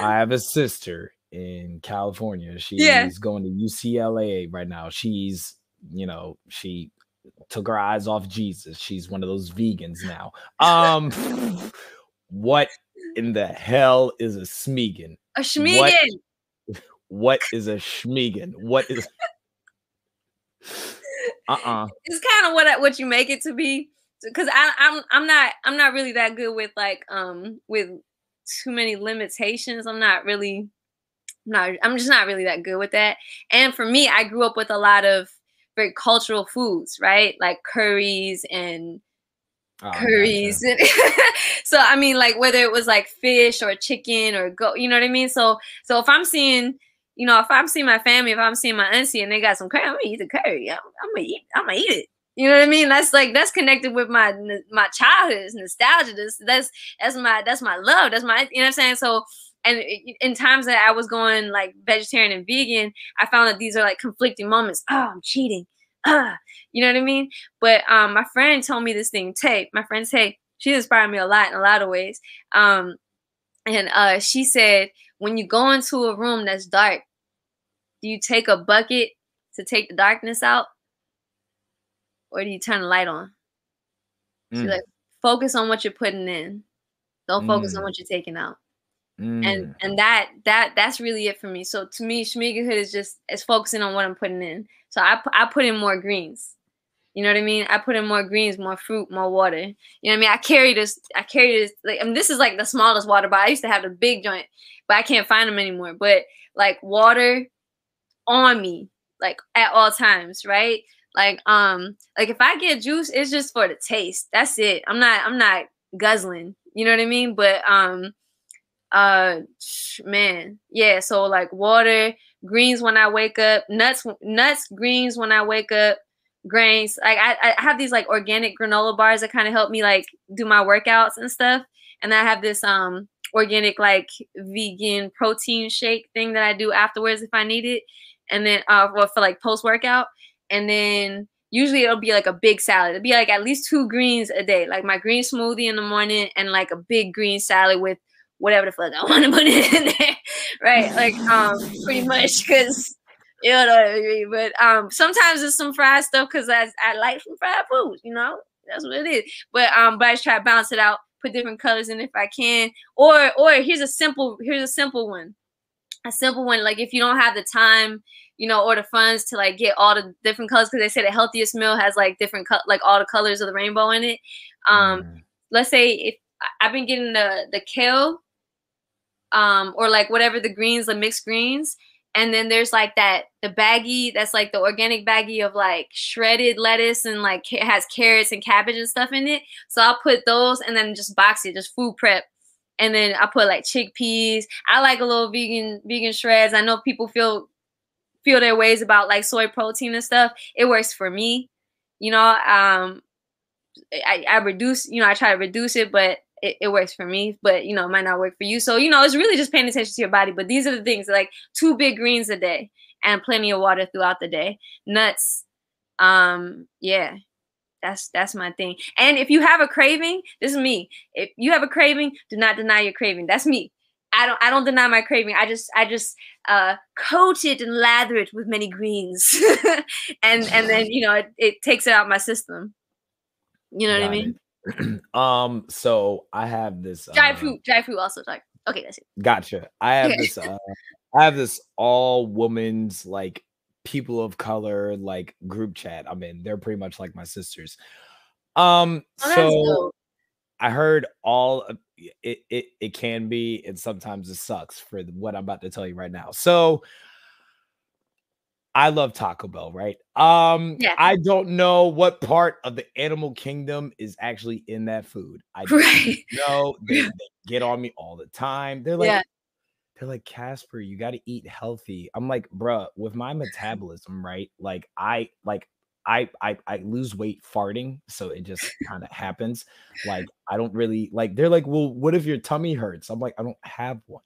I have a sister in California. She's yeah. going to UCLA right now. She's, you know, she took her eyes off Jesus. She's one of those vegans now. Um what in the hell is a Schmegan? A Schmegan. What, what is a Schmegan? What is uh-uh. It's kind of what what you make it to be because I, I'm I'm not I'm not really that good with like um with too many limitations. I'm not really I'm not I'm just not really that good with that. And for me, I grew up with a lot of very cultural foods, right? Like curries and oh, curries. so I mean like whether it was like fish or chicken or go, you know what I mean? So so if I'm seeing you know, if I'm seeing my family, if I'm seeing my auntie and they got some curry, I'm gonna eat the curry. I'm, I'm gonna eat. I'm gonna eat it. You know what I mean? That's like that's connected with my my childhood, nostalgia. That's that's that's my that's my love. That's my you know what I'm saying. So and in times that I was going like vegetarian and vegan, I found that these are like conflicting moments. Oh, I'm cheating. Ah, you know what I mean? But um, my friend told me this thing. Tay, my friend Tay, she inspired me a lot in a lot of ways. Um, and uh, she said when you go into a room that's dark, do you take a bucket to take the darkness out, or do you turn the light on? So Mm, like focus on what you're putting in. Don't focus on Mm. what you're taking out. mm, And and that that that's really it for me. So to me, Shmiga Hood is just is focusing on what I'm putting in. So I I put in more greens. You know what I mean? I put in more greens, more fruit, more water. You know what I mean? I carry this. I carry this. Like, I mean, this is like the smallest water bottle. I used to have the big joint, but I can't find them anymore. But like water on me, like at all times, right? Like um, like if I get juice, it's just for the taste. That's it. I'm not. I'm not guzzling. You know what I mean? But um, uh, man, yeah. So like water, greens when I wake up, nuts, nuts, greens when I wake up, grains. Like I, I have these like organic granola bars that kind of help me like do my workouts and stuff. And I have this um organic like vegan protein shake thing that I do afterwards if I need it. And then uh well, for like post workout. And then usually it'll be like a big salad. It'll be like at least two greens a day. Like my green smoothie in the morning and like a big green salad with whatever the fuck I want to put in there. right. Like um pretty much because you know what I mean. But um sometimes it's some fried stuff because I I like some fried food, you know. That's what it is. But um, but I just try to balance it out, put different colors in if I can. Or or here's a simple here's a simple one. A simple one, like if you don't have the time, you know, or the funds to like get all the different colors, because they say the healthiest meal has like different cut like all the colors of the rainbow in it. Um, mm, let's say if I've been getting the the kale, um, or like whatever the greens, the mixed greens, and then there's like that the baggy that's like the organic baggy of like shredded lettuce and like ca- has carrots and cabbage and stuff in it. So I'll put those and then just box it, just food prep. And then I put like chickpeas. I like a little vegan vegan shreds. I know people feel feel their ways about like soy protein and stuff. It works for me. You know, um I, I reduce, you know, I try to reduce it, but it, it works for me, but you know, it might not work for you. So, you know, it's really just paying attention to your body. But these are the things like two big greens a day and plenty of water throughout the day. Nuts. Um, yeah. That's that's my thing. And if you have a craving, this is me. If you have a craving, do not deny your craving. That's me. I don't I don't deny my craving. I just I just uh coat it and lather it with many greens. and and then you know it, it takes it out my system. You know what I mean? um, so I have this Dry uh, fruit, dry fruit also sorry. Okay, that's it. Gotcha. I have Okay. this. Uh, I have this all woman's like people of color like group chat. I mean, they're pretty much like my sisters. Um, Oh, so. I heard all of- it, it. It can be, and sometimes it sucks for what I'm about to tell you right now. So. I love Taco Bell, right? Um, Yeah. I don't know what part of the animal kingdom is actually in that food. I Right. know. They, they get on me all the time. They're like, Yeah. They're like, Casper, you got to eat healthy. I'm like, bruh, with my metabolism, right? Like, I like, I I I lose weight farting, so it just kind of happens. Like, I don't really like. They're like, well, what if your tummy hurts? I'm like, I don't have one.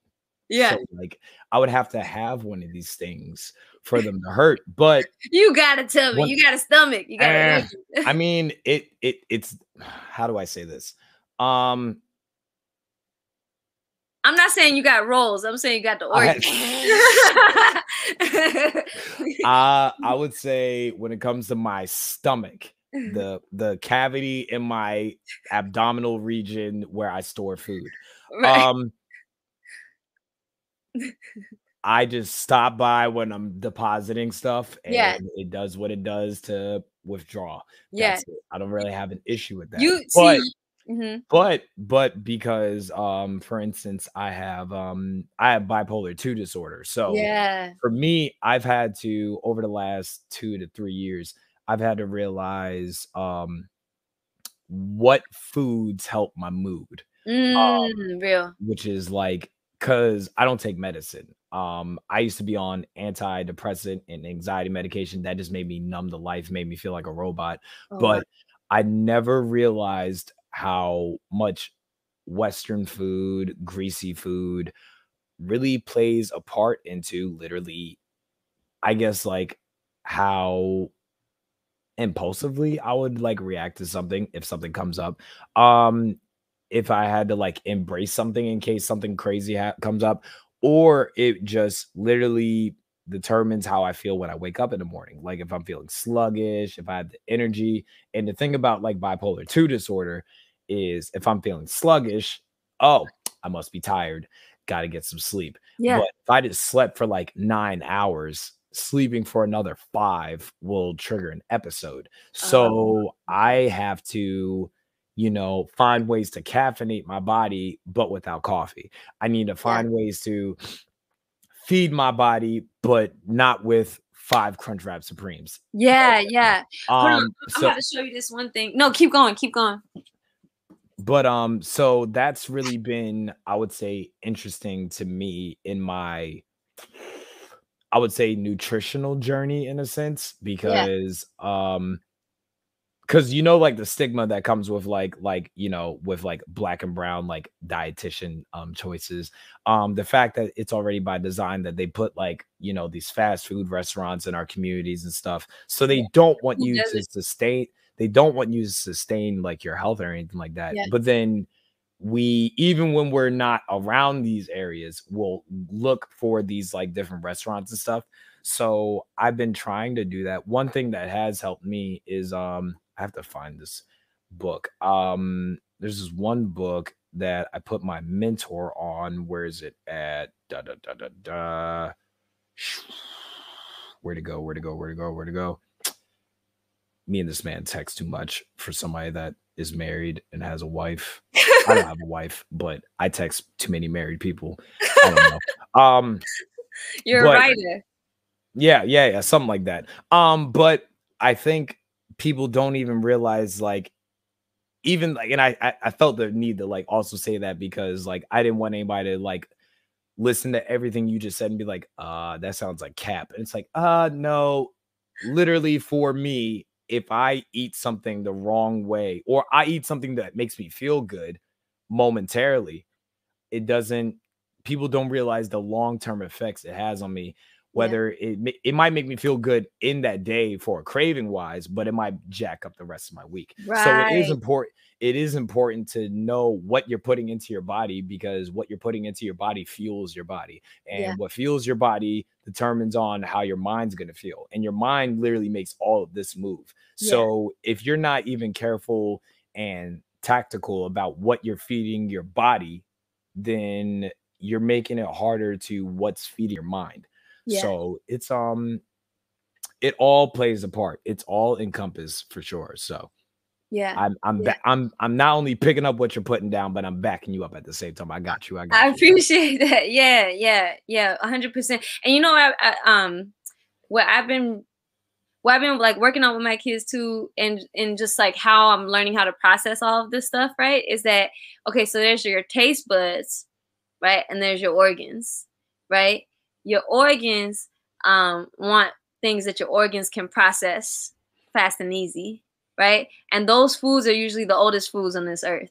Yeah. So, like, I would have to have one of these things for them to hurt. But You gotta tell me. One- You got a stomach. You Eh, gotta I mean, it it it's how do I say this? Um, I'm not saying you got rolls. I'm saying you got the I organ. uh, I would say when it comes to my stomach, the the cavity in my abdominal region where I store food. right. Um I just stop by when I'm depositing stuff and Yeah. it does what it does to withdraw. yeah. I don't really have an issue with that. You but see. Mhm. but but because um for instance I have um I have bipolar 2 disorder. So Yeah. for me, I've had to over the last two to three years, I've had to realize um what foods help my mood, Mm, real. which is like because I don't take medicine. Um, I used to be on antidepressant and anxiety medication that just made me numb to life, made me feel like a robot. Oh. But I never realized how much Western food, greasy food, really plays a part into literally, I guess, like how impulsively I would like react to something if something comes up. Um, if I had to like embrace something in case something crazy ha- comes up, or it just literally determines how I feel when I wake up in the morning. Like if I'm feeling sluggish, if I have the energy. And the thing about like bipolar 2 disorder is if I'm feeling sluggish, oh, I must be tired. Got to get some sleep. Yeah. But if I just slept for like nine hours, sleeping for another five will trigger an episode. So Oh. I have to, you know, find ways to caffeinate my body, but without coffee. I need to find ways to feed my body, but not with five Crunchwrap Supremes. Yeah, yeah. Um, I'm so about to show you this one thing. No, keep going, keep going. But um so that's really been i would say interesting to me in my i would say nutritional journey in a sense because um because you know like the stigma that comes with like like you know with like black and brown like dietitian um choices um the fact that it's already by design that they put like you know these fast food restaurants in our communities and stuff so they don't want you to sustain they don't want you to sustain like your health or anything like that Yeah. but then we even when we're not around these areas we'll look for these like different restaurants and stuff so i've been trying to do that. One thing that has helped me is um i have to find this book um there's this one book that i put my mentor on where is it at? Da da da da da. Where to go? Where to go? Where to go? Where to go me and this man text too much for somebody that is married and has a wife I don't have a wife, but I text too many married people. I don't know. Um, You're But- a writer. yeah, yeah, yeah, something like that. Um, but I think people don't even realize like even like and I, I I felt the need to like also say that because like I didn't want anybody to like listen to everything you just said and be like, uh, that sounds like cap. And it's like, uh no, literally for me, if I eat something the wrong way or I eat something that makes me feel good momentarily, it doesn't people don't realize the long-term effects it has on me whether it it might make me feel good in that day for a craving wise but it might jack up the rest of my week. So it is important it is important to know what you're putting into your body because what you're putting into your body fuels your body and Yeah. what fuels your body determines on how your mind's going to feel and your mind literally makes all of this move. Yeah. so if you're not even careful and tactical about what you're feeding your body then you're making it harder to what's feeding your mind Yeah. so it's um it all plays a part it's all encompassed for sure so Yeah. i'm i'm Yeah. ba- i'm i'm not only picking up what you're putting down but i'm backing you up at the same time i got you i got I you appreciate that. Yeah, yeah, yeah, a hundred percent. And you know, I, I um, what I've been, what I've been like working on with my kids too, and and just like how I'm learning how to process all of this stuff, right? Is that okay? So there's your taste buds, right, and there's your organs, right? Your organs um want things that your organs can process fast and easy, right? And those foods are usually the oldest foods on this earth,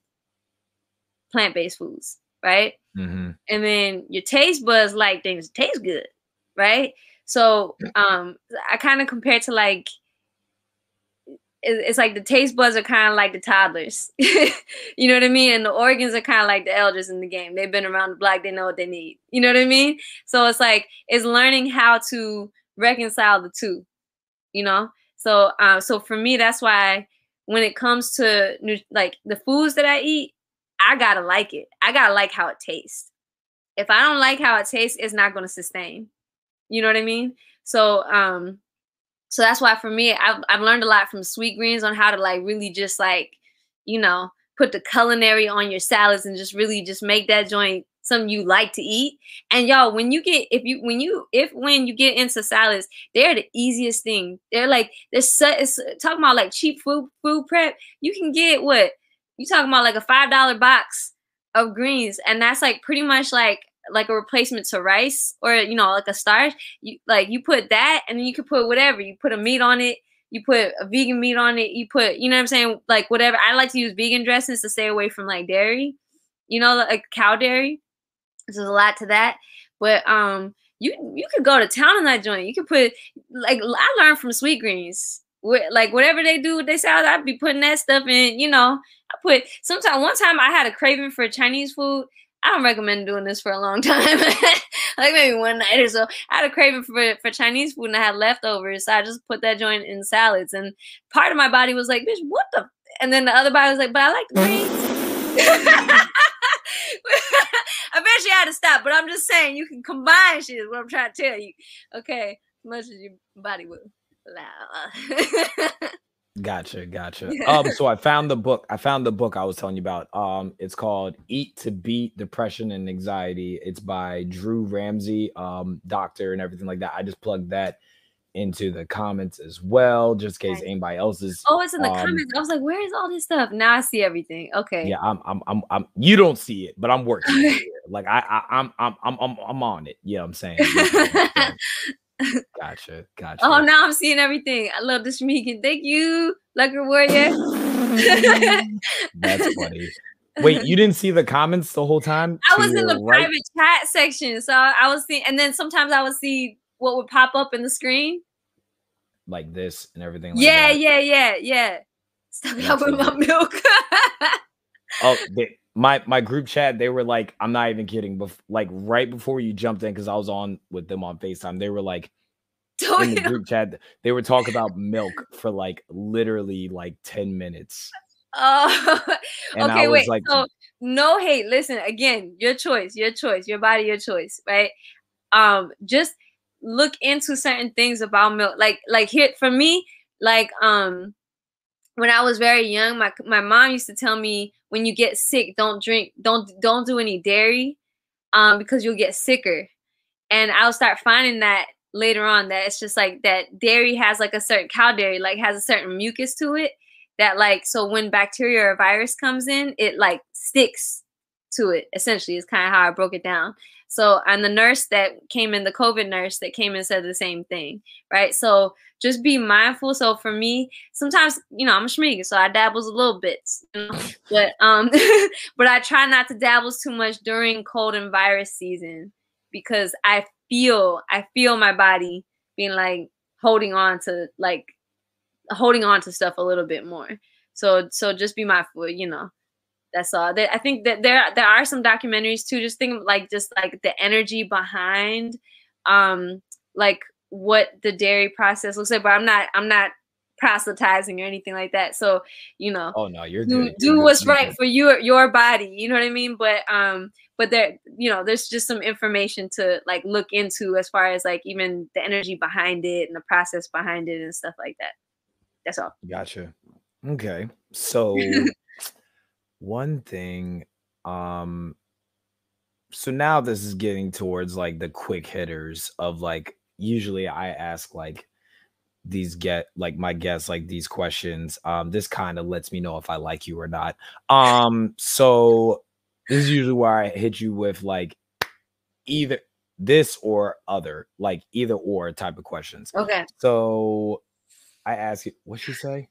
plant-based foods, right? Mhm. and then your taste buds like things taste good, right? So um I kind of compare it to like it's like the taste buds are kind of like the toddlers. you know what I mean? And the organs are kind of like the elders in the game. They've been around the block, they know what they need. You know what I mean? So it's like it's learning how to reconcile the two, you know? So um so for me that's why when it comes to like the foods that I eat, I gotta like it. I gotta like how it tastes. If I don't like how it tastes, it's not gonna sustain. You know what I mean? So um, so that's why for me, I've I've learned a lot from Sweet Greens on how to like really just like, you know, put the culinary on your salads and just really just make that joint something you like to eat. And y'all, when you get if you when you if when you get into salads, they're the easiest thing. They're like they're so, it's talking about like cheap food food prep. You can get what you talking about like a five dollar box of greens, and that's like pretty much like like a replacement to rice or you know like a starch. You like you put that, and then you could put whatever. You put a meat on it. You put a vegan meat on it. You put you know what I'm saying like whatever. I like to use vegan dressings to stay away from like dairy. You know like cow dairy. There's a lot to that, but um. You, you could go to town on that joint. You could put like I learned from Sweet Greens. Like whatever they do with their salad, I'd be putting that stuff in. You know, I put sometimes one time I had a craving for Chinese food. I don't recommend doing this for a long time. like maybe one night or so. I had a craving for for Chinese food and I had leftovers, so I just put that joint in salads. And part of my body was like, "Bitch, what the?" And then the other body was like, "But I like the greens." Eventually, I had to stop. But I'm just saying, you can combine shit. Is what I'm trying to tell you. Okay, As much as your body will allow. Gotcha, gotcha. Um, so I found the book. I found the book I was telling you about. Um, it's called Eat to Beat Depression and Anxiety. It's by Drew Ramsey, um, doctor and everything like that. I just plugged that into the comments as well, just in case anybody else is. Oh, it's in the um, comments. I was like, where is all this stuff? Now I see everything. Okay. Yeah, I'm, I'm, I'm, I'm you don't see it, but I'm working. like I, I, I'm, I'm, I'm, I'm, I'm on it. Yeah, I'm saying. gotcha, gotcha. Oh, now I'm seeing everything. I love the Shmigan. Thank you, Lucker Warrior. That's funny. Wait, you didn't see the comments the whole time? I was in the right? private chat section, so I was seeing, and then sometimes I would see what would pop up in the screen, like this and everything. Like yeah, that. yeah, yeah, yeah. Stop with my milk. oh, they, my my group chat, they were like, I'm not even kidding. Bef- like right before you jumped in, because I was on with them on Facetime, they were like. Oh, in the group chat, they were talking about milk for like literally like 10 minutes. Oh, okay. Wait. Like, so no hate. Listen again. Your choice. Your choice. Your body. Your choice. Right. Um. Just look into certain things about milk. Like like here for me. Like um. When I was very young, my my mom used to tell me when you get sick, don't drink, don't don't do any dairy, um, because you'll get sicker. And I'll start finding that later on that it's just like that dairy has like a certain cow dairy like has a certain mucus to it that like so when bacteria or virus comes in it like sticks to it essentially is kind of how i broke it down so and the nurse that came in the covid nurse that came and said the same thing right so just be mindful so for me sometimes you know i'm a schmeeg so i dabbles a little bit you know? but um but i try not to dabble too much during cold and virus season because i feel i feel my body being like holding on to like holding on to stuff a little bit more. So so just be mindful, you know. That's all. I think that there there are some documentaries too. Just think like just like the energy behind um like what the dairy process looks like. But I'm not I'm not proselytizing or anything like that. So, you know, oh no, you're do, good. do you're what's good. right for your your body. You know what I mean? But um, but there, you know, there's just some information to like look into as far as like even the energy behind it and the process behind it and stuff like that. That's all. Gotcha. Okay. So one thing, um, so now this is getting towards like the quick hitters of like usually I ask like these get like my guests like these questions. Um, this kind of lets me know if I like you or not. Um, so this is usually where I hit you with like either this or other, like either or type of questions. Okay. So I ask you, what you say?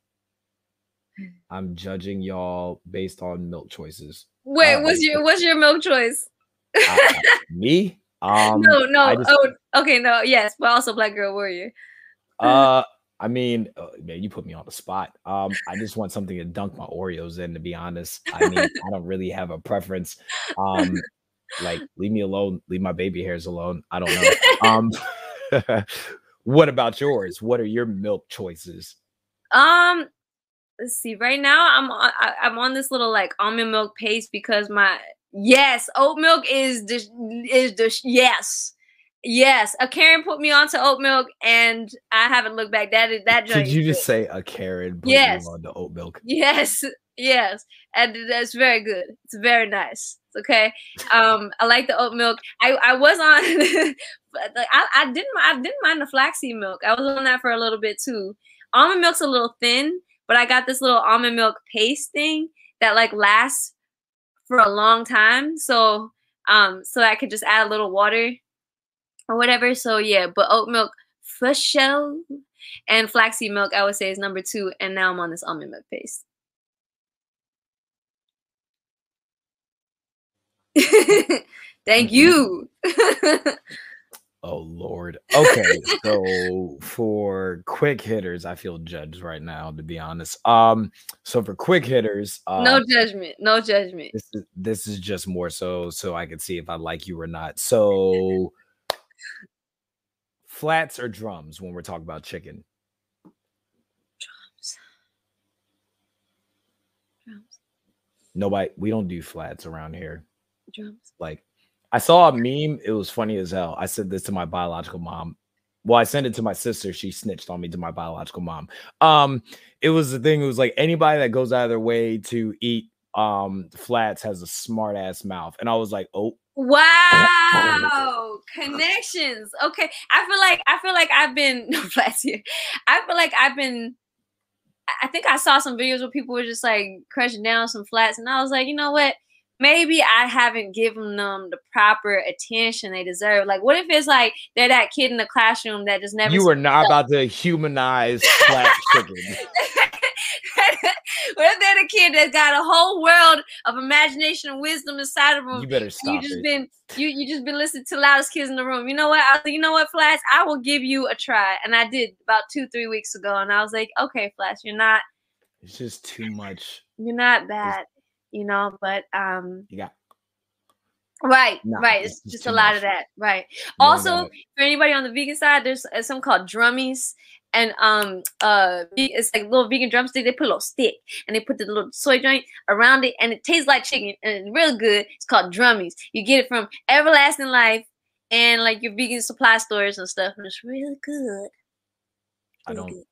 I'm judging y'all based on milk choices. Wait, uh, what's your what's your milk choice? uh, me? Um, no, no. Just, oh, okay, no, yes, but also Black Girl Warrior. uh, I mean, uh, man, you put me on the spot. Um, I just want something to dunk my Oreos in. To be honest, I mean, I don't really have a preference. Um, like, leave me alone. Leave my baby hairs alone. I don't know. Um. What about yours? What are your milk choices? Um, let's see. Right now, I'm on, I, I'm on this little like almond milk paste because my yes, oat milk is the is the yes. Yes, a Karen put me onto oat milk, and I haven't looked back. That is that. Did you just say a Karen put yes. you on the oat milk? Yes, yes, and that's very good. It's very nice. Okay, um, I like the oat milk. I I was on I, I didn't I didn't mind the flaxseed milk. I was on that for a little bit too. Almond milk's a little thin, but I got this little almond milk paste thing that like lasts for a long time. So um so I could just add a little water or whatever. So yeah, but oat milk for sure. And flaxseed milk, I would say, is number two. And now I'm on this almond milk paste. Thank you. Oh Lord. Okay, so for quick hitters, I feel judged right now, to be honest. Um, so for quick hitters, uh, no judgment, no judgment. This is this is just more so so I can see if I like you or not. So flats or drums when we're talking about chicken. Drums. Drums. Nobody, we don't do flats around here. Drums. Like I saw a meme. It was funny as hell. I said this to my biological mom. Well, I sent it to my sister. She snitched on me to my biological mom. Um, it was the thing. It was like anybody that goes out of their way to eat um flats has a smart ass mouth. And I was like, oh. Wow, connections. Okay, I feel like I feel like I've been no flats here. I feel like I've been. I think I saw some videos where people were just like crushing down some flats, and I was like, you know what? Maybe I haven't given them the proper attention they deserve. Like, what if it's like they're that kid in the classroom that just never. You were not about to humanize flat chicken. what if they're the kid that's got a whole world of imagination and wisdom inside of them? You better stop. You just it. been you you just been listening to loudest kids in the room. You know what? I was like, you know what, Flash? I will give you a try, and I did about two three weeks ago, and I was like, okay, Flash, you're not. It's just too much. You're not bad you know, but um got Right, nah, right. It's, it's just a lot much. of that. Right. Also, for anybody on the vegan side, there's uh, something called drummies, and um, uh, it's like little vegan drumstick. They put a little stick and they put the little soy joint around it, and it tastes like chicken, and it's real good. It's called drummies. You get it from Everlasting Life and like your vegan supply stores and stuff, and it's really good. Really I don't. Good.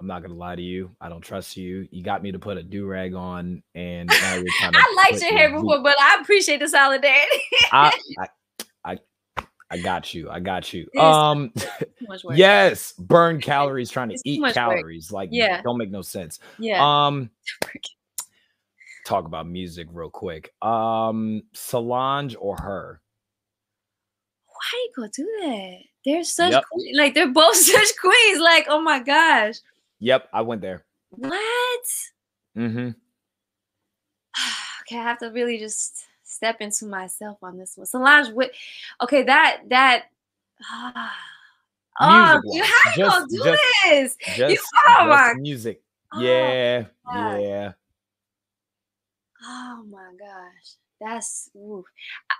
I'm not gonna lie to you. I don't trust you. You got me to put a do rag on, and now you're trying to. I liked your hair before, but I appreciate the solidarity. I, I, I, I, got you. I got you. um, yes, burn calories trying to it's eat calories. Work. Like, yeah, don't make no sense. Yeah. Um, talk about music real quick. Um, Solange or her? Why you gonna do that? They're such yep. like they're both such queens. Like, oh my gosh. Yep, I went there. What? Mm-hmm. okay, I have to really just step into myself on this one. Solange, what? Okay, that that. Ah. Oh, you how you gonna do just, this? Just, you, oh my music. Oh, yeah, yeah. Oh my gosh. That's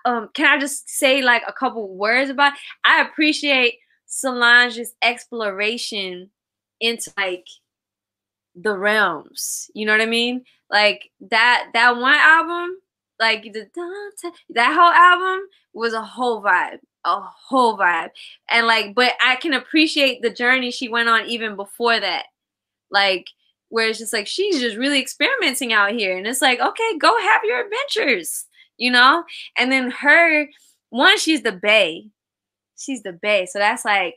um can I just say like a couple words about it? I appreciate Solange's exploration into like the realms. You know what I mean? Like that that one album, like the that whole album was a whole vibe, a whole vibe. And like, but I can appreciate the journey she went on even before that. Like where it's just like she's just really experimenting out here. And it's like, okay, go have your adventures, you know? And then her, one, she's the Bay. She's the Bay. So that's like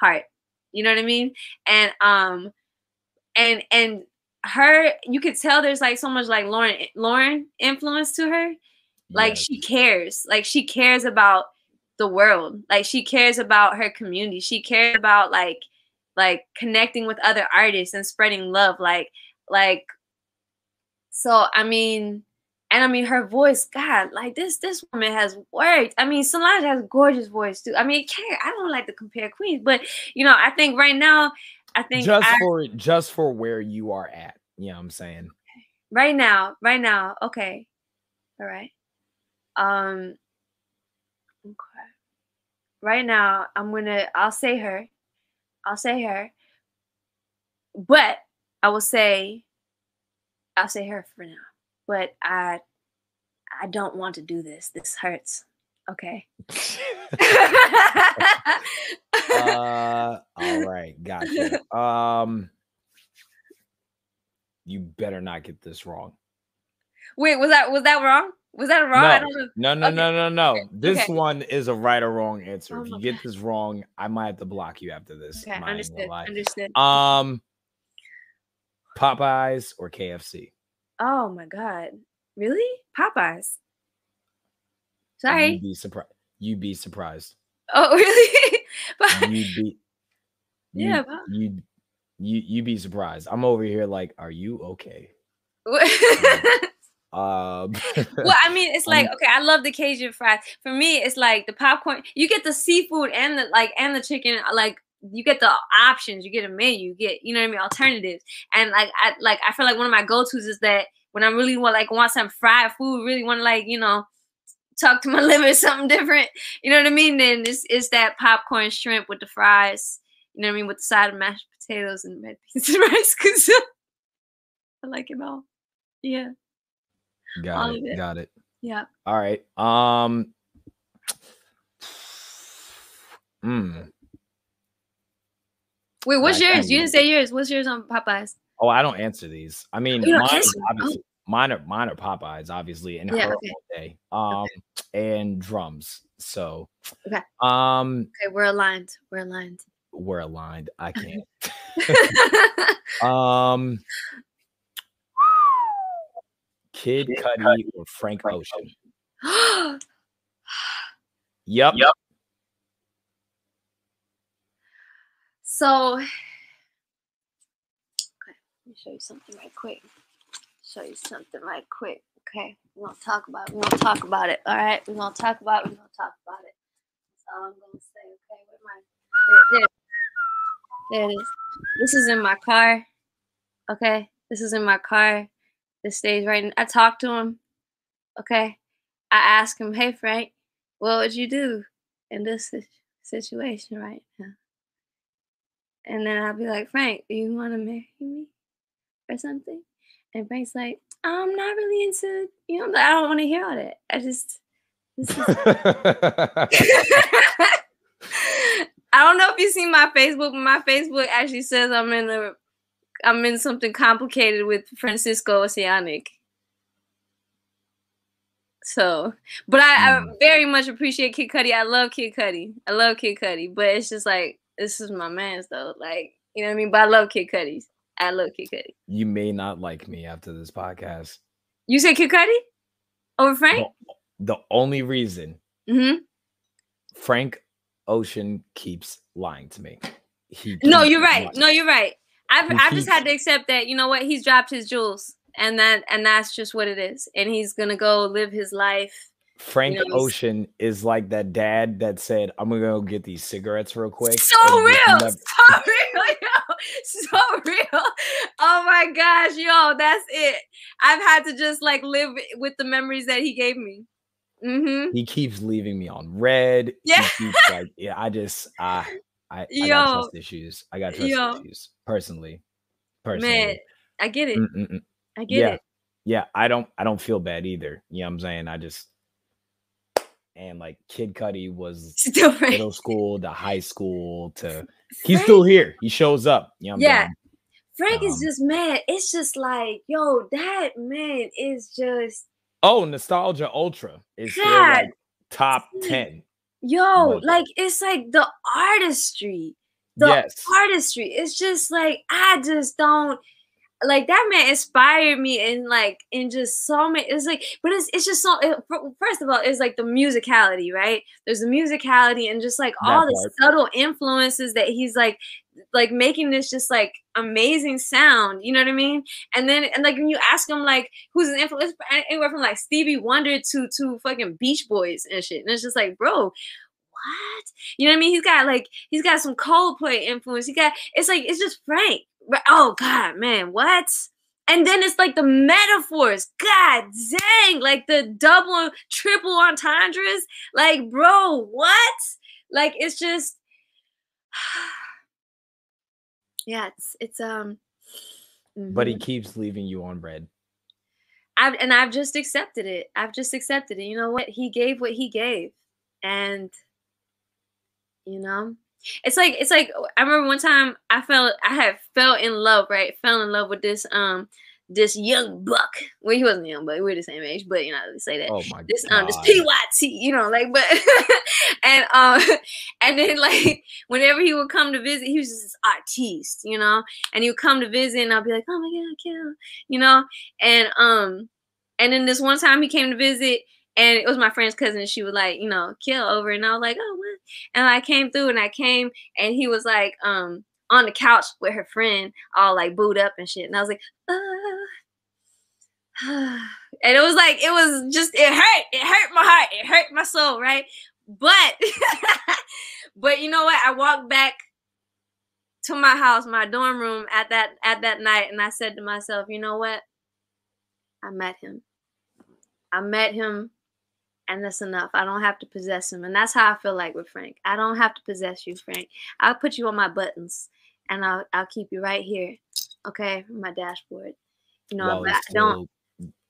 heart. You know what I mean? And um and and her you could tell there's like so much like Lauren Lauren influence to her. Like yes. she cares. Like she cares about the world. Like she cares about her community. She cares about like like connecting with other artists and spreading love like like so I mean and I mean her voice, God, like this this woman has worked. I mean, Solange has a gorgeous voice too. I mean, can't I don't like to compare queens, but you know, I think right now, I think just I, for just for where you are at. You know what I'm saying? Right now, right now, okay. All right. Um okay. Right now, I'm gonna I'll say her. I'll say her. But I will say I'll say her for now but I I don't want to do this. This hurts. Okay. uh, all right, gotcha. Um, you better not get this wrong. Wait, was that was that wrong? Was that wrong? No, no, no, okay. no, no, no. This okay. one is a right or wrong answer. Oh if you get God. this wrong, I might have to block you after this. Okay, understood. Understood. Um, Popeyes or KFC? Oh my god. Really? Popeyes. Sorry. You'd be surprised. You'd be surprised. Oh, really? you'd be you, Yeah, you you you'd be surprised. I'm over here like, are you okay? Um, well, I mean, it's like okay, I love the Cajun fries. For me, it's like the popcorn. You get the seafood and the like and the chicken. Like you get the options. You get a menu. You get you know what I mean, alternatives. And like I like I feel like one of my go tos is that when I really want like want some fried food, really want to like you know talk to my liver something different. You know what I mean? Then it's it's that popcorn shrimp with the fries. You know what I mean with the side of mashed potatoes and red beans and rice. Cause I like it all. Yeah, got of it. it. Got it. yeah. All right. Um. Hmm. Wait, what's Like, yours? You didn't say yours. What's yours on Popeyes? Oh, I don't answer these. I mean, you don't mine, answer? obviously, mine are mine are Popeyes, obviously, and Yeah, her okay. all day. Um, and drums. So, Okay. um, Okay, we're aligned. We're aligned. we're aligned. I can't. Um, Kid Cudi or Frank Ocean. Yep. Yep. So, okay, let me show you something right quick. Show you something right quick. Okay, we're gonna talk about. It. We're gonna talk about it. All right, we're gonna talk about. It. We're gonna talk about it. That's all I'm gonna say. Okay, there, there, there it is. This is in my car. Okay, this is in my car. This stays right. In, I talked to him. Okay, I asked him, "Hey Frank, what would you do in this situation right now?" And then I'll be like, "Frank, do you want to marry me or something?" And Frank's like, "I'm not really into, you know, I don't want to hear all that. I just, is I don't know if you see my Facebook, but my Facebook actually says I'm in a I'm in something complicated with Francisco Oceanic. So, but I, I Hmm. very much appreciate Kid Cudi. I love Kid Cudi. I love Kid Cudi, but it's just like this is my man's though. Like you know what I mean. But I love Kid Cudi. I love Kid Cudi. you may not like me after this podcast. You say Kid Cudi over Frank? The, the only reason Mm-hmm. Frank Ocean keeps lying to me. He No, you're right. lying. No, you're right. I've I've just had to accept that. You know what? He's dropped his jewels, and that and that's just what it is. And he's gonna go live his life. Frank know, Ocean is like that dad that said, "I'm gonna go get these cigarettes real quick." So real, never- so real, yo, so real. Oh my gosh, yo, that's it. I've had to just like live with the memories that he gave me. Mm-hmm. he keeps leaving me on red. Yeah. Keeps like, yeah, I just, uh, I, I got Yo. trust issues. I got trust Yo. issues personally. Personally, Man, I get it. Mm-mm-mm. I get yeah, it. yeah. I don't, I don't feel bad either. You know what I'm saying? I just, and like Kid Cudi was Still Frank. middle school to high school to, he's still here. He shows up. You know Yeah. Frank is um, just mad. It's just like, yo, that man is just Oh, Nostalgia Ultra is like top 10. yo, But- like it's like the artistry. The yes. artistry. It's just like I just don't like that man inspired me in like in just so many it's like but it's it's just so it, first of all it's like the musicality right? There's the musicality and just like all the subtle influences that he's like like making this just like amazing sound you know what i mean? And then and like when you ask him like who's an influence anywhere from like stevie wonder to to fucking beach boys and shit and it's just like bro what? You know what i mean? He's got like he's got some coldplay influence. He got it's like it's just frank oh god man what and then it's like the metaphors god dang like the double triple entendres like bro what like it's just yeah it's it's um But he mhm. keeps leaving you on red. I've and I've just accepted it. I've just accepted it. You know what? He gave what he gave. And you know, it's like it's like I remember one time I felt I had fell in love, right? Fell in love with this um this young buck. Well, he wasn't young, but we're the same age, but you know, they say that Oh my this god. um this PYT, you know, like but and um and then like whenever he would come to visit, he was just this artiste, you know, and he would come to visit and I'd be like, oh my god, kill, you know, and um and then this one time he came to visit and it was my friend's cousin and she was like, you know, kill over and I was like, oh? And I came through and I came and he was like um on the couch with her friend all like booed up and shit and I was like, uh and it was like it was just it hurt. It hurt my heart. It hurt my soul, right? But but you know what? I walked back to my house, my dorm room at that at that night, and I said to myself, you know what? I met him. I met him, and that's enough. I don't have to possess him, and that's how I feel like with Frank. I don't have to possess you, Frank. I'll put you on my buttons, and I'll I'll keep you right here, okay, my dashboard. You know, while I don't.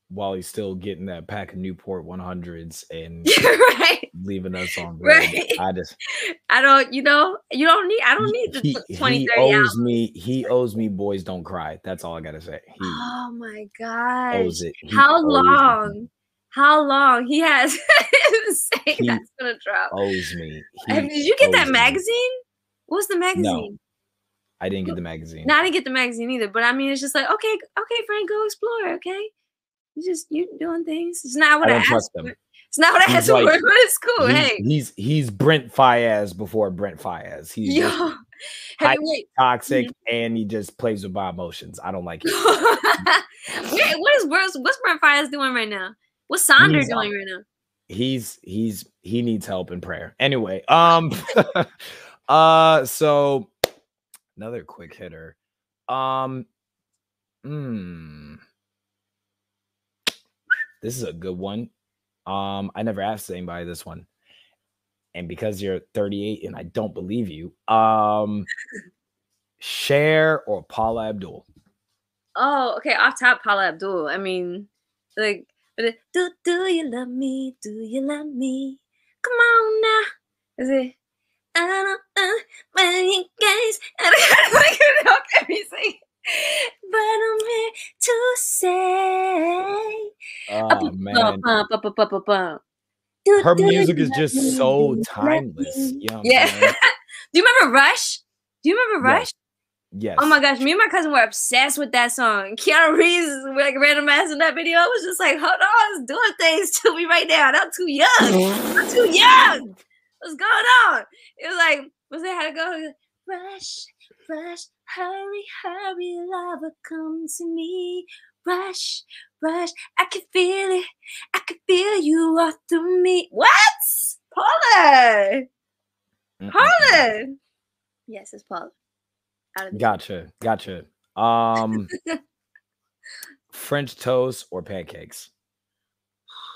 while he's still getting that pack of Newport 100s and right, leaving us on red. Right. I just I don't. You know, you don't need. I don't need the he, 20, he 30 owes hours. me he owes me boys don't cry. That's all I gotta say. He Oh my gosh. owes it. He How me. How long? He has saying He that's gonna drop. Owes me. He Did you get that me. magazine? What's the magazine? I didn't get the magazine. No, I didn't get the magazine either. But I mean, it's just like, okay, okay, Frank, go explore. Okay, you just you doing things. It's not what I I, asked trust for. It's not what I asked for, but it's cool. He's, hey, he's he's Brent Faiyaz before Brent Faiyaz. He's yo, just hey, wait. toxic Mm-hmm. and he just plays with my emotions. I don't like it. wait, what is what's what's Brent Faiyaz doing right now? What's Sonder He's, doing right now? he's he's he needs help and prayer. Anyway, um uh so another quick hitter. Um hmm. This is a good one. Um I never asked anybody this one. And because you're 38 and I don't believe you, um Cher or Paula Abdul. Oh, okay. Off top, Paula Abdul. I mean, like, but it, do do you love me? Do you love me? Come on now. Is it? I don't uh, when you guys. I don't even know everything. But I'm here to say. Oh man. Her music is just so Do you love timeless. me? You know what I'm Yeah. Do you remember Rush? Do you remember Rush? Yes. Oh my gosh, me and my cousin were obsessed with that song. Keanu Reeves like random ass in that video. I was just like, hold on, it's doing things to me right now. I'm too young. I'm too young. What's going on? It was like, was that? How to go? It like, Rush, rush, hurry, hurry, lover, come to me. Rush, rush, I can feel it. I can feel you all through me. What? Paula. Mm-mm. Paula. Yes, it's Paula. Out of Gotcha. Gotcha. Um French toast or pancakes?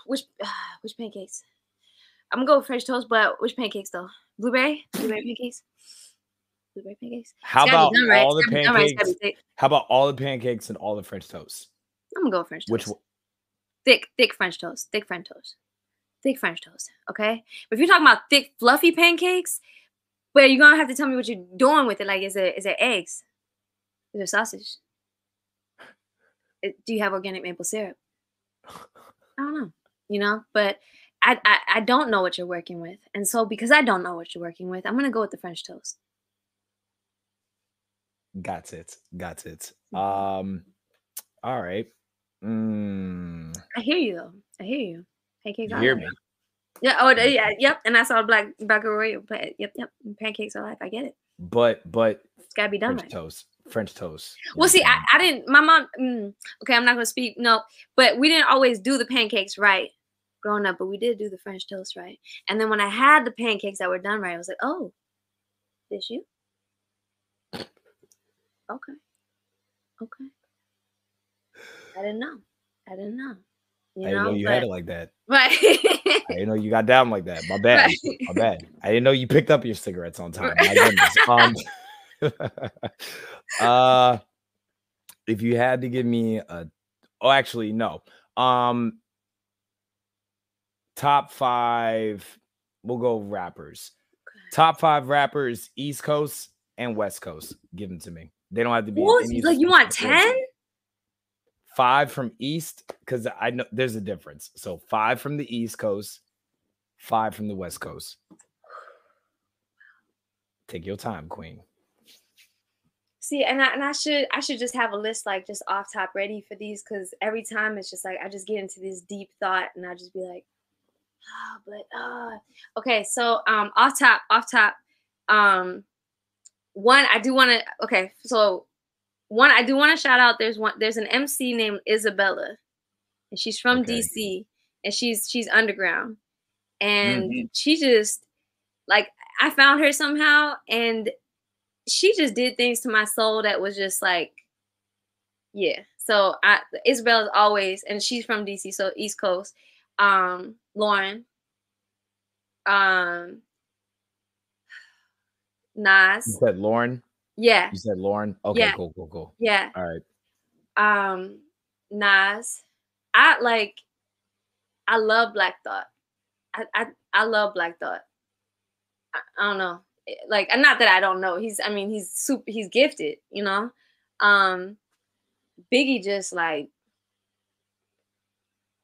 Which uh, which pancakes? I'm gonna go with French toast, but which pancakes though? Blueberry? Blueberry pancakes? Blueberry pancakes? How about be done right. all the done right. Pancakes? How about all the pancakes and all the French toast? I'm gonna go with French toast. Which one? thick, thick French toast. Thick French toast. Thick French toast. Okay. But if you're talking about thick, fluffy pancakes, well, you're gonna have to tell me what you're doing with it. Like, is it is it eggs? Is it sausage? Do you have organic maple syrup? I don't know. You know, but I, I I don't know what you're working with, and so because I don't know what you're working with, I'm gonna go with the French toast. Got it. Got it. Mhm. Um all right. Mm, I hear you though. I hear you. Pancakes. you hear me? Yeah. Oh, yeah. Yep. And I saw black. But yep, yep. Pancakes are life. I get it. But but It's gotta be done French right. toast. French toast. Well, see, I, I didn't. My mom. Mm, okay, I'm not gonna speak. No, but we didn't always do the pancakes right growing up. But we did do the French toast right. And then when I had the pancakes that were done right, I was like, oh, this you? Okay. Okay. I didn't know. I didn't know. You I didn't know you but- had it like that. right. I didn't know you got down like that. My bad. right. My bad. I didn't know you picked up your cigarettes on time. My goodness. Um, uh, if you had to give me a, oh, actually, no. Um, top five. We'll go rappers. Top five rappers, East Coast and West Coast. Give them to me. They don't have to be. Like you want ten? Five from East, because I know there's a difference. So five from the East Coast, five from the West Coast. Take your time, Queen. See, and I and I should I should just have a list like just off top ready for these because every time it's just like I just get into this deep thought and I just be like, ah, but uh okay. So um off top, off top, um one I do want to okay. So one I do want to shout out. There's one there's an MC named Isabella. and she's from Okay. DC, and she's she's underground, and Mhm. she just like I found her somehow, and she just did things to my soul that was just like, yeah. So I Isabel is always, and she's from DC, so East Coast. Um, Lauren, um, You Nas, said Lauren. Yeah, You said Lauren. Okay, Yeah. cool, cool, cool. yeah. All right. um Nas. I like I love Black Thought. I I, I love Black Thought. I, I don't know. Eh, Like not that I don't know. He's I mean he's super he's gifted, you know. Um Biggie just like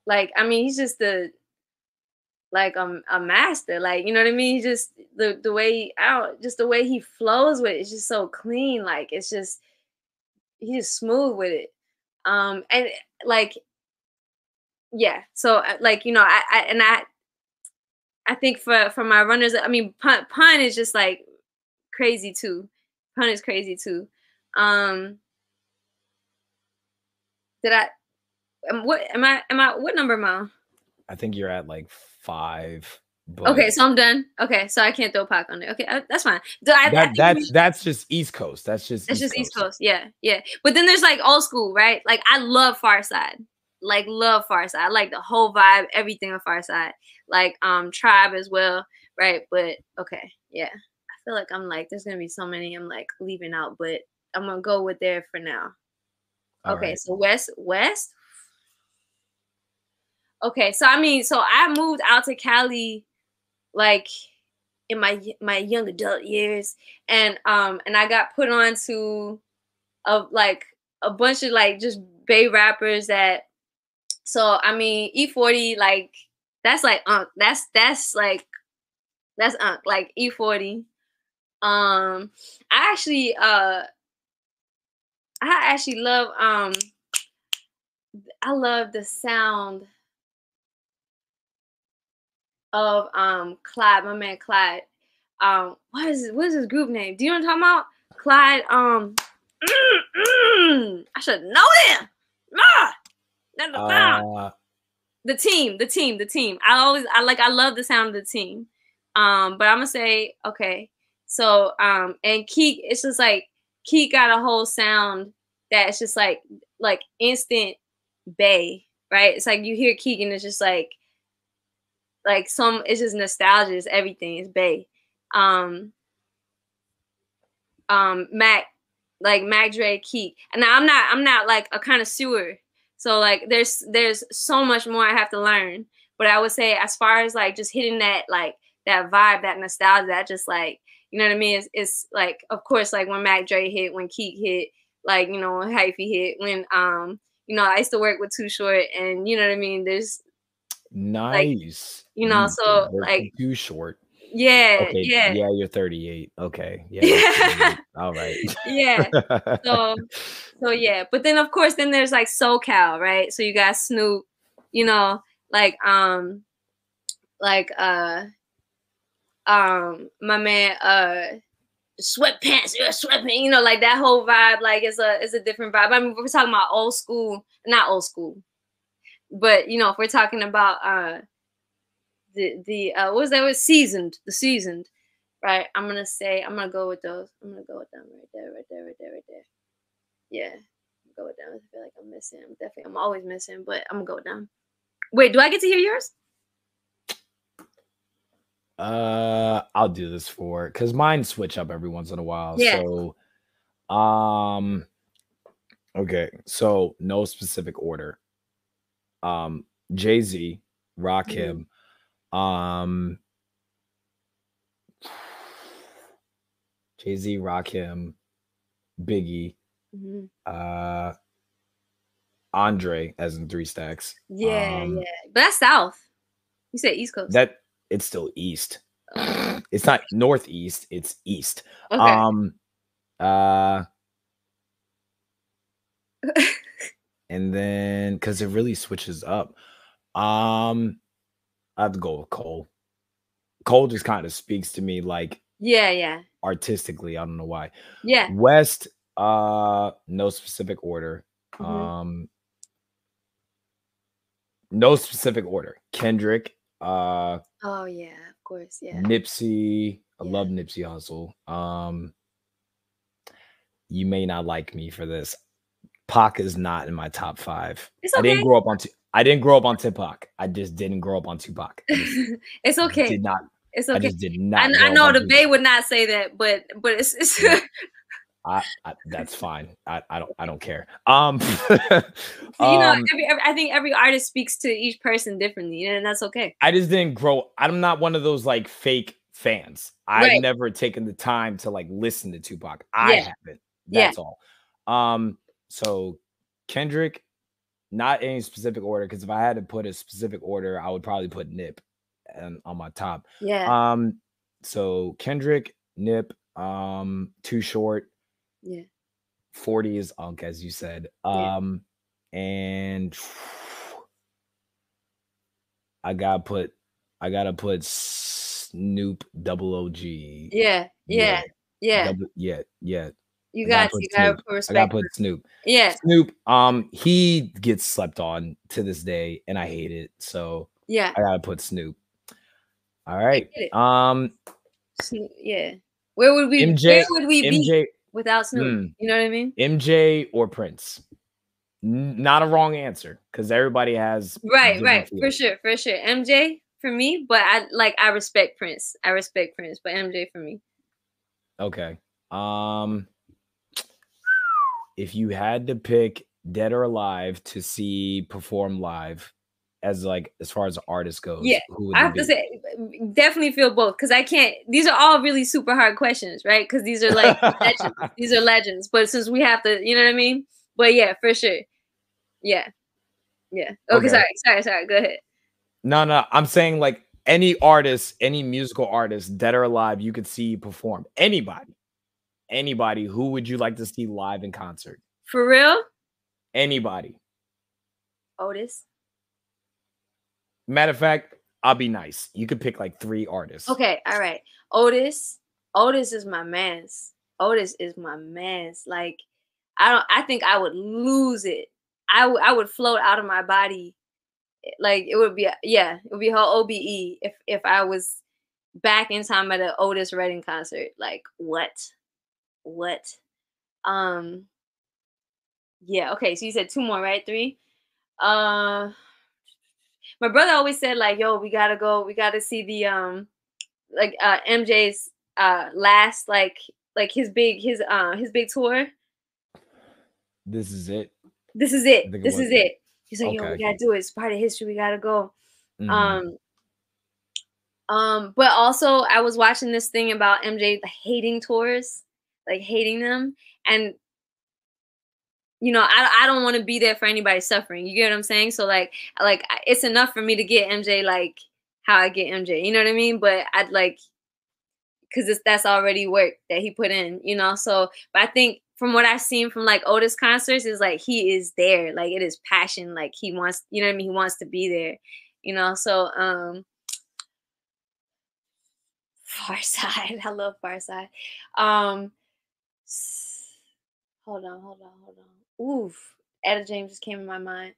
like I mean he's just the like um, a master like you know what I mean? Just the the way out just the way he flows with it, it's just so clean like it's just he's smooth with it. Um and like yeah so uh, like you know I, I and i i think for for my runners i mean pun pun is just like crazy too. Pun is crazy too. Um did i um, what am i am i what number am i? I think you're at like five. But okay so i'm done okay so i can't throw pac on there okay uh, that's fine I, I that, think that's that's just East Coast. That's just It's just East Coast. Yeah, yeah. But then there's like old school, right? Like I love Pharcyde. Like love Pharcyde. I like the whole vibe, everything of Pharcyde. Like um Tribe as well, right? But okay, yeah. I feel like I'm like there's gonna be so many I'm like leaving out, but I'm gonna go with there for now. All okay, right. so West West. Okay, so I mean, so I moved out to Cali like in my my young adult years and um and I got put on to a like a bunch of like just Bay rappers that so I mean E40 like that's like unk that's that's like that's unk like E40 um I actually uh I actually love um I love the sound of um Clyde, my man Clyde. Um, what is what is his group name? Do you know what I'm talking about? Clyde. Um, mm, mm, I should know them. Ah, the. Uh, the team, the team, the team. I always I like I love the sound of the team. Um, but I'm gonna say okay. So um, and Keak, it's just like Keak got a whole sound that's just like like instant bay, right? It's like you hear Keak and it's just like like some it's just nostalgia, it's everything, it's bay. Um um Mac like Mac Dre Keak. And now I'm not I'm not like a connoisseur. So like there's there's so much more I have to learn. But I would say as far as like just hitting that like that vibe, that nostalgia, that just like you know what I mean? It's, it's like of course like when Mac Dre hit, when Keak hit, like you know when Hyphy hit, when um you know I used to work with Too Short, and you know what I mean. There's nice. you know, so, they're like- too short. yeah Okay, yeah yeah, you're 38. Okay, yeah, you're 38. all right. yeah. So so yeah, but then of course then there's like SoCal, right? So you got Snoop, you know, like um like uh um my man uh sweatpants, yeah, sweatpants, you know, like that whole vibe, like it's a it's a different vibe. I mean, we're talking about old school, not old school, but you know, if we're talking about uh the the uh what was that was seasoned, the seasoned, right? I'm gonna say I'm gonna go with those. I'm gonna go with them right there, right there, right there, right there. Yeah, I'm go with them. I feel like I'm missing. I'm definitely I'm always missing, but I'm gonna go with them. Wait, do I get to hear yours? Uh, I'll do this for because mine switch up every once in a while. Yeah. So, um, okay. So no specific order. Um, Jay Z, Rock Mhm. him. Um, Jay Z, Rakim. Biggie, hmm uh, Andre, as in three stacks. Yeah, Um, yeah, but that's South. You said East Coast. That it's still East. Oh, It's not Northeast. It's East. okay. Um uh and then because it really switches up. Um I have to go with Cole. Cole just kind of speaks to me like yeah, yeah, artistically. I don't know why. yeah. West, uh, no specific order. Mhm. Um no specific order. Kendrick, uh, Oh yeah, of course. Yeah. Nipsey. I Yeah. love Nipsey Hussle. Um, you may not like me for this. Pac is not in my top five. It's okay. I didn't grow up on. Tu- I didn't grow up on Tupac. I just didn't grow up on Tupac. It's okay. Did not. It's I okay. just did not. I, I know the Bay would not say that, but but it's, it's Yeah. I, I, that's fine. I, I don't. I don't care. Um, you know um, every, every, I think every artist speaks to each person differently, and that's okay. I just didn't grow. I'm not one of those like fake fans. I've never taken the time to like listen to Tupac. I Yeah. haven't. Yeah. That's all. Um, so Kendrick, not any specific order, because if I had to put a specific order, I would probably put Nip and on my top. Yeah, Um, so Kendrick, Nip, um, Too Short, yeah. 40 is Unk, as you said. Yeah. Um, and I gotta put I gotta put Snoop double OG. Yeah, yeah, yeah. double- yeah, yeah. You got you gotta Snoop. I gotta put Snoop. Yeah, Snoop, um, he gets slept on to this day, and I hate it. So yeah, I gotta put Snoop. All right. Um, Snoop, yeah. Where would we? MJ where would we be without Snoop? Hmm. You know what I mean? MJ or Prince. N- Not a wrong answer because everybody has Right, right, for sure, for sure. MJ for me, but I like I respect Prince. I respect Prince, but MJ for me. Okay. Um if you had to pick dead or alive to see perform live as like as far as the artist goes, Yeah, I have to say, mm, definitely feel both because I can't. These are all really super hard questions, right? Because these are like legends. These are legends. But since we have to, you know what I mean? But yeah, for sure. Yeah, yeah. Okay, Okay. sorry, sorry, sorry. Go ahead. No, no, I'm saying like any artist, any musical artist, dead or alive, you could see perform. Anybody. Anybody, who would you like to see live in concert? For real, Anybody. Otis. Matter of fact, I'll be nice. You could pick like three artists. Okay, all right. Otis. Otis is my man's. Otis is my man's. Like, I don't. I think I would lose it. I would. I would float out of my body. Like it would be. Yeah, it would be whole OBE if if I was back in time at an Otis Redding concert. Like what? What? Um. Yeah. Okay. So you said two more, right? Three. Uh. My brother always said like, "Yo, we gotta go. We gotta see the um." like uh MJ's uh last like like his big his uh his big tour. This is it. This is it. This was is it. it. He's like, yo, we Okay. gotta do it. It's part of history. We gotta go. Mhm. Um um but also I was watching this thing about MJ hating tours, like hating them and you know, I, I don't want to be there for anybody suffering. You get what I'm saying? So like like it's enough for me to get MJ like how I get MJ. You know what I mean? But I'd like because that's already work that he put in, you know. So, but I think from what I've seen from like Otis concerts is like he is there, like it is passion, like he wants, you know what I mean. He wants to be there, you know. So, um, Pharcyde, I love Pharcyde. Um, hold on, hold on, hold on. Oof, Etta James just came in my mind.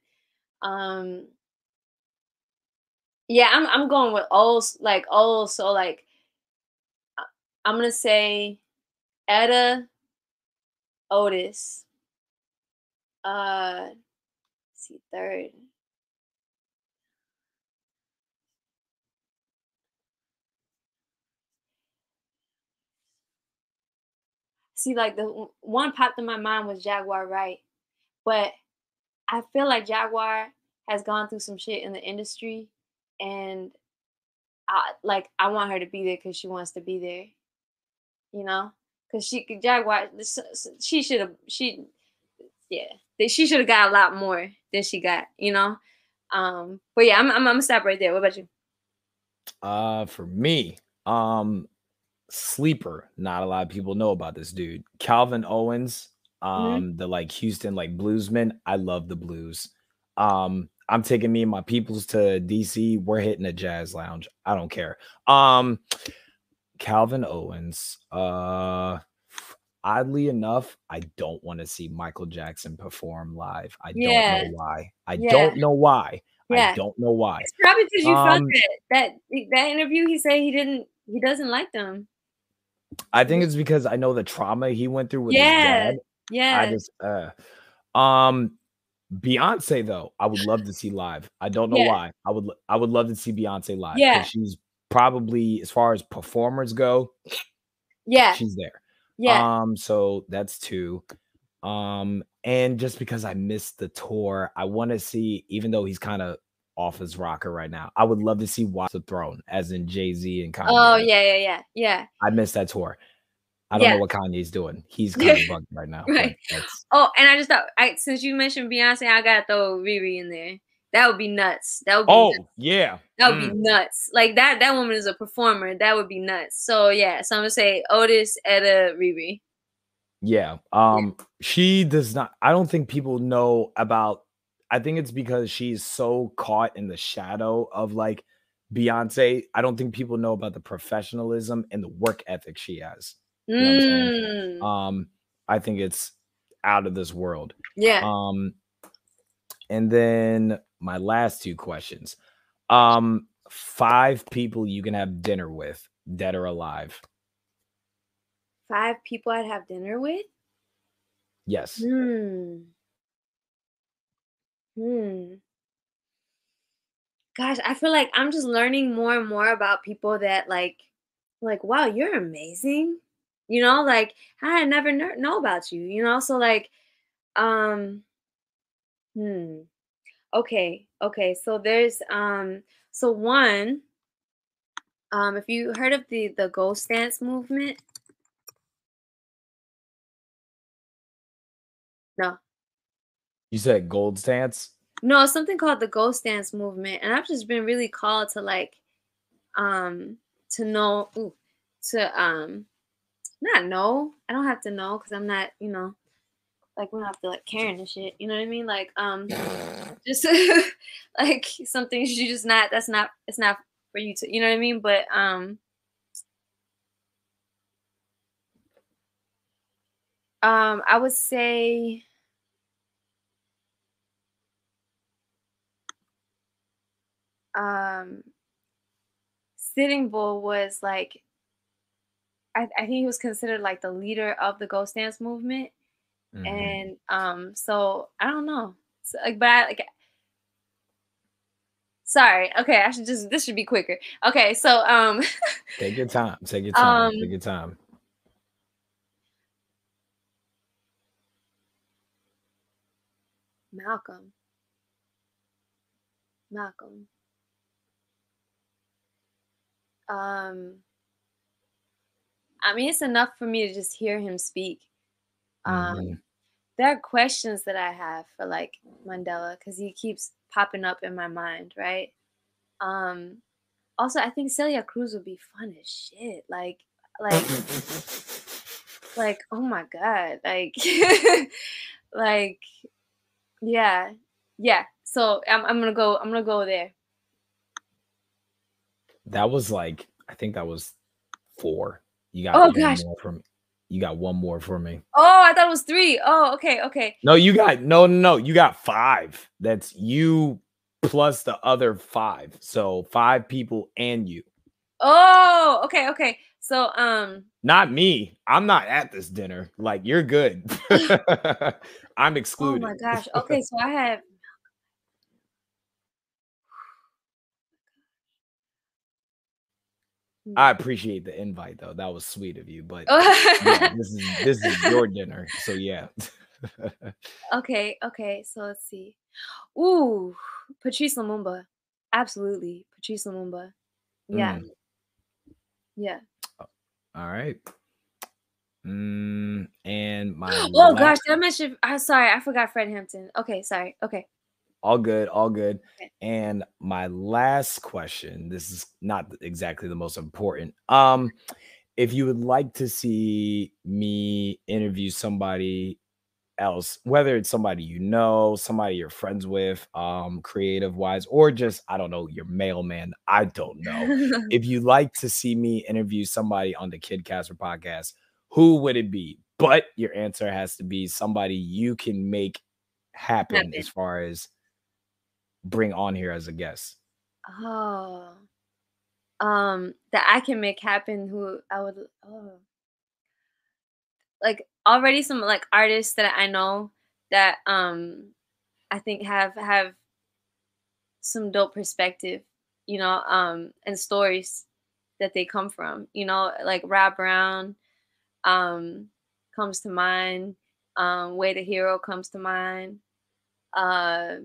Um, yeah, I'm I'm going with old, like old, so like. I'm gonna say Etta Otis. Uh see third. See, like the one popped in my mind was Jaguar Wright, but I feel like Jaguar has gone through some shit in the industry, and I like I want her to be there because she wants to be there you know, because she could Jaguar. She should have. She, yeah, she should have got a lot more than she got. You know, um. But yeah, I'm I'm, I'm gonna stop right there. What about you? Uh, for me, um, sleeper. Not a lot of people know about this dude, Calvin Owens. Um, the like Houston like bluesman. I love the blues. Um, I'm taking me and my peoples to DC. We're hitting a jazz lounge. I don't care. Um, Calvin Owens. Uh, oddly enough, I don't want to see Michael Jackson perform live. I Yeah. don't know why. I Yeah. don't know why. I don't know why. It's probably because you Um, felt that that that interview. He said he didn't. He doesn't like them. I think it's because I know the trauma he went through with Yeah, his dad. Yeah. I just uh um Beyonce though, I would love to see live. I don't know Yeah. why. I would I would love to see Beyonce live. Yeah. She's probably as far as performers go, yeah. she's there. Yeah. Um, so that's two. Um, and just because I missed the tour, I want to see, even though he's kind of off his rocker right now, I would love to see Watch the Throne, as in Jay Z and Kanye. oh yeah. Yeah. Yeah. Yeah. I missed that tour. I don't Yeah. know what Kanye's doing. He's kind of bugged right now. Right. Oh, and I just thought, I, since you mentioned Beyonce, I gotta throw Riri in there. That would be nuts. That would be Oh nuts. yeah. that would Mm. be nuts. Like that. That woman is a performer. That would be nuts. So yeah. So I'm gonna say Otis, Etta, Riri. Yeah. Um, she does not. I don't think people know about. I think it's because she's so caught in the shadow of like Beyonce. I don't think people know about the professionalism and the work ethic she has. know what I'm? Mm, Um, I think it's out of this world. yeah. Um, and then my last two questions. Um, five people you can have dinner with, dead or alive. Five people I'd have dinner with. Yes. Hmm. Hmm. Gosh, I feel like I'm just learning more and more about people that like, like, wow, you're amazing. You know, like I never kn- know about you. You know, so like, um, hmm. Okay, okay. So there's um, so one, um, if you heard of the the ghost dance movement, no, You said gold stance. No, something called the gold stance movement, and I've just been really called to like, um, to know, ooh, to um, not know. I don't have to know because I'm not, you know, like we don't have to like Karen and shit. You know what I mean? Like, um, just like some things you just not. That's not. It's not for you to. You know what I mean? But um, um, I would say. Um Sitting Bull was like I, I think he was considered like the leader of the ghost dance movement. Mhm. And um so I don't know. So, like but I like sorry. Okay, I should just this should be quicker. Okay, so um Take your time. Take your time. Um, Take your time. Malcolm. Malcolm. Um I mean it's enough for me to just hear him speak. Um Mhm. there are questions that I have for like Mandela because he keeps popping up in my mind, right? Um also I think Celia Cruz would be fun as shit. Like like like oh my god like like yeah yeah so I'm, I'm gonna go i'm gonna go there that was like I think that was four. You got Oh, one gosh. more from you got one more for me. oh i thought it was three. Oh, okay okay No, you got no no no. You got five. That's you plus the other five. So five people and you. oh okay okay so um Not me. I'm not at this dinner. Like you're good. I'm excluded. oh my gosh okay so i have I appreciate the invite though. That was sweet of you. But Oh. yeah, this is this is your dinner. So yeah. okay okay so let's see ooh patrice lumumba absolutely patrice lumumba yeah Mm, yeah all right. Mm, and my oh last- gosh did i mention i'm sorry i forgot fred hampton okay sorry okay all good, all good. And my last question, this is not exactly the most important. Um, if you would like to see me interview somebody else, whether it's somebody you know, somebody you're friends with, um, creative wise, or just I don't know, your mailman, I don't know. if you'd like to see me interview somebody on the Kid Casper podcast, who would it be? But your answer has to be somebody you can make happen Happen. as far as bring on here as a guest? Oh, um, that I can make happen. Who I would, oh, like already some like artists that I know that um I think have have some dope perspective, you know, um, and stories that they come from. You know, like Rob Brown, um, comes to mind. Um, Way the Hero comes to mind. Uh,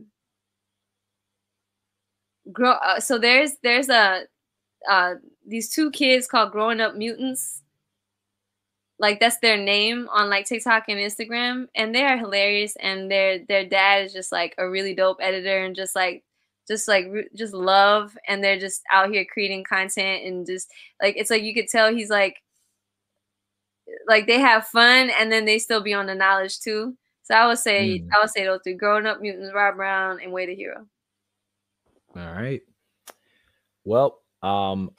grow. Uh, so there's there's a uh, these two kids called Growing Up Mutants. Like that's their name on like TikTok and Instagram, and they are hilarious. And their their dad is just like a really dope editor, and just like just like just love, and they're just out here creating content, and just like it's like you could tell he's like like they have fun, and then they still be on the knowledge too. So I would say mm. I would say those three: Growing Up Mutants, Rob Brown, and Way the Hero. All right. Well, um,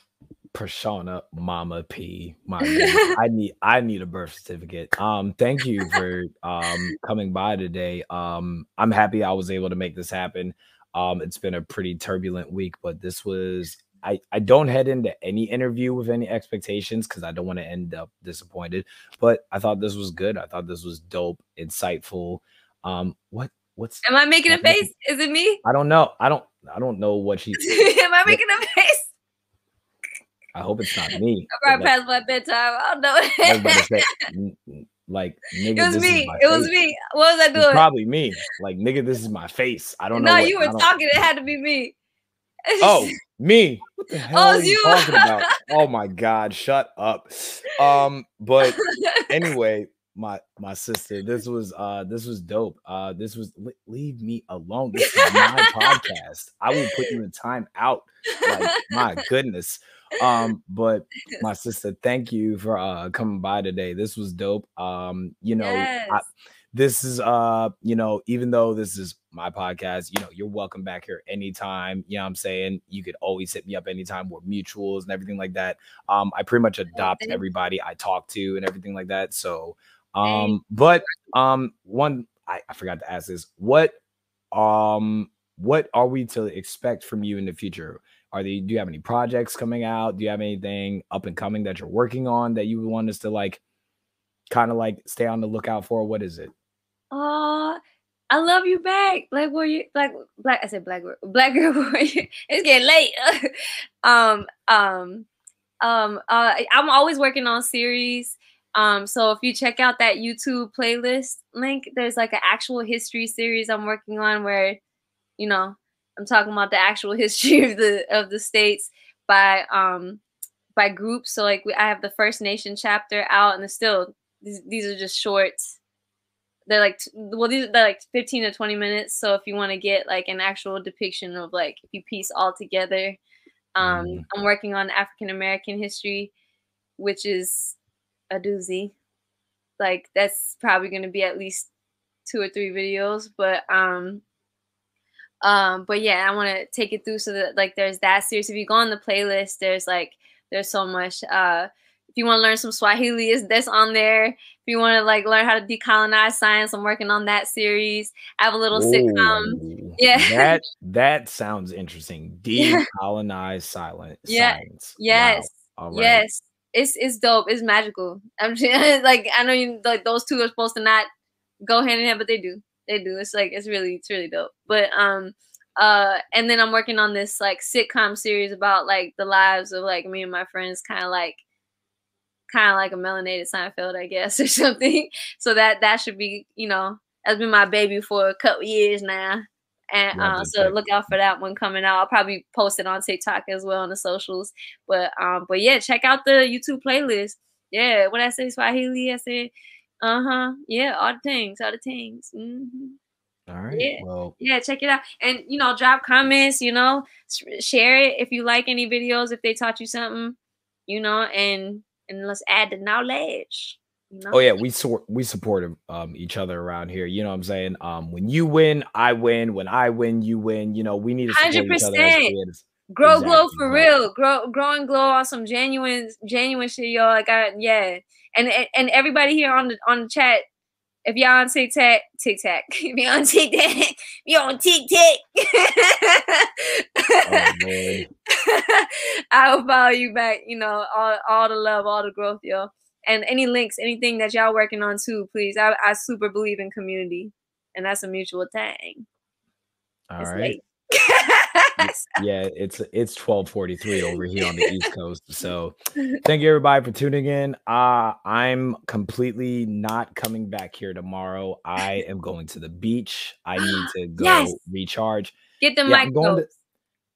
Prashana Mama P. My I need I need a birth certificate. Um, thank you for um coming by today. Um, I'm happy I was able to make this happen. Um, it's been a pretty turbulent week, but this was I, I don't head into any interview with any expectations because I don't want to end up disappointed. But I thought this was good. I thought this was dope, insightful. Um, what what's am I making a face? Is it me? I don't know. I don't I don't know what she am I making a face? I hope it's not me. I'm right past my bedtime. I don't know. like nigga, it was me. It was me. What was I doing? Probably me. Like nigga, this is my face. I don't no, know. No, you were talking. It had to be me. oh, me. What the oh, hell oh, are you, you talking about? Oh my god, shut up. Um, but anyway, my my sister, this was uh this was dope. Uh this was leave me alone. This is my podcast. I will put you in time out. Like my goodness. Um, but my sister, thank you for uh coming by today. This was dope. Um, you know, yes. I, this is uh, you know, even though this is my podcast, you know, you're welcome back here anytime. You know I'm saying? You could always hit me up anytime. We're mutuals and everything like that. Um, I pretty much adopt everybody I talk to and everything like that. So um, but um, one I, I forgot to ask this: what um what are we to expect from you in the future? Are they do you have any projects coming out? Do you have anything up and coming that you're working on that you want us to like kind of like stay on the lookout for? What is it? Uh I love you back. Black warrior, black black. I said black black girl warrior. it's getting late. um, um, um. Uh, I'm always working on series. Um, so if you check out that YouTube playlist link, there's like an actual history series I'm working on where, you know, I'm talking about the actual history of the of the states by um by groups. So like we, I have the First Nation chapter out, and still these, these are just shorts. They're like well these are like 15 to 20 minutes. So if you want to get like an actual depiction of like if you piece all together, um, mm. I'm working on African American history, which is a doozy. Like that's probably gonna be at least two or three videos, but um um but yeah i want to take it through so that like there's that series if you go on the playlist there's like there's so much uh if you want to learn some swahili is that's on there. If you want to like learn how to decolonize science i'm working on that series. I have a little Ooh, sitcom. Yeah. that that sounds interesting. Decolonize silent yeah. science. Yes. Wow. yes it's it's dope it's magical i'm just, like i know you like those two are supposed to not go hand in hand but they do they do. It's like it's really it's really dope. But um uh and then I'm working on this like sitcom series about like the lives of like me and my friends kind of like kind of like a melanated Seinfeld, I guess, or something. So that that should be, you know, that's been my baby for a couple years now. And uh, so look out for that one coming out. I'll probably post it on TikTok as well on the socials. But um, but yeah, check out the YouTube playlist. Yeah, what I say Swahili, I said uh huh. Yeah, all the things, all the things. Mm-hmm. All right. Yeah. Well, yeah, check it out. And, you know, drop comments, you know, share it if you like any videos, if they taught you something, you know, and and let's add the knowledge. Oh yeah, we sort we support um each other around here. You know what I'm saying? Um when you win, I win. When I win, you win. You know, we need to hundred percent grow exactly. glow for real. Grow grow and glow on some genuine genuine shit, y'all. Like I yeah and and everybody here on the on the chat if y'all on TikTok, TikTok, if you on TikTok, you on TikTok. oh, I will follow you back. You know, all all the love, all the growth, yo. And any links, anything that y'all working on too, please. I, I super believe in community, and that's a mutual thing. All it's right yeah, it's it's 1243 over here on the East Coast. So thank you everybody for tuning in. Uh I'm completely not coming back here tomorrow. I am going to the beach. I need to go yes. recharge. Get the yeah, mic.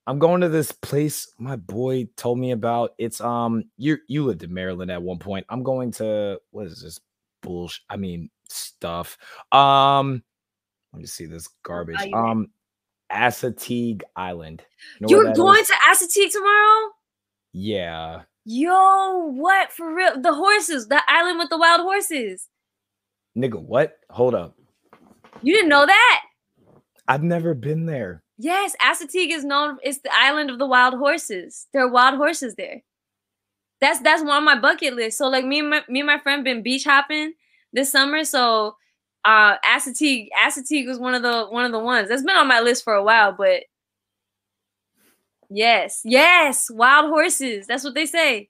I'm going, to, I'm going to this place my boy told me about. It's um you you lived in Maryland at one point. I'm going to what is this bullshit? I mean stuff. Um let me see this garbage. Um Assateague Island. You know You're going is? to Assateague tomorrow? Yeah. Yo, what for real? The horses, the island with the wild horses. Nigga, what? Hold up. You didn't know that? I've never been there. Yes, Assateague is known. It's the island of the wild horses. There are wild horses there. That's that's one on my bucket list. So like me and my me and my friend been beach hopping this summer. So uh Assateague Assateague was one of the one of the ones that's been on my list for a while but yes yes wild horses that's what they say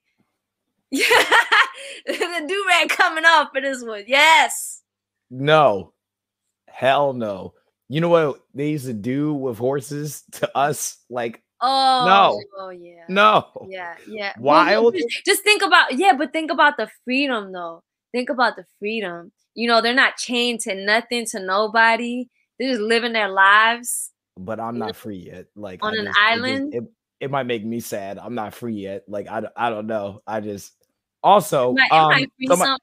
yeah the do-rag coming off for this one yes no hell no you know what they used to do with horses to us like Oh no! Oh yeah. No. Yeah, yeah. Wild. Well, just think about yeah, but think about the freedom though. Think about the freedom you know, they're not chained to nothing, to nobody. They're just living their lives. But I'm not free yet. Like on an island. It, just, it, it, might make me sad. I'm not free yet. Like I, I don't know. I just also might, um, some,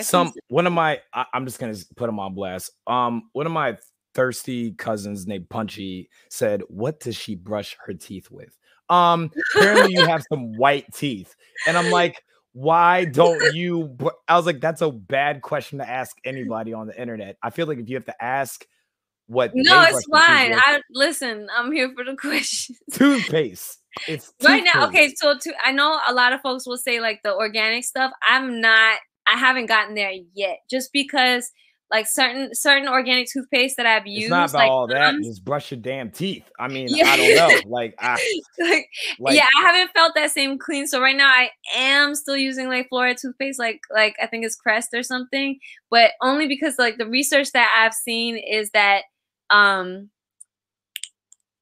some one of my I, I'm just gonna put them on blast. Um, one of my thirsty cousins named Punchy said, "What does she brush her teeth with?" Um, apparently you have some white teeth, and I'm like, why don't you i was like that's a bad question to ask anybody on the internet. I feel like if you have to ask what no it's fine. i listen i'm here for the questions. Toothpaste. It's toothpaste. right now okay so to, i know a lot of folks will say like the organic stuff. I'm not i haven't gotten there yet just because like certain certain organic toothpaste that I've used. It's not about like, all that. Just brush your damn teeth. I mean, yeah. I don't know. Like, I, like, like, yeah, I haven't felt that same clean. So right now, I am still using like fluoride toothpaste, like like I think it's Crest or something, but only because like the research that I've seen is that um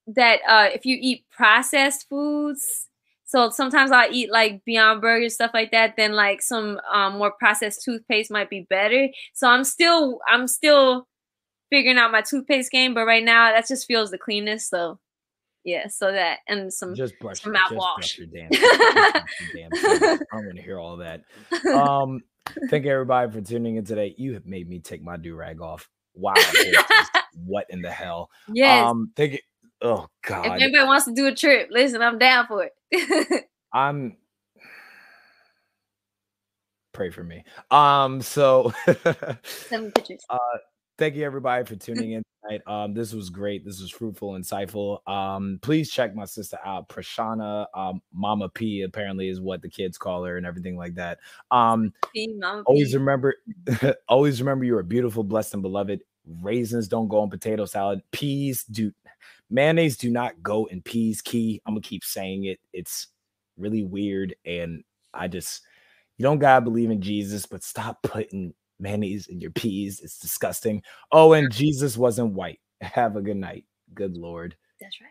that uh if you eat processed foods so sometimes I'll eat like Beyond Burger stuff like that. Then like some um, more processed toothpaste might be better. So I'm still I'm still figuring out my toothpaste game, but right now that just feels the cleanest. So yeah, so that and some just brush some mouthwash. Your damn, damn I'm gonna hear all that. Um, thank everybody for tuning in today. You have made me take my do rag off. Wow, what in the hell? Yes. Um, thank you. Oh God! If anybody wants to do a trip, listen, I'm down for it. I'm. Pray for me. Um. So. Seven pictures. Uh, thank you everybody for tuning in tonight. Um, this was great. This was fruitful, insightful. Um, please check my sister out, Prashana. Um, Mama P apparently is what the kids call her and everything like that. Um, P, always P. remember, always remember you are beautiful, blessed, and beloved. Raisins don't go on potato salad. Peas do mayonnaise do not go in peas key. I'm gonna keep saying it. It's really weird and i just you don't gotta believe in jesus but stop putting mayonnaise in your peas. It's disgusting. Oh and jesus wasn't white. Have a good night. Good lord. That's right